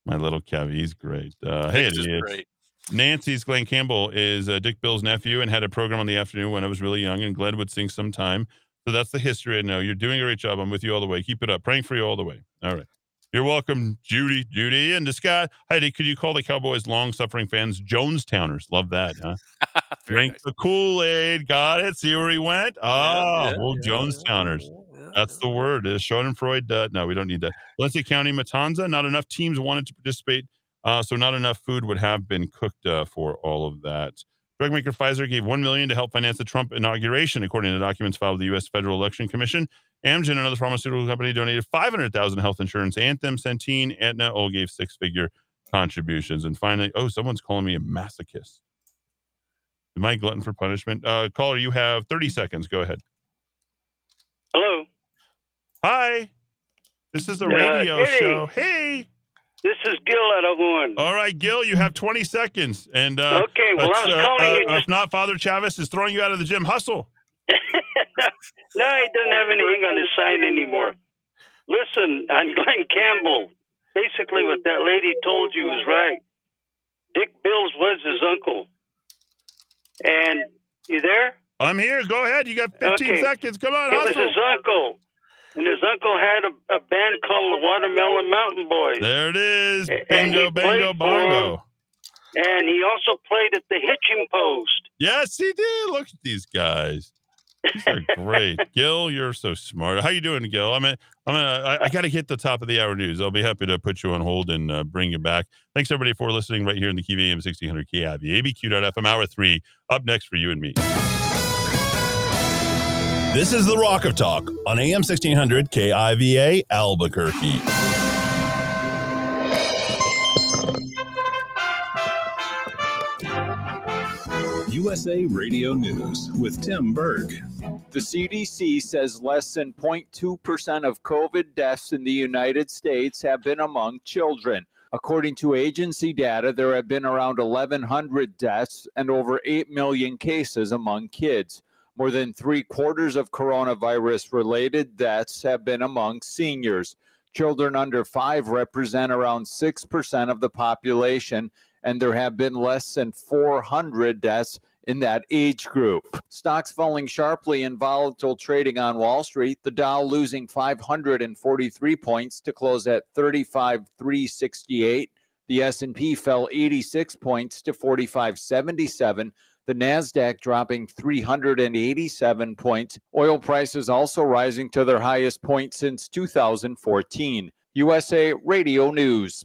my little Kevy. He's great. Uh, hey, is it's- great. Nancy's Glen Campbell is uh, Dick Bill's nephew and had a program on the afternoon when I was really young, and Glen would sing sometime. So that's the history I know. You're doing a great job. I'm with you all the way. Keep it up. Praying for you all the way. All right. You're welcome, Judy. Judy and Scott. Heidi, could you call the Cowboys long suffering fans Jonestowners? Love that, huh? [laughs] Drink the Kool Aid. Got it. See where he went? Oh, yeah, well, Jonestowners. That's the word. Uh, Schadenfreude. Uh, no, we don't need that. Valencia County, Matanza. Not enough teams wanted to participate, uh, so not enough food would have been cooked uh, for all of that. Drug maker Pfizer gave one million to help finance the Trump inauguration, according to documents filed with the U.S. Federal Election Commission. Amgen, another pharmaceutical company, donated five hundred thousand health insurance. Anthem, Centene, Aetna all gave six-figure contributions. And finally, oh, someone's calling me a masochist. Am I glutton for punishment? Uh, caller, you have thirty seconds. Go ahead. Hello. Hi. This is a Uh, radio show. Hey. This is Gil out of one. All right, Gil, you have 20 seconds. And uh, Okay, well, I was uh, calling uh, you if not, Father Chavez is throwing you out of the gym. Hustle. [laughs] no, he doesn't have anything on his sign anymore. Listen, on Glen Campbell, basically what that lady told you was right. Dick Bills was his uncle. And you there? I'm here. Go ahead. You got 15 Okay. seconds. Come on, It was his uncle. And his uncle had a, a band called the Watermelon Mountain Boys. There it is. Bingo, bingo, bongo. And he also played at the Hitching Post. Yes, he did. Look at these guys. These are great. [laughs] Gil, you're so smart. How you doing, Gil? I'm, a, I'm a, I, I got to hit the top of the hour news. I'll be happy to put you on hold and uh, bring you back. Thanks, everybody, for listening right here in the KV AM 1600 KIV, ABQ.FM, hour three. Up next for you and me. This is the Rock of Talk on AM 1600 KIVA Albuquerque. USA Radio News with Tim Berg. The CDC says less than 0.2% of COVID deaths in the United States have been among children. According to agency data, there have been around 1,100 deaths and over 8 million cases among kids. More than three quarters of coronavirus related deaths have been among seniors. Children under five represent around 6% of the population, and there have been less than 400 deaths in that age group. Stocks falling sharply in volatile trading on Wall Street, the Dow losing 543 points to close at 35,368. The S&P fell 86 points to 4577. The Nasdaq dropping 387 points. Oil prices also rising to their highest point since 2014. USA Radio News.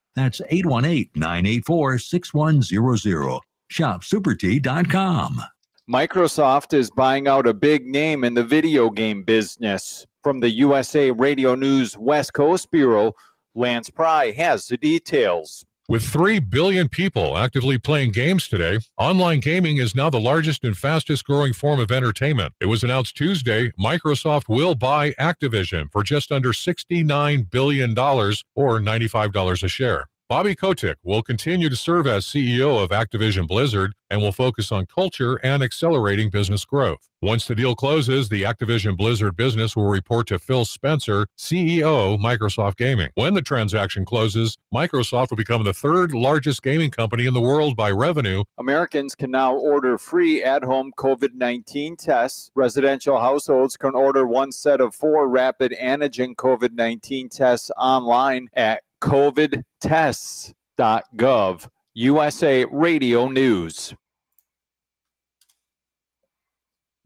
That's 818-984-6100. ShopSuperTea.com. Microsoft is buying out a big name in the video game business. From the USA Radio News West Coast Bureau, Lance Pry has the details. With 3 billion people actively playing games today, online gaming is now the largest and fastest growing form of entertainment. It was announced Tuesday Microsoft will buy Activision for just under $69 billion or $95 a share. Bobby Kotick will continue to serve as CEO of Activision Blizzard and will focus on culture and accelerating business growth. Once the deal closes, the Activision Blizzard business will report to Phil Spencer, CEO Microsoft Gaming. When the transaction closes, Microsoft will become the third largest gaming company in the world by revenue. Americans can now order free at home COVID 19 tests. Residential households can order one set of four rapid antigen COVID 19 tests online at covidtests.gov. USA Radio News.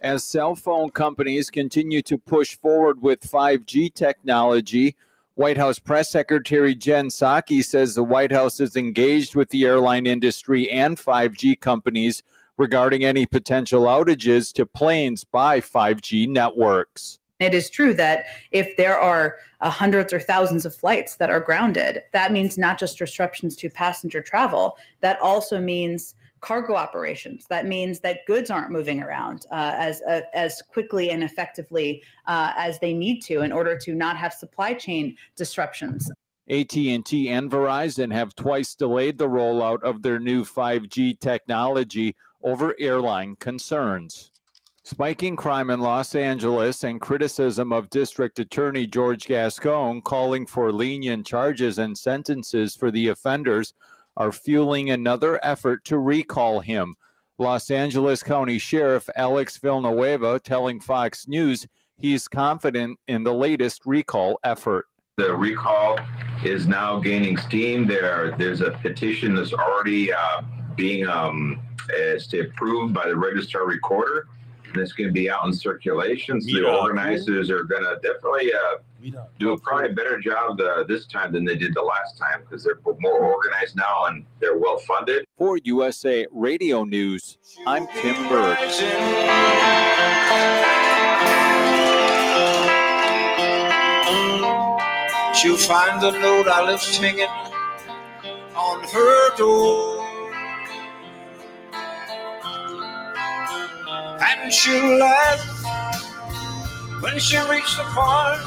As cell phone companies continue to push forward with 5G technology, White House Press Secretary Jen Psaki says the White House is engaged with the airline industry and 5G companies regarding any potential outages to planes by 5G networks. It is true that if there are uh, hundreds or thousands of flights that are grounded, that means not just disruptions to passenger travel, that also means cargo operations. That means that goods aren't moving around uh, as uh, as quickly and effectively uh, as they need to in order to not have supply chain disruptions. AT&T and Verizon have twice delayed the rollout of their new 5G technology over airline concerns. Spiking crime in Los Angeles and criticism of District Attorney George Gascon calling for lenient charges and sentences for the offenders are fueling another effort to recall him. Los Angeles County Sheriff Alex Villanueva telling Fox News he's confident in the latest recall effort. The recall is now gaining steam. There, there's a petition that's already uh, being um, to approved by the registrar recorder, and it's going to be out in circulation. So the organizers are going to definitely uh, do a probably a better job uh, this time than they did the last time because they're more organized now and they're well funded. For USA Radio News, I'm Tim Berg. She'll find the note I left hanging on her door. And she'll laugh when she reaches the part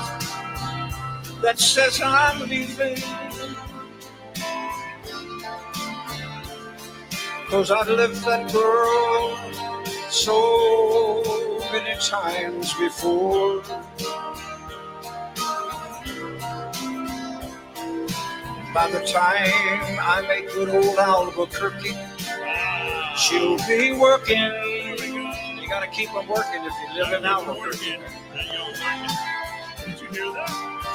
that says I'm leaving. Cause I've left that girl so many times before. By the time I make good old Albuquerque, she'll be working. You gotta keep them working if you live in Albuquerque.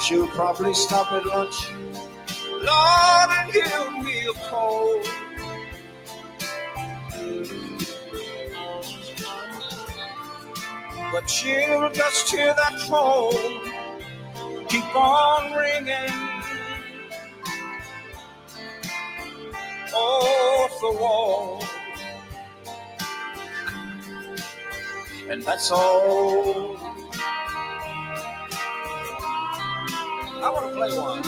She'll probably stop at lunch. Lord, and give me a call. But she'll just hear that phone keep on ringing. off the wall. And that's all. I want to play one.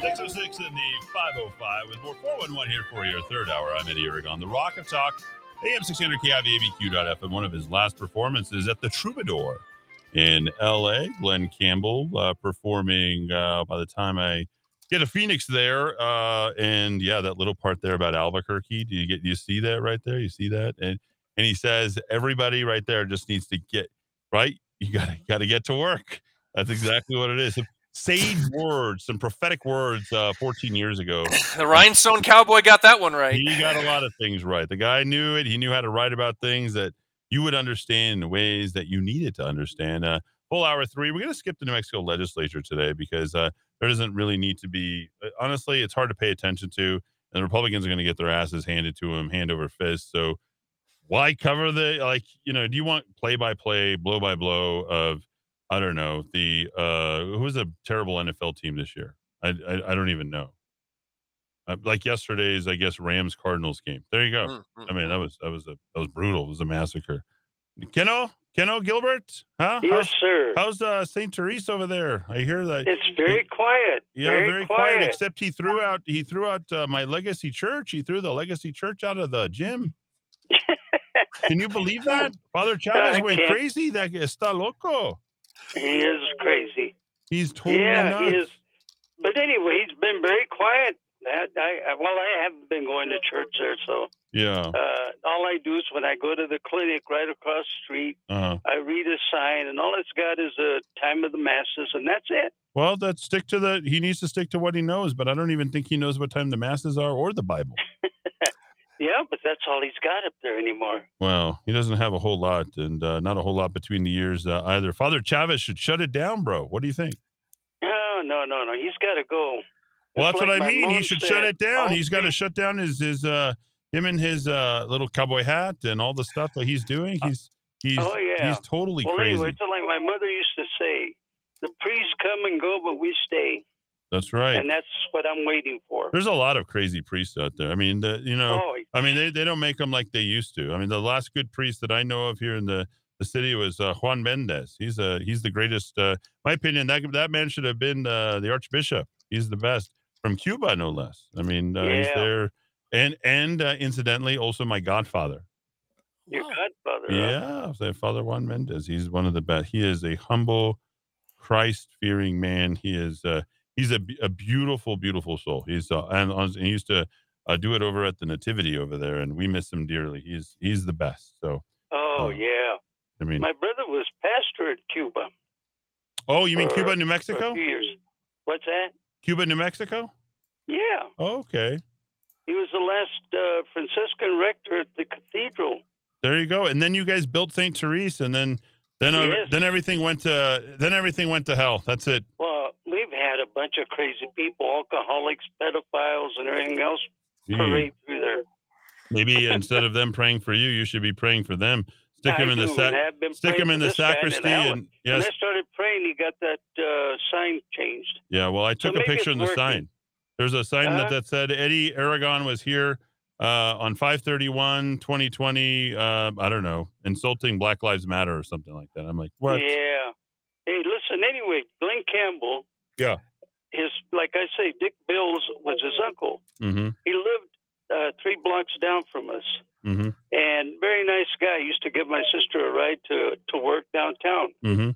Six oh six in the five oh five with more four one one here for your third hour. I'm Eddy Aragon, the Rock of Talk, AM six hundred KIVABQ.FM. One of his last performances at the Troubadour in L.A. Glen Campbell uh, performing. Uh, by the time I get to Phoenix there, uh, and yeah, that little part there about Albuquerque. Do you get? Do you see that right there? You see that? And and he says everybody right there just needs to get right. You got to got to get to work. That's exactly what it is. Some sage words, some prophetic words. Uh, 14 years ago, [sighs] The Rhinestone Cowboy got that one right. he got a lot of things right. The guy knew it. He knew how to write about things that you would understand in ways that you needed to understand. Uh, full hour three. We're going to skip the New Mexico legislature today because uh, there doesn't really need to be. uh, Honestly, it's hard to pay attention to, and the Republicans are going to get their asses handed to them, hand over fist. So why cover the like? You know, do you want play by play, blow by blow of? I don't know the uh who was a terrible NFL team this year. I I, I don't even know. Uh, like yesterday's, I guess Rams Cardinals game. There you go. Mm, I mean, that was that was a that was brutal. It was a massacre. Keno, Keno Gilbert, huh? Yes, how's, sir. How's uh, Saint Therese over there? I hear that. It's very quiet. yeah, very, quiet. Except he threw out he threw out uh, my legacy church. He threw the legacy church out of the gym. Can you believe [laughs] that? Father Chavez went can't. crazy. That está loco. He is crazy. He's totally yeah, nuts. he is. But anyway, he's been very quiet. I, I, well, I haven't been going to church there, so Yeah. uh, all I do is when I go to the clinic right across the street, Uh-huh. I read a sign, and all it's got is a time of the masses, and that's it. Well, that stick to the. He needs to stick to what he knows, but I don't even think he knows what time the masses are or the Bible. [laughs] Yeah, but that's all he's got up there anymore. Well, he doesn't have a whole lot, and uh, not a whole lot between the years uh, either. Father Chavez should shut it down, bro. What do you think? No, no, no, no. He's got to go. Well, that's like what I mean. He should said, shut it down. He's got to shut down his his uh him and his uh little cowboy hat and all the stuff that he's doing. He's he's oh yeah, he's totally well, crazy. anyway, it's like my mother used to say: "The priests come and go, but we stay," That's right. and that's what I'm waiting for. There's a lot of crazy priests out there. I mean, the, you know, Oh, I mean, they, they don't make them like they used to. I mean, the last good priest that I know of here in the, the city was uh, Juan Mendez. He's a he's the greatest. Uh, my opinion that that man should have been uh, the archbishop. He's the best from Cuba, no less. I mean, uh, he's there, and and uh, incidentally, also my godfather. Your godfather. huh? Yeah, so Father Juan Mendez. He's one of the best. He is a humble, Christ-fearing man. He is. Uh, he's a, b- a beautiful, beautiful soul. He's uh, and, and he used to uh, do it over at the Nativity over there, and we miss him dearly. He's he's the best. So Oh yeah. I mean, My brother was pastor at Cuba. oh, you mean for- Cuba, New Mexico? few years. What's that? Cuba, New Mexico? Yeah. Okay. He was the last uh, Franciscan rector at the cathedral. There you go. And then you guys built St. Therese, and then then uh, Yes. then everything went to then everything went to hell. That's it. Well, we've had a bunch of crazy people, alcoholics, pedophiles, and everything else Gee. parade through there. Maybe [laughs] instead of them praying for you, you should be praying for them. Stick them in the sac. and have been Stick them in the this guy and sacristy, and When I started praying, he got that uh, sign changed. Yeah. Well, I took a picture in the working. sign. There's a sign that, Huh? that said Eddy Aragon was here uh, on 531 2020. Uh, I don't know, insulting Black Lives Matter or something like that. I'm like, what? Yeah. Hey, listen. Anyway, Glen Campbell, Yeah. his like I say, Dick Bills was his uncle. Mm-hmm. He lived uh, three blocks down from us, Mm-hmm. and very nice guy. Used to give my sister a ride to to work downtown. Mm-hmm.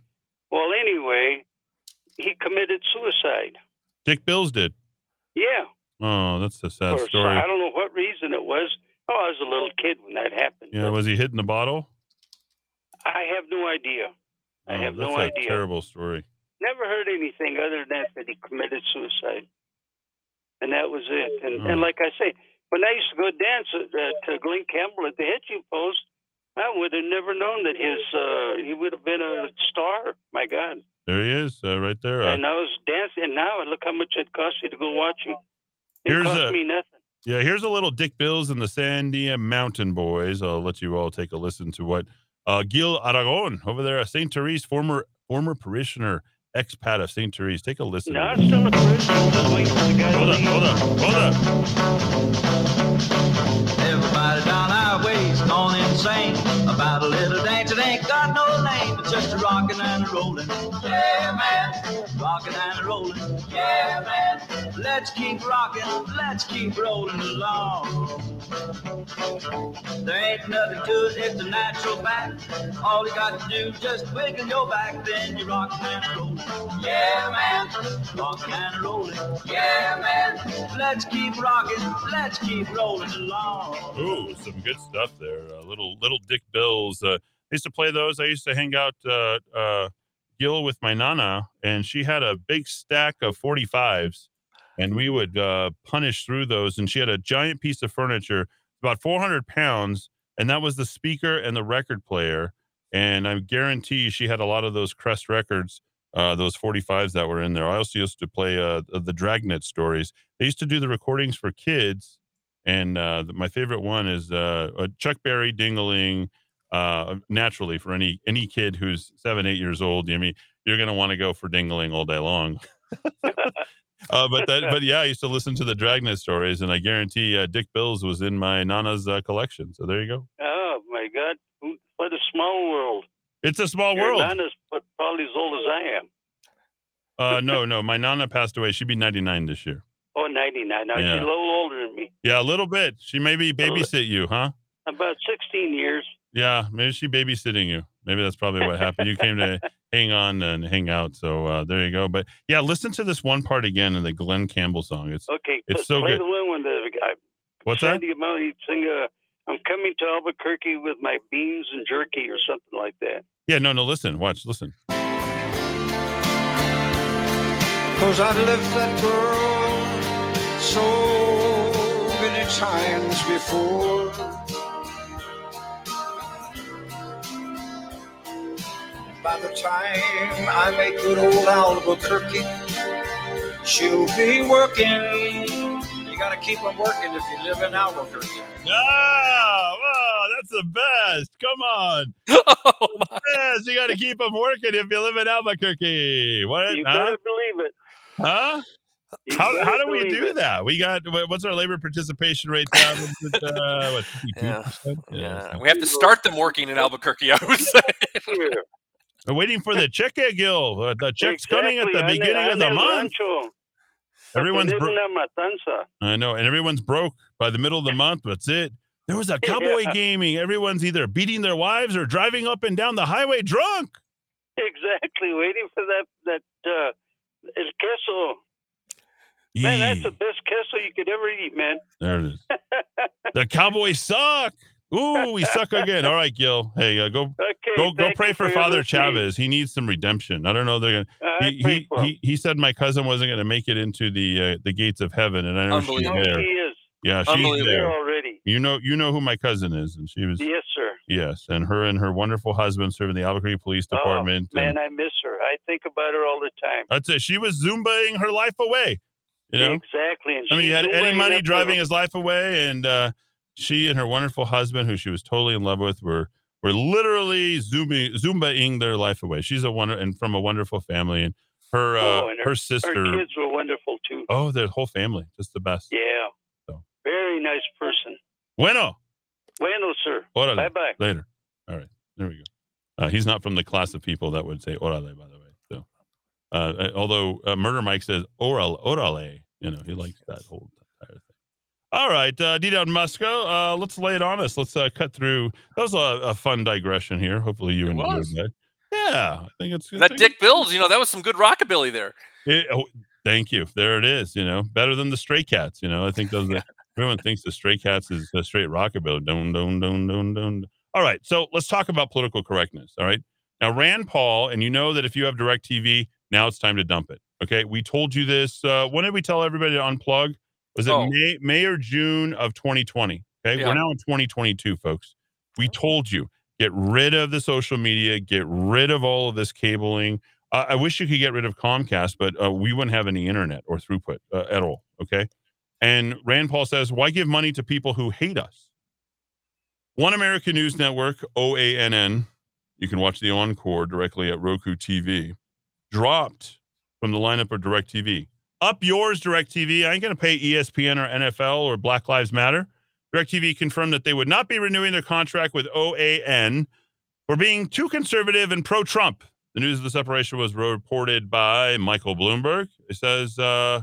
Well, anyway, he committed suicide. Dick Bills did. Yeah. Oh, that's a sad some- story. I don't know what reason it was. Oh, I was a little kid when that happened. Yeah, was he hitting the bottle? I have no idea. I Oh, have that's no a idea. terrible story. Never heard anything other than that he committed suicide, and that was it. And Oh. and like I say, when I used to go dance uh, to Glen Campbell at the Hitching Post, I would have never known that his uh, he would have been a star. My God! There he is, uh, right there. Uh, and I was dancing. And now look how much it cost you to go watch him. It Here's cost a- me nothing. yeah, here's a little Dick Bills and the Sandia Mountain Boys. I'll let you all take a listen to what uh, Gil Aragon over there at St. Therese, former former parishioner, expat of St. Therese. Take a listen. No, this. still a person. I'm just waiting for the guy to Hold up, hold up, hold up. Just a rockin' and a rollin'. Yeah, man, rockin' and a rollin'. Yeah, man, let's keep rockin', let's keep rollin' along. There ain't nothing to it, it's a natural fact. All you got to do just wiggle your back, then you're rockin' and a rollin'. Yeah, man, rockin' and a rollin'. Yeah, man, let's keep rockin', let's keep rollin' along. Ooh, some good stuff there. Uh, little little Dick Bills. Uh, I used to play those. I used to hang out uh, uh, Gil with my nana, and she had a big stack of 45s, and we would uh, punish through those. And she had a giant piece of furniture, about 400 pounds, and that was the speaker and the record player. And I guarantee she had a lot of those Crest records, uh, those 45s that were in there. I also used to play uh, the Dragnet stories. They used to do the recordings for kids and uh, my favorite one is uh, uh, Chuck Berry Dingaling. Uh, naturally, for any any kid who's seven, eight years old, I mean, you're gonna want to go for Dingaling all day long. [laughs] uh, but that, but yeah, I used to listen to the Dragnet stories, and I guarantee uh, Dick Bills was in my nana's uh, collection. So there you go. Oh my God! What a small world. It's a small Your world. Nana's probably as old as I am. Uh, no, no, my nana passed away. She'd be 99 this year. Oh, 99. Now Yeah. she's a little older than me. Yeah, a little bit. She maybe babysit you, huh? About 16 years. Yeah, maybe she babysitting you. Maybe that's probably what happened. You came to [laughs] hang on and hang out. So uh, there you go. But yeah, listen to this one part again in the Glen Campbell song. It's Okay, it's so play good. the one when the guy. What's that? Sandy Mountain, sing uh, I'm coming to Albuquerque with my beans and jerky or something like that. Yeah, no, no. Listen, watch, listen. Cause I've left that girl so many times before. By the time I make good old Albuquerque, she'll be working. You gotta keep on working if you live in Albuquerque. Ah, wow, that's the best. Come on. [laughs] yes, you got to keep them working if you live in Albuquerque. What? You huh? better believe it. Huh? You How, how do we do it. that? We got what's our labor participation rate down? Uh, what, 52%? Yeah, we have to start them working in Albuquerque. I would say. We're waiting for the [laughs] check, Gil. Uh, the check's coming at the beginning Ane- of the month. rancho. Everyone's bro- in La Matanza. I know, and everyone's broke by the middle of the month. That's it. There was a [laughs] cowboy Yeah. gaming. Everyone's either beating their wives or driving up and down the highway drunk. Exactly, waiting for that that uh, el queso. Man, that's the best queso you could ever eat, man. There it is. [laughs] The Cowboys suck. Ooh, we suck again. All right, Gil. Hey, uh, go Okay, go go pray for for Father listening. Chavez. He needs some redemption. I don't know. They're gonna. I he, he, he he said my cousin wasn't gonna make it into the uh, the gates of heaven, and I know she's there. he is. Yeah, she's There there. already. You know, you know who my cousin is, and she was Yes, sir. yes, and her and her wonderful husband serve in the Albuquerque Police Department. Oh, and man, I miss her. I think about her all the time. that's it. She was zumbaing her life away. You know, Exactly. And I mean, he had doing Eddie Money driving his life away, and uh, she and her wonderful husband, who she was totally in love with, were were literally zooming zumbaing their life away. She's a wonder and from a wonderful family, and her uh, Oh, and her, sister. Her kids were wonderful too. oh, their whole family, just the best. Yeah. Very nice person. Bueno. Bueno, sir. Órale. Bye bye. Later. All right. There we go. Uh, he's not from the class of people that would say orale, by the way. So, uh, although uh, Murder Mike says oral, orale, you know, he likes that whole. All right, uh, D Dowd Muska, uh, let's lay it on us. Let's uh, cut through. That was a, a fun digression here. Hopefully you enjoyed was. that. Yeah, I think it's I That think Dick Bills, you know, that was some good rockabilly there. it- oh, thank you. There it is. You know, better than the Stray Cats. You know, I think those. are- [laughs] everyone thinks the Stray Cats is a straight rockabilly. Don't, don't, don't, don't, don't. All right, so let's talk about political correctness. All right, now Rand Paul, and you know that if you have Direct TV, now it's time to dump it. Okay, we told you this. Uh, when did we tell everybody to unplug? Was it Oh. May, May or June of 2020? Okay, Yeah. we're now in 2022, folks. We told you get rid of the social media, get rid of all of this cabling. Uh, I wish you could get rid of Comcast, but uh, we wouldn't have any internet or throughput uh, at all. Okay. And Rand Paul says, why give money to people who hate us? One American News Network, OANN, you can watch the Encore directly at Roku TV, dropped from the lineup of DirecTV. Up yours, DirecTV. I ain't going to pay ESPN or NFL or Black Lives Matter. DirecTV confirmed that they would not be renewing their contract with OAN for being too conservative and pro Trump. The news of the separation was reported by Michael Bloomberg. It says uh,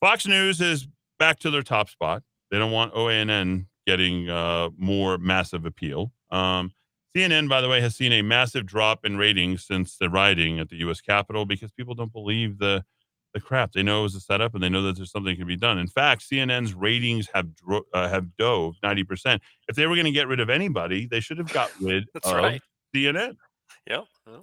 Fox News is back to their top spot. They don't want OANN getting uh, more massive appeal. Um, CNN, by the way, has seen a massive drop in ratings since the rioting at the U.S. Capitol because people don't believe the the crap. They know it was a setup, and they know that there's something can be done. In fact, CNN's ratings have dro- uh, have dove ninety percent. If they were going to get rid of anybody, they should have got rid of right. CNN Yep. yep.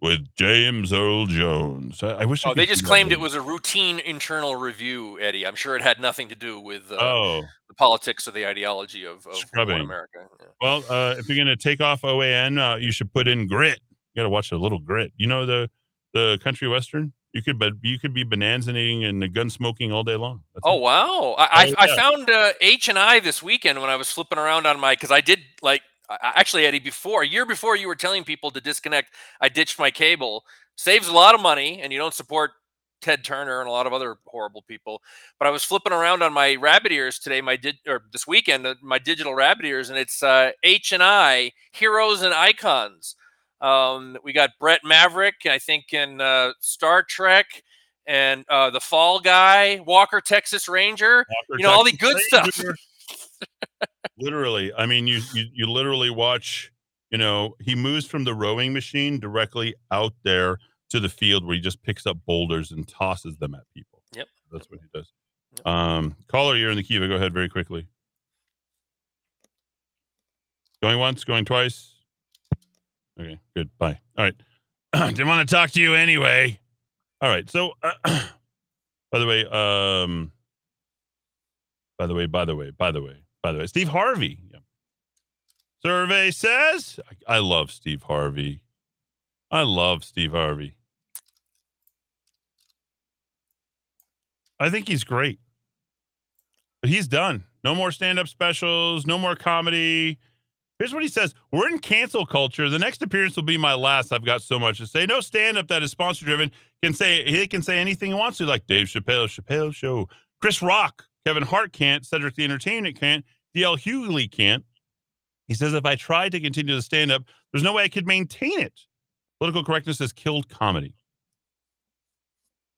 with James Earl Jones. I, I wish. I Oh, they just claimed it was a routine internal review, Eddy. I'm sure it had nothing to do with uh, Oh. the politics or the ideology of, of America. Yeah. Well, uh, if you're going to take off OAN, uh, you should put in grit. You got to watch a little grit. You know the the country western. You could, but you could be bonanzaing and gun smoking all day long. That's Oh it. wow! I, I, Oh, I yeah. found uh, H and I this weekend when I was flipping around on my because I did like I- I- actually Eddy before a year before you were telling people to disconnect. I ditched my cable. Saves a lot of money, and you don't support Ted Turner and a lot of other horrible people. But I was flipping around on my rabbit ears today, my did or this weekend, uh, my digital rabbit ears, and it's uh, H and I heroes and icons. Um, we got Brett Maverick, I think, in uh, Star Trek, and uh, the Fall Guy, Walker Texas Ranger. Walker, you know all the Texas good stuff. Literally, I mean, you, you you literally watch. You know, he moves from the rowing machine directly out there to the field where he just picks up boulders and tosses them at people. Yep. That's what he does. Um, caller, you're in the Kiva. Go ahead very quickly. Going once, going twice. Okay, good. Bye. All right. [clears throat] Didn't want to talk to you anyway. All right. So, [clears throat] by the way, um, by the way, by the way, by the way, by the way, Steve Harvey. Yeah. Survey says I, I love Steve Harvey. I love Steve Harvey. I think he's great. But he's done. No more stand-up specials, no more comedy. Here's what he says. We're in cancel culture. The next appearance will be my last. I've got so much to say. No stand-up that is sponsor driven can say he can say anything he wants to, like Dave Chappelle, Chappelle show. Chris Rock, Kevin Hart can't, Cedric the Entertainer can't, DL Hughley can't. He says if I tried to continue the stand-up, there's no way I could maintain it. Political correctness has killed comedy.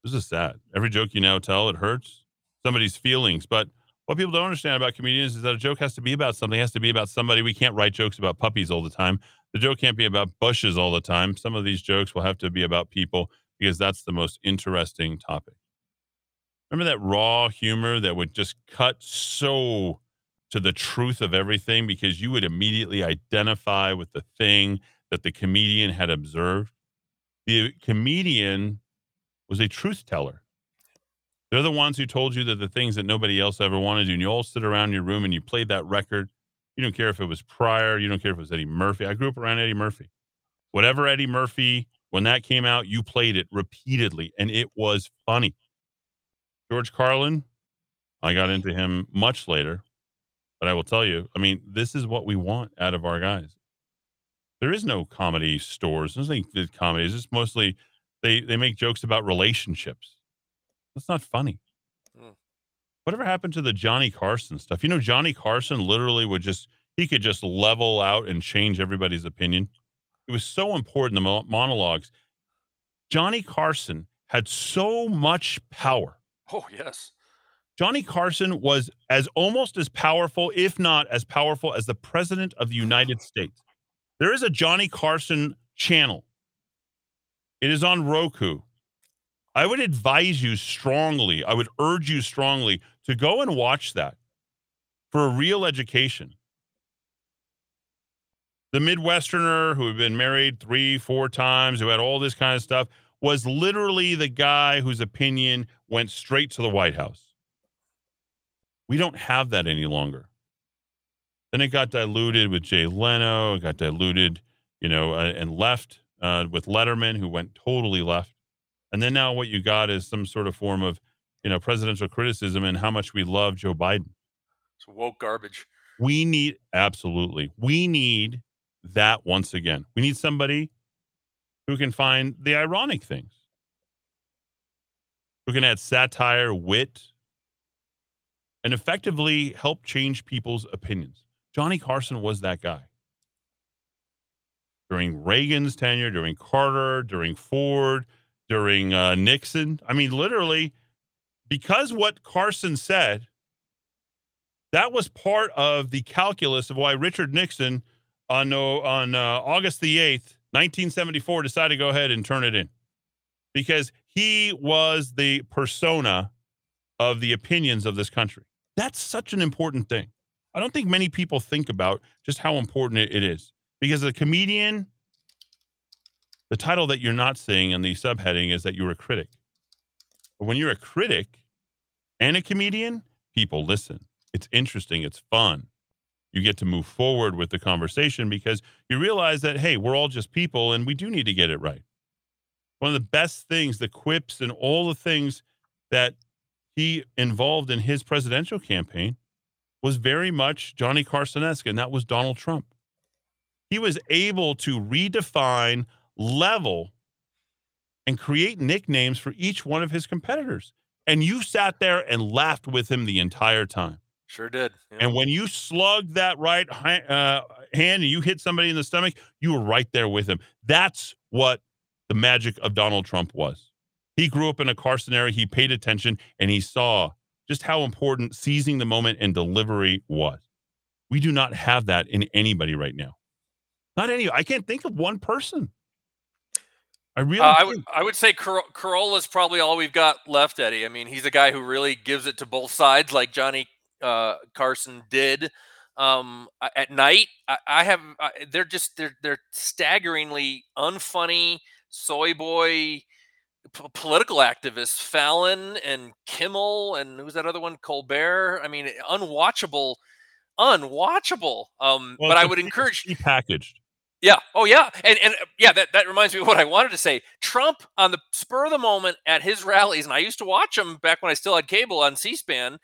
This is sad. Every joke you now tell, it hurts somebody's feelings. But what people don't understand about comedians is that a joke has to be about something. It has to be about somebody. We can't write jokes about puppies all the time. The joke can't be about bushes all the time. Some of these jokes will have to be about people because that's the most interesting topic. Remember that raw humor that would just cut so to the truth of everything because you would immediately identify with the thing that the comedian had observed? The comedian was a truth teller. They're the ones who told you that the things that nobody else ever wanted to do. And you all sit around your room and you played that record. You don't care if it was Pryor. You don't care if it was Eddie Murphy. I grew up around Eddie Murphy. Whatever Eddie Murphy, when that came out, you played it repeatedly and it was funny. George Carlin, I got into him much later, but I will tell you, I mean, this is what we want out of our guys. There is no comedy stores. There's no comedy. It's just mostly they they make jokes about relationships. That's not funny. Hmm. Whatever happened to the Johnny Carson stuff? You know, Johnny Carson literally would just he could just level out and change everybody's opinion. It was so important the monologues. Johnny Carson had so much power. Oh yes. Johnny Carson was as almost as powerful, if not as powerful, as the president of the United States. There is a Johnny Carson channel. It is on Roku. I would advise you strongly, I would urge you strongly to go and watch that for a real education. The Midwesterner who had been married three, four times, who had all this kind of stuff, was literally the guy whose opinion went straight to the White House. We don't have that any longer. Then it got diluted with Jay Leno. It got diluted, you know, uh, and left uh, with Letterman, who went totally left. And then now what you got is some sort of form of, you know, presidential criticism and how much we love Joe Biden. It's woke garbage. We need absolutely. We need that once again. We need somebody who can find the ironic things, who can add satire, wit, and effectively help change people's opinions. Johnny Carson was that guy. During Reagan's tenure, during Carter, during Ford, during uh, Nixon. I mean, literally, because what Carson said, that was part of the calculus of why Richard Nixon on, on uh, August the 8th, 1974, decided to go ahead and turn it in because he was the persona of the opinions of this country. That's such an important thing. I don't think many people think about just how important it, is because a comedian, the title that you're not seeing in the subheading is that you're a critic. But when you're a critic and a comedian, people listen. It's interesting, it's fun. You get to move forward with the conversation because you realize that, hey, we're all just people and we do need to get it right. One of the best things, the quips and all the things that he involved in his presidential campaign was very much Johnny Carson esque, and that was Donald Trump. He was able to redefine level and create nicknames for each one of his competitors. And you sat there and laughed with him the entire time. Sure did. Yeah. And when you slugged that right uh, hand and you hit somebody in the stomach, you were right there with him. That's what the magic of Donald Trump was. He grew up in a Carson. He paid attention and he saw just how important seizing the moment and delivery was. We do not have that in anybody right now. Not any. I can't think of one person. I really. Uh, I would I would say Cor- Carolla's probably all we've got left, Eddy. I mean, he's a guy who really gives it to both sides, like Johnny uh, Carson did. Um, at night, I, I have I, they're just they're they're staggeringly unfunny soy boy p- political activists, Fallon and Kimmel, and who's that other one, Colbert. I mean, unwatchable, unwatchable. Um, Well, but I would encourage. repackaged. Yeah. Oh, yeah. And and yeah, that, that reminds me of what I wanted to say. Trump on the spur of the moment at his rallies, and I used to watch him back when I still had cable on C-SPAN.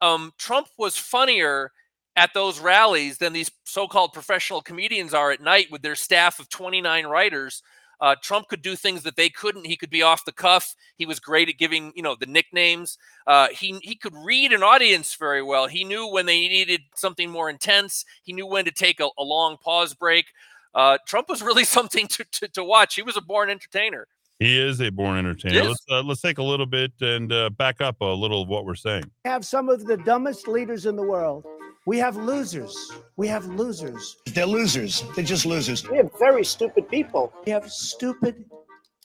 Um, Trump was funnier at those rallies than these so-called professional comedians are at night with their staff of 29 writers. Uh, Trump could do things that they couldn't. He could be off the cuff. He was great at giving, you know, the nicknames. Uh, he he could read an audience very well. He knew when they needed something more intense. He knew when to take a, a long pause break. Uh, Trump was really [laughs] something to, to, to watch. He was a born entertainer. He is a born entertainer. Yes. Let's uh, let's take a little bit and uh, back up a little of what we're saying. We have some of the dumbest leaders in the world. We have losers. We have losers. They're losers. They're just losers. We have very stupid people. We have stupid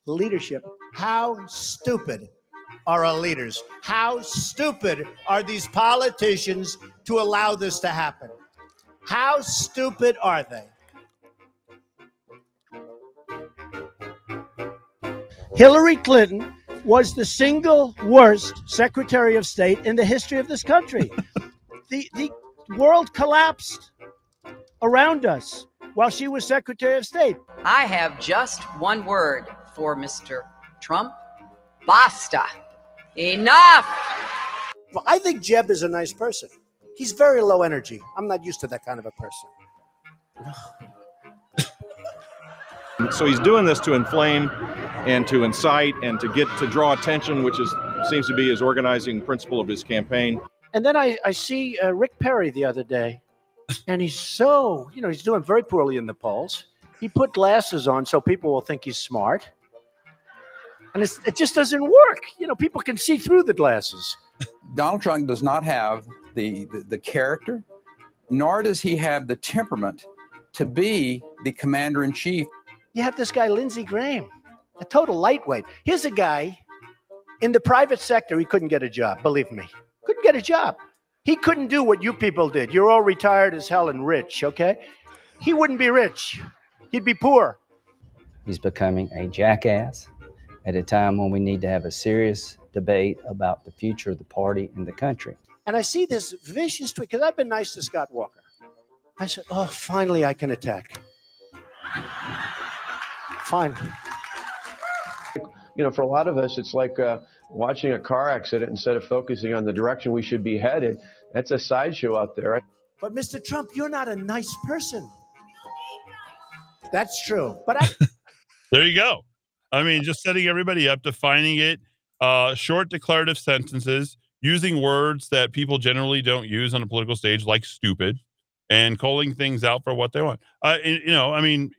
leadership. How stupid are our leaders? How stupid are these politicians to allow this to happen? How stupid are they? Hillary Clinton was the single worst Secretary of State in the history of this country. [laughs] the the world collapsed around us while she was Secretary of State. I have just one word for Mr. Trump. Basta. Enough. Well, I think Jeb is a nice person. He's very low energy. I'm not used to that kind of a person. So he's doing this to inflame and to incite and to get to draw attention, which is seems to be his organizing principle of his campaign. And then I, I see uh, Rick Perry the other day, and he's so, you know, he's doing very poorly in the polls. He put glasses on so people will think he's smart. And it's, it just doesn't work. You know, people can see through the glasses. Donald Trump does not have the, the, the character, nor does he have the temperament to be the commander in chief. You have this guy, Lindsey Graham, a total lightweight. Here's a guy in the private sector, he couldn't get a job, believe me. Couldn't get a job. He couldn't do what you people did. You're all retired as hell and rich, okay? He wouldn't be rich, he'd be poor. He's becoming a jackass at a time when we need to have a serious debate about the future of the party and the country. And I see this vicious tweet because I've been nice to Scott Walker. I said, Oh, finally I can attack. Finally. You know, for a lot of us, it's like uh, watching a car accident instead of focusing on the direction we should be headed. That's a sideshow out there. But Mr. Trump, you're not a nice person. That's true. But I, [laughs] There you go. I mean, just setting everybody up, defining it, uh, short declarative sentences, using words that people generally don't use on a political stage, like stupid, and calling things out for what they want. Uh, y- you know, I mean,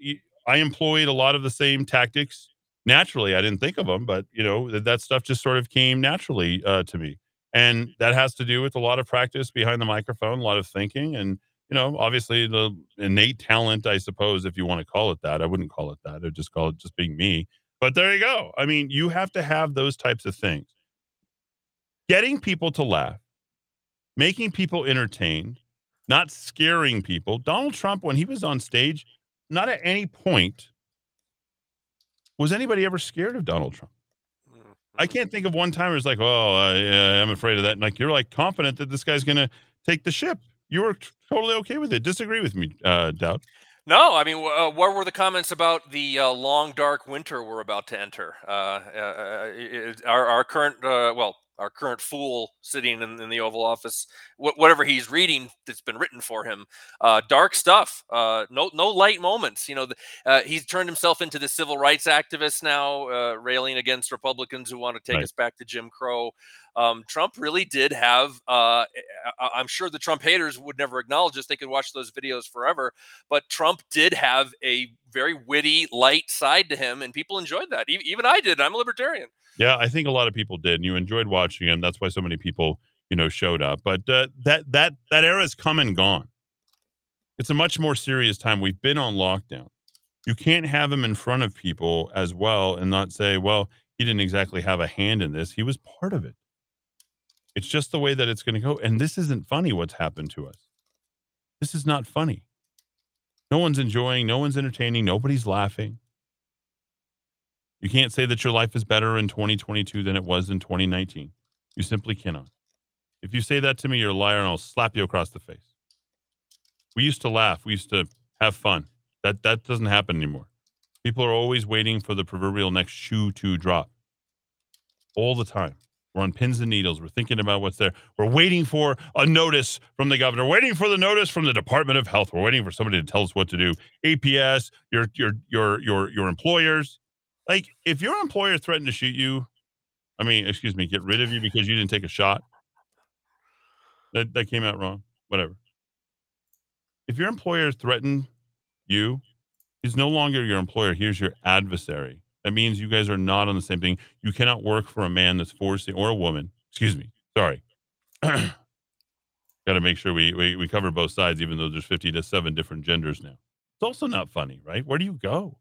I employed a lot of the same tactics naturally. I didn't think of them, but you know, that, that stuff just sort of came naturally uh, to me, and that has to do with a lot of practice behind the microphone, a lot of thinking, and you know, obviously the innate talent, I suppose, if you want to call it that. I wouldn't call it that. I'd just call it just being me. But there you go. I mean, you have to have those types of things. Getting people to laugh, making people entertained, not scaring people. Donald Trump, when he was on stage, not at any point was anybody ever scared of Donald Trump. I can't think of one time where it's like, oh, uh, I'm afraid of that. And like, you're like confident that this guy's going to take the ship. You were t- totally okay with it. Disagree with me, uh, Dowd. No, I mean, uh, what were the comments about the uh, long, dark winter we're about to enter? Uh, uh, uh, i- i- our, our current, uh, well, our current fool sitting in, in the Oval Office, wh- whatever he's reading that's been written for him, uh, dark stuff. Uh, no, no light moments. You know, the, uh, he's turned himself into the civil rights activist now, uh, railing against Republicans who want to take Right. us back to Jim Crow. Um, Trump really did have. Uh, I- I'm sure the Trump haters would never acknowledge this; they could watch those videos forever. But Trump did have a very witty, light side to him, and people enjoyed that. Even I did. I'm a libertarian. Yeah, I think a lot of people did, and you enjoyed watching him. That's why so many people, you know, showed up. But uh, that that that era's come and gone. It's a much more serious time. We've been on lockdown. You can't have him in front of people as well and not say, "Well, he didn't exactly have a hand in this. He was part of it." It's just the way that it's going to go. And this isn't funny. What's happened to us? This is not funny. No one's enjoying. No one's entertaining. Nobody's laughing. You can't say that your life is better in 2022 than it was in 2019. You simply cannot. If you say that to me, you're a liar and I'll slap you across the face. We used to laugh. We used to have fun. That that doesn't happen anymore. People are always waiting for the proverbial next shoe to drop. All the time. We're on pins and needles. We're thinking about what's there. We're waiting for a notice from the governor, waiting for the notice from the Department of Health. We're waiting for somebody to tell us what to do. APS, your your your your your employers. Like if your employer threatened to shoot you, I mean, excuse me, get rid of you because you didn't take a shot. That that came out wrong. Whatever. If your employer threatened you, he's no longer your employer. Here's your adversary. That means you guys are not on the same thing. You cannot work for a man that's forcing or a woman. Excuse me. Sorry. [clears throat] Got to make sure we, we we cover both sides, even though there's 50 to seven different genders now. It's also not funny, right? Where do you go?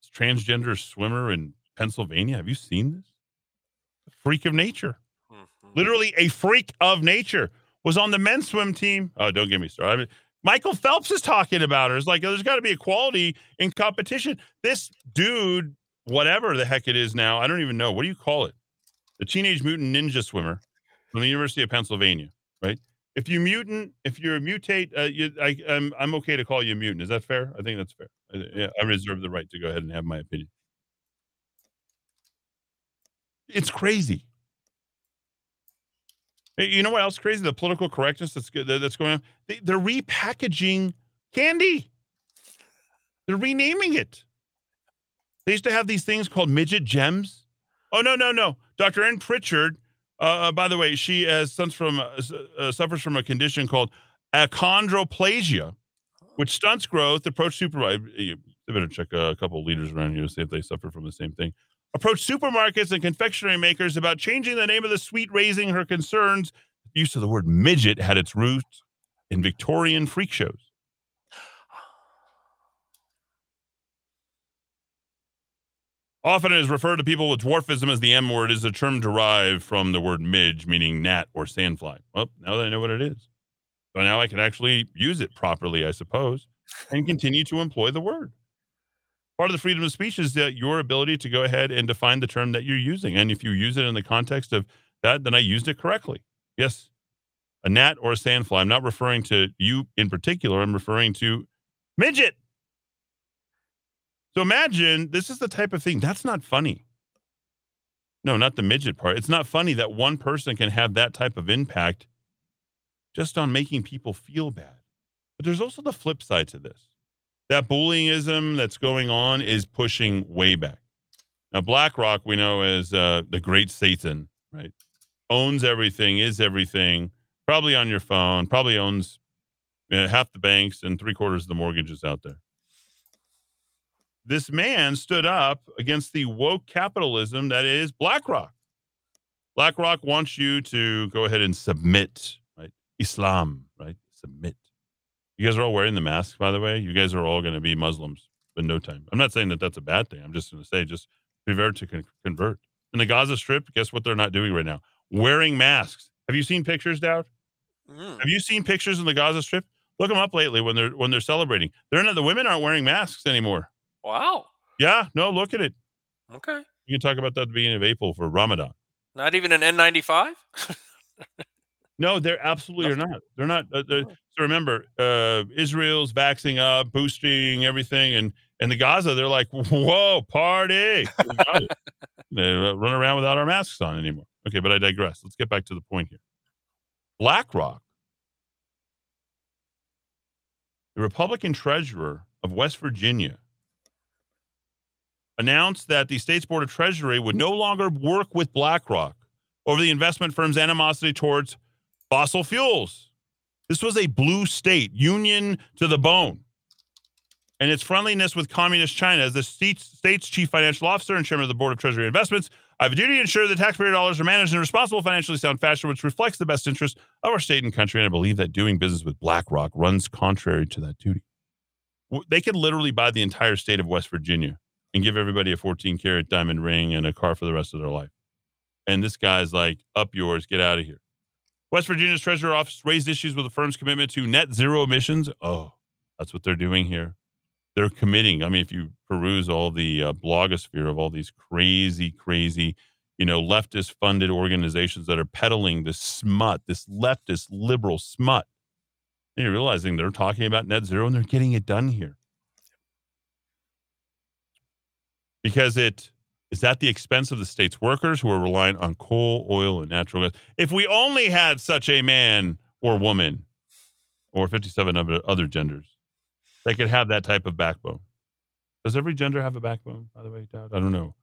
This transgender swimmer in Pennsylvania. Have you seen this? Freak of nature. Mm-hmm. Literally a freak of nature was on the men's swim team. Oh, don't get me started. I mean, Michael Phelps is talking about her. It's like oh, there's got to be equality in competition. This dude, whatever the heck it is now, I don't even know. What do you call it? the Teenage Mutant Ninja Swimmer from the University of Pennsylvania, right? If you mutant, if you're a mutate, uh, you, I, I'm I'm okay to call you a mutant. Is that fair? I think that's fair. I, yeah, I reserve the right to go ahead and have my opinion. It's crazy. You know what else crazy? The political correctness that's that's going on. They, they're repackaging candy. They're renaming it. They used to have these things called midget gems. Oh no, no, no. Dr. Ann Pritchard. Uh, uh, by the way, she has sons from uh, uh, suffers from a condition called achondroplasia, which stunts growth. Approach supermarket. You better check a couple leaders around you to see if they suffer from the same thing. Approach supermarkets and confectionery makers about changing the name of the sweet, raising her concerns. Use of the word midget had its roots in Victorian freak shows. Often it is referred to people with dwarfism as the M word is a term derived from the word midge, meaning gnat or sandfly. Well, now that I know what it is. So now I can actually use it properly, I suppose, and continue to employ the word. Part of the freedom of speech is that your ability to go ahead and define the term that you're using. And if you use it in the context of that, then I used it correctly. Yes, a gnat or a sandfly. I'm not referring to you in particular. I'm referring to midget. So imagine this is the type of thing that's not funny. No, not the midget part. It's not funny that one person can have that type of impact just on making people feel bad. But there's also the flip side to this. That bullyingism that's going on is pushing way back. Now, BlackRock, we know as uh, the great Satan, right? Owns everything, is everything, probably on your phone, probably owns uh, half the banks and three quarters of the mortgages out there this man stood up against the woke capitalism that is BlackRock. BlackRock wants you to go ahead and submit, right? Islam, right? Submit. You guys are all wearing the masks, by the way. You guys are all going to be Muslims in no time. I'm not saying that that's a bad thing. I'm just going to say just prepare to con- convert. In the Gaza Strip, guess what they're not doing right now? Wearing masks. Have you seen pictures, Dowd? Mm. Have you seen pictures in the Gaza Strip? Look them up lately when they're when they're celebrating. They're not the women aren't wearing masks anymore. Wow. Yeah, no, look at it. Okay. You can talk about that at the beginning of April for Ramadan. Not even an N95? [laughs] No, they're absolutely are not. They're not. Uh, they're, so remember, uh, Israel's vaxing up, boosting everything, and and the Gaza, they're like, whoa, party! We got it. [laughs] they uh, run around without our masks on anymore. Okay, but I digress. Let's get back to the point here. BlackRock, the Republican treasurer of West Virginia, announced that the state's board of treasury would no longer work with BlackRock over the investment firm's animosity towards fossil fuels. This was a blue state, union to the bone. And its friendliness with communist China as the state's chief financial officer and chairman of the board of treasury investments, I have a duty to ensure that taxpayer dollars are managed in a responsible, financially sound fashion, which reflects the best interests of our state and country. And I believe that doing business with BlackRock runs contrary to that duty. They could literally buy the entire state of West Virginia and give everybody a 14 karat diamond ring and a car for the rest of their life. And this guy's like, up yours, get out of here. West Virginia's Treasurer Office raised issues with the firm's commitment to net zero emissions. Oh, that's what they're doing here. They're committing. I mean, if you peruse all the uh, blogosphere of all these crazy, crazy, you know, leftist funded organizations that are peddling this smut, this leftist liberal smut, and you're realizing they're talking about net zero and they're getting it done here. Because it is at the expense of the state's workers who are reliant on coal, oil, and natural gas. If we only had such a man or woman, or 57 other other genders, that could have that type of backbone. Does every gender have a backbone, by the way, Dad? I don't know.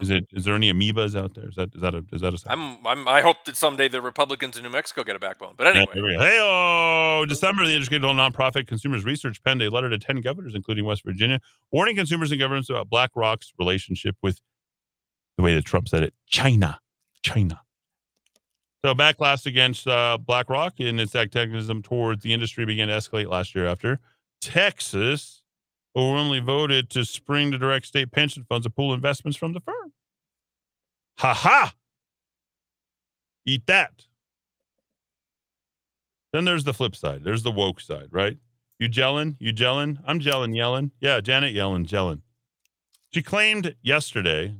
Is it is there any amoebas out there? Is that is that a is that a I'm, I'm, I hope that someday the Republicans in New Mexico get a backbone. But anyway, Hey, oh, December, the educational nonprofit Consumers Research penned a letter to 10 governors, including West Virginia, warning consumers and governments about BlackRock's relationship with the way that Trump said it, China. China. So backlash against uh, BlackRock and its activism towards the industry began to escalate last year after Texas overwhelmingly voted to spring the direct state pension funds to pool investments from the firm. Ha ha! Eat that. Then there's the flip side. There's the woke side, right? You gelling? You gelling? I'm gelling, yelling. Yeah, Janet Yellen, gelling. She claimed yesterday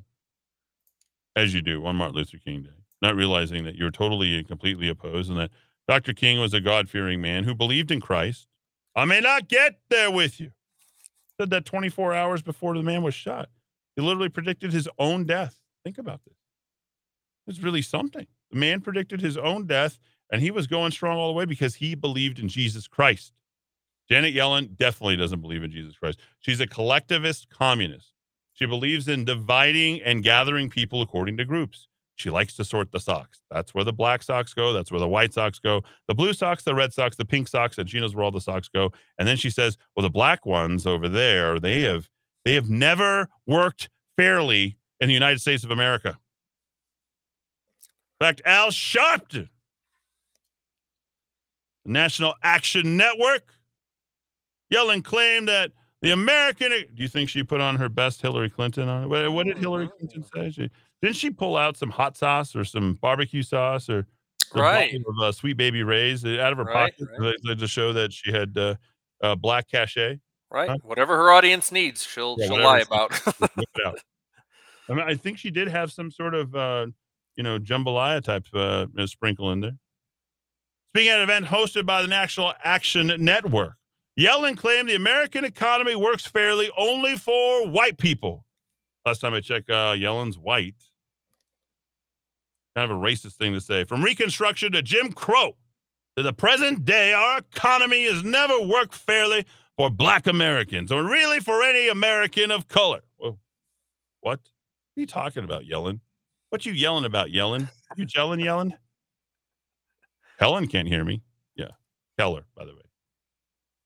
as you do on Martin Luther King Day, not realizing that you're totally and completely opposed and that Dr. King was a God fearing man who believed in Christ. I may not get there with you. Said that 24 hours before the man was shot. He literally predicted his own death. Think about this. It's really something. The man predicted his own death, and he was going strong all the way because he believed in Jesus Christ. Janet Yellen definitely doesn't believe in Jesus Christ. She's a collectivist communist. She believes in dividing and gathering people according to groups. She likes to sort the socks. That's where the black socks go. That's where the white socks go. The blue socks, the red socks, the pink socks, and she knows where all the socks go. And then she says, "Well, the black ones over there, they have they have never worked fairly in the United States of America." In fact, Al Sharpton, the National Action Network, Yellen claim that the American. Do you think she put on her best Hillary Clinton on it? What, did Hillary Clinton say? She, didn't she pull out some hot sauce or some barbecue sauce or Right. of uh, Sweet Baby Ray's out of her Right, pocket to- to show that she had uh, uh, black cachet? Right. Huh? Whatever her audience needs, she'll Yeah, she'll lie about. whip it out. [laughs] I mean, I think she did have some sort of, uh, you know, jambalaya type uh, uh, sprinkle in there. Speaking at an event hosted by the National Action Network, Yellen claimed the American economy works fairly only for white people. Last time I checked, uh, Yellen's white. Kind of a racist thing to say. From Reconstruction to Jim Crow to the present day, our economy has never worked fairly for black Americans or really for any American of color. Whoa. What? What are you talking about, Yellen? What you yelling about, Yellen? You yelling, yelling? Helen can't hear me. Yeah. Keller, by the way.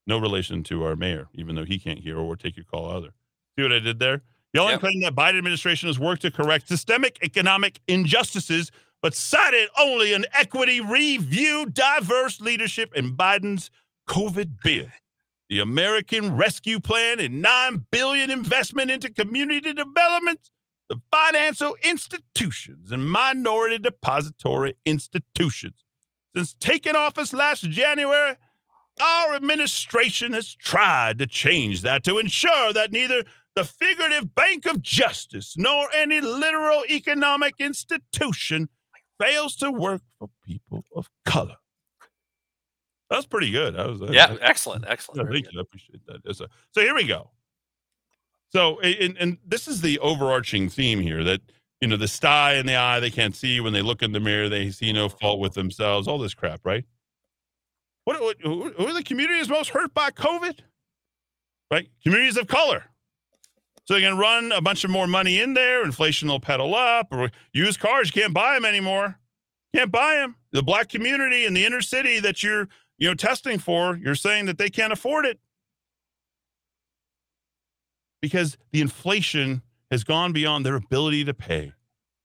No relation to our mayor, even though he can't hear or take your call either. See what I did there? Yellen claimed that Biden administration has worked to correct systemic economic injustices, but cited only an equity review, diverse leadership in Biden's COVID bill. The American Rescue Plan and 9 billion investment into community development, the financial institutions and minority depository institutions. Since taking office last January, our administration has tried to change that to ensure that neither the figurative bank of justice nor any literal economic institution fails to work for people of color. That's pretty good. That was, Yeah, excellent, excellent. Yeah, thank you. I appreciate that. So, so here we go. So, and, and this is the overarching theme here that you know the sty in the eye they can't see when they look in the mirror they see no fault with themselves. All this crap, right? What, what who who are the communities most hurt by COVID? Right, communities of color. So they can run a bunch of more money in there. Inflation will pedal up, or used cars you can't buy them anymore. Can't buy them. The black community in the inner city that you're you know testing for, you're saying that they can't afford it because the inflation has gone beyond their ability to pay.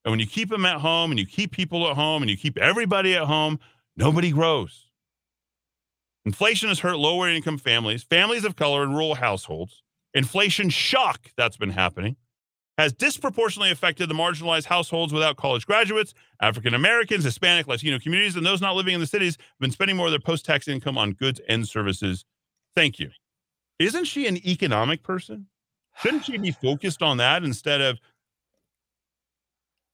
And when you keep them at home and you keep people at home and you keep everybody at home, nobody grows. Inflation has hurt lower income families, families of color, and rural households. Inflation shock that's been happening has disproportionately affected the marginalized households without college graduates, African Americans, Hispanic, Latino communities, and those not living in the cities have been spending more of their post tax income on goods and services. Thank you. Isn't she an economic person? Shouldn't she be focused on that instead of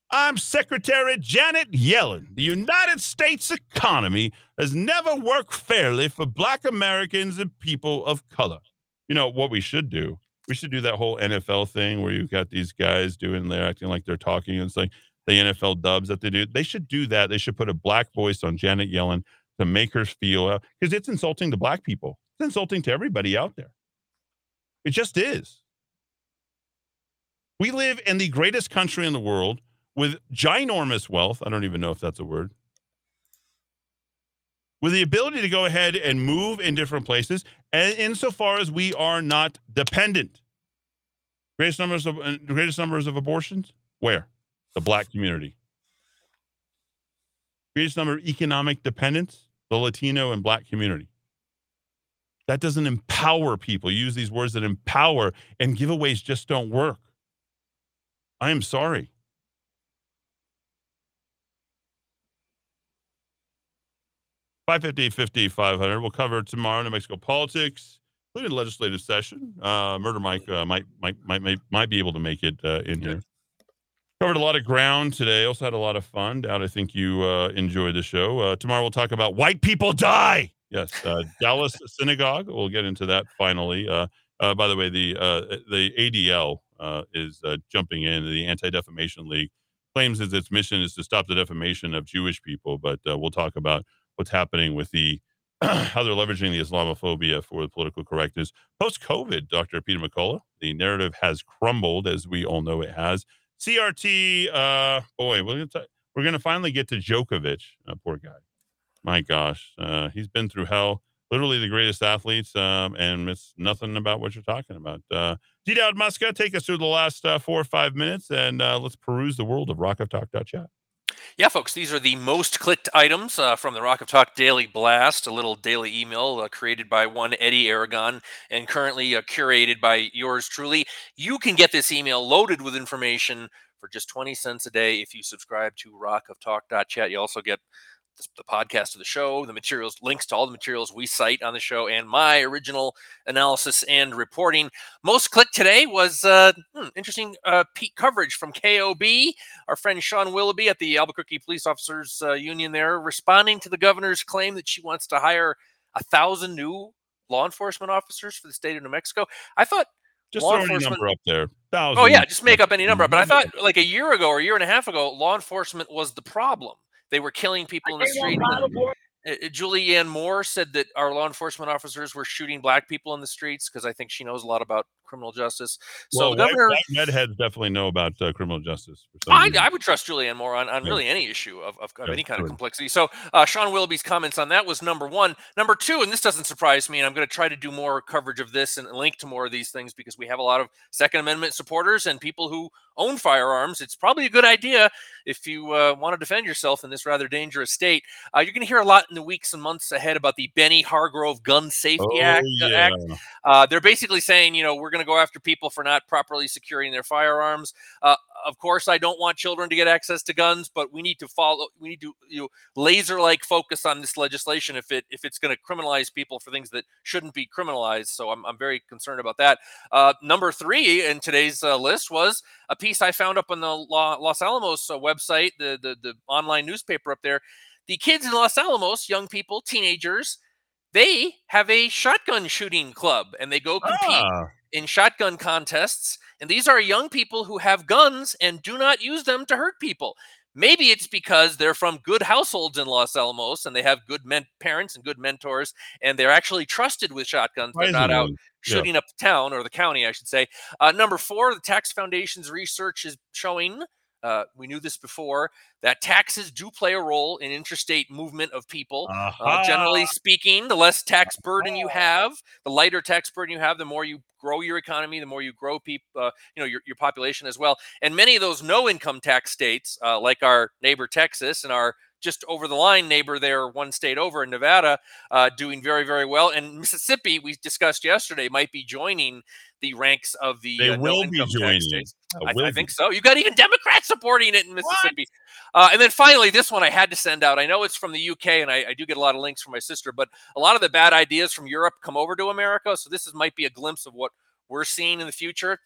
I'm Secretary Janet Yellen. The United States economy has never worked fairly for Black Americans and people of color. You know what we should do? We should do that whole NFL thing where you've got these guys doing, they're acting like they're talking and like the NFL dubs that they do. They should do that. They should put a black voice on Janet Yellen to make her feel, uh, because it's insulting to black people. It's insulting to everybody out there. It just is. We live in the greatest country in the world with ginormous wealth. I don't even know if that's a word. With the ability to go ahead and move in different places, and insofar as we are not dependent. Greatest numbers of uh, greatest numbers of abortions? Where? The black community. Greatest number of economic dependents? The Latino and black community. That doesn't empower people. You use these words that empower, and giveaways just don't work. I am sorry. Five fifty, fifty, five hundred. We'll cover tomorrow New Mexico politics, including legislative session. Uh, Murder Mike uh, might, might might might might be able to make it uh, in here. Covered a lot of ground today. Also had a lot of fun. Dowd I think you uh, enjoyed the show. Uh, tomorrow we'll talk about white people die. Yes, uh, Dallas [laughs] Synagogue. We'll get into that finally. Uh, uh, by the way, the uh, the ADL uh, is uh, jumping in. The Anti Defamation League claims that its mission is to stop the defamation of Jewish people. But uh, we'll talk about what's happening with the [clears throat] how they're leveraging the Islamophobia for the political correctness post COVID. Dr. Peter McCullough. The narrative has crumbled, as we all know it has. CRT. Uh, boy, we're gonna t- we're gonna finally get to Djokovic. Uh, poor guy. My gosh, uh, he's been through hell. Literally the greatest athletes, um, and it's nothing about what you're talking about. Uh, D. Dowd Muska, take us through the last uh, four or five minutes, and uh, let's peruse the world of rockoftalk.chat. Yeah, folks, these are the most clicked items uh, from the Rock of Talk Daily Blast, a little daily email uh, created by one Eddy Aragon and currently uh, curated by yours truly. You can get this email loaded with information for just 20 cents a day if you subscribe to rockoftalk.chat. You also get the, the podcast of the show, the materials, links to all the materials we cite on the show, and my original analysis and reporting. Most clicked today was uh, hmm, interesting uh, peak coverage from KOB. Our friend Shaun Willoughby at the Albuquerque Police Officers uh, Union there, responding to the governor's claim that she wants to hire a thousand new law enforcement officers for the state of New Mexico. I thought Just law throw any enforcement- number up there. Oh yeah, just make up any number. But I thought like a year ago or a year and a half ago, law enforcement was the problem. They were killing people in the street. Uh, uh, Julianne Moore said that our law enforcement officers were shooting black people in the streets because I think she knows a lot about criminal justice. So well, governor, white, white redheads definitely know about uh, criminal justice. I. I would trust Julianne Moore on, on Yeah. really any issue of, of, of Yeah, any kind of complexity. So uh, Shaun Willoughby's comments on that was number one. Number two, and this doesn't surprise me, and I'm going to try to do more coverage of this and link to more of these things because we have a lot of Second Amendment supporters and people who own firearms. It's probably a good idea if you uh, want to defend yourself in this rather dangerous state. Uh, you're going to hear a lot in the weeks and months ahead about the Bennie Hargrove Gun Safety Oh, Act. uh, yeah. Act. Uh, they're basically saying, you know, we're going to go after people for not properly securing their firearms. Uh, of course, I don't want children to get access to guns, but we need to follow. We need to you know, laser-like focus on this legislation if it if it's going to criminalize people for things that shouldn't be criminalized. So I'm I'm very concerned about that. Uh, number three in today's uh, list was a piece I found up on the Los Alamos uh, website, the, the the online newspaper up there. The kids in Los Alamos, young people, teenagers, they have a shotgun shooting club and they go compete Ah. in shotgun contests. And these are young people who have guns and do not use them to hurt people. Maybe it's because they're from good households in Los Alamos and they have good men- parents and good mentors, and they're actually trusted with shotguns. They're not out Surprisingly, yeah. shooting up the town or the county, I should say. Uh, number four, the Tax Foundation's research is showing. Uh, we knew this before that taxes do play a role in interstate movement of people. Uh, generally speaking, the less tax burden you have, the lighter tax burden you have, the more you grow your economy, the more you grow people, uh, you know, your, your population as well. And many of those no income tax states, uh, like our neighbor Texas and our just over the line neighbor there, one state over in Nevada, uh, doing very, very well. And Mississippi, we discussed yesterday, might be joining the ranks of the They uh, will be joining. I, I think so. You got even Democrats supporting it in Mississippi. Uh, and then finally, this one I had to send out. I know it's from the UK, and I, I do get a lot of links from my sister, but a lot of the bad ideas from Europe come over to America. So this is, might be a glimpse of what we're seeing in the future.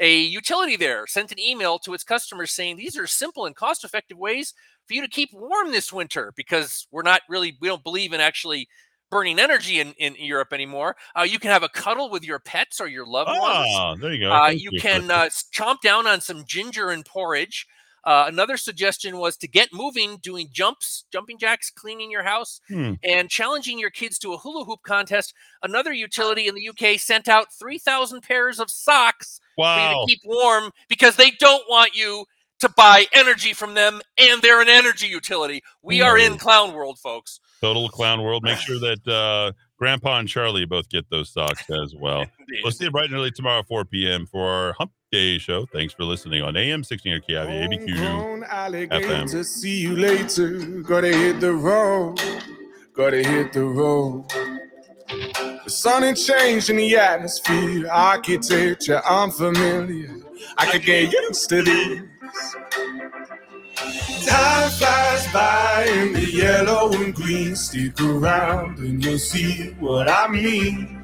A utility there sent an email to its customers saying these are simple and cost effective ways for you to keep warm this winter because we're not really, we don't believe in actually burning energy in, in Europe anymore. Uh, you can have a cuddle with your pets or your loved ones. Ah, there you go. Uh, you you, can uh, chomp down on some ginger and porridge. Uh, another suggestion was to get moving, doing jumps, jumping jacks, cleaning your house, Hmm. and challenging your kids to a hula hoop contest. Another utility in the UK sent out 3,000 pairs of socks Wow. to keep warm because they don't want you to buy energy from them, and they're an energy utility. We are in clown world, folks. Total clown world. Make sure [laughs] that uh, Grandpa and Charlie both get those socks as well. we'll see you bright and early tomorrow, 4 p.m. for our Hump Day show. Thanks for listening on AM 16 KIVA, ABQ FM. see you later. Gotta hit the road. Gotta hit the road. The sun ain't changed in the atmosphere. Architecture unfamiliar. I could get used to this. Time flies by in the yellow and green. Stick around and you'll see what I mean.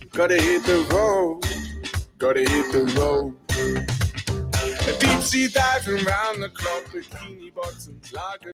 gotta hit the road, gotta hit the road. Deep sea diving round the clock, bikini bottoms, lager.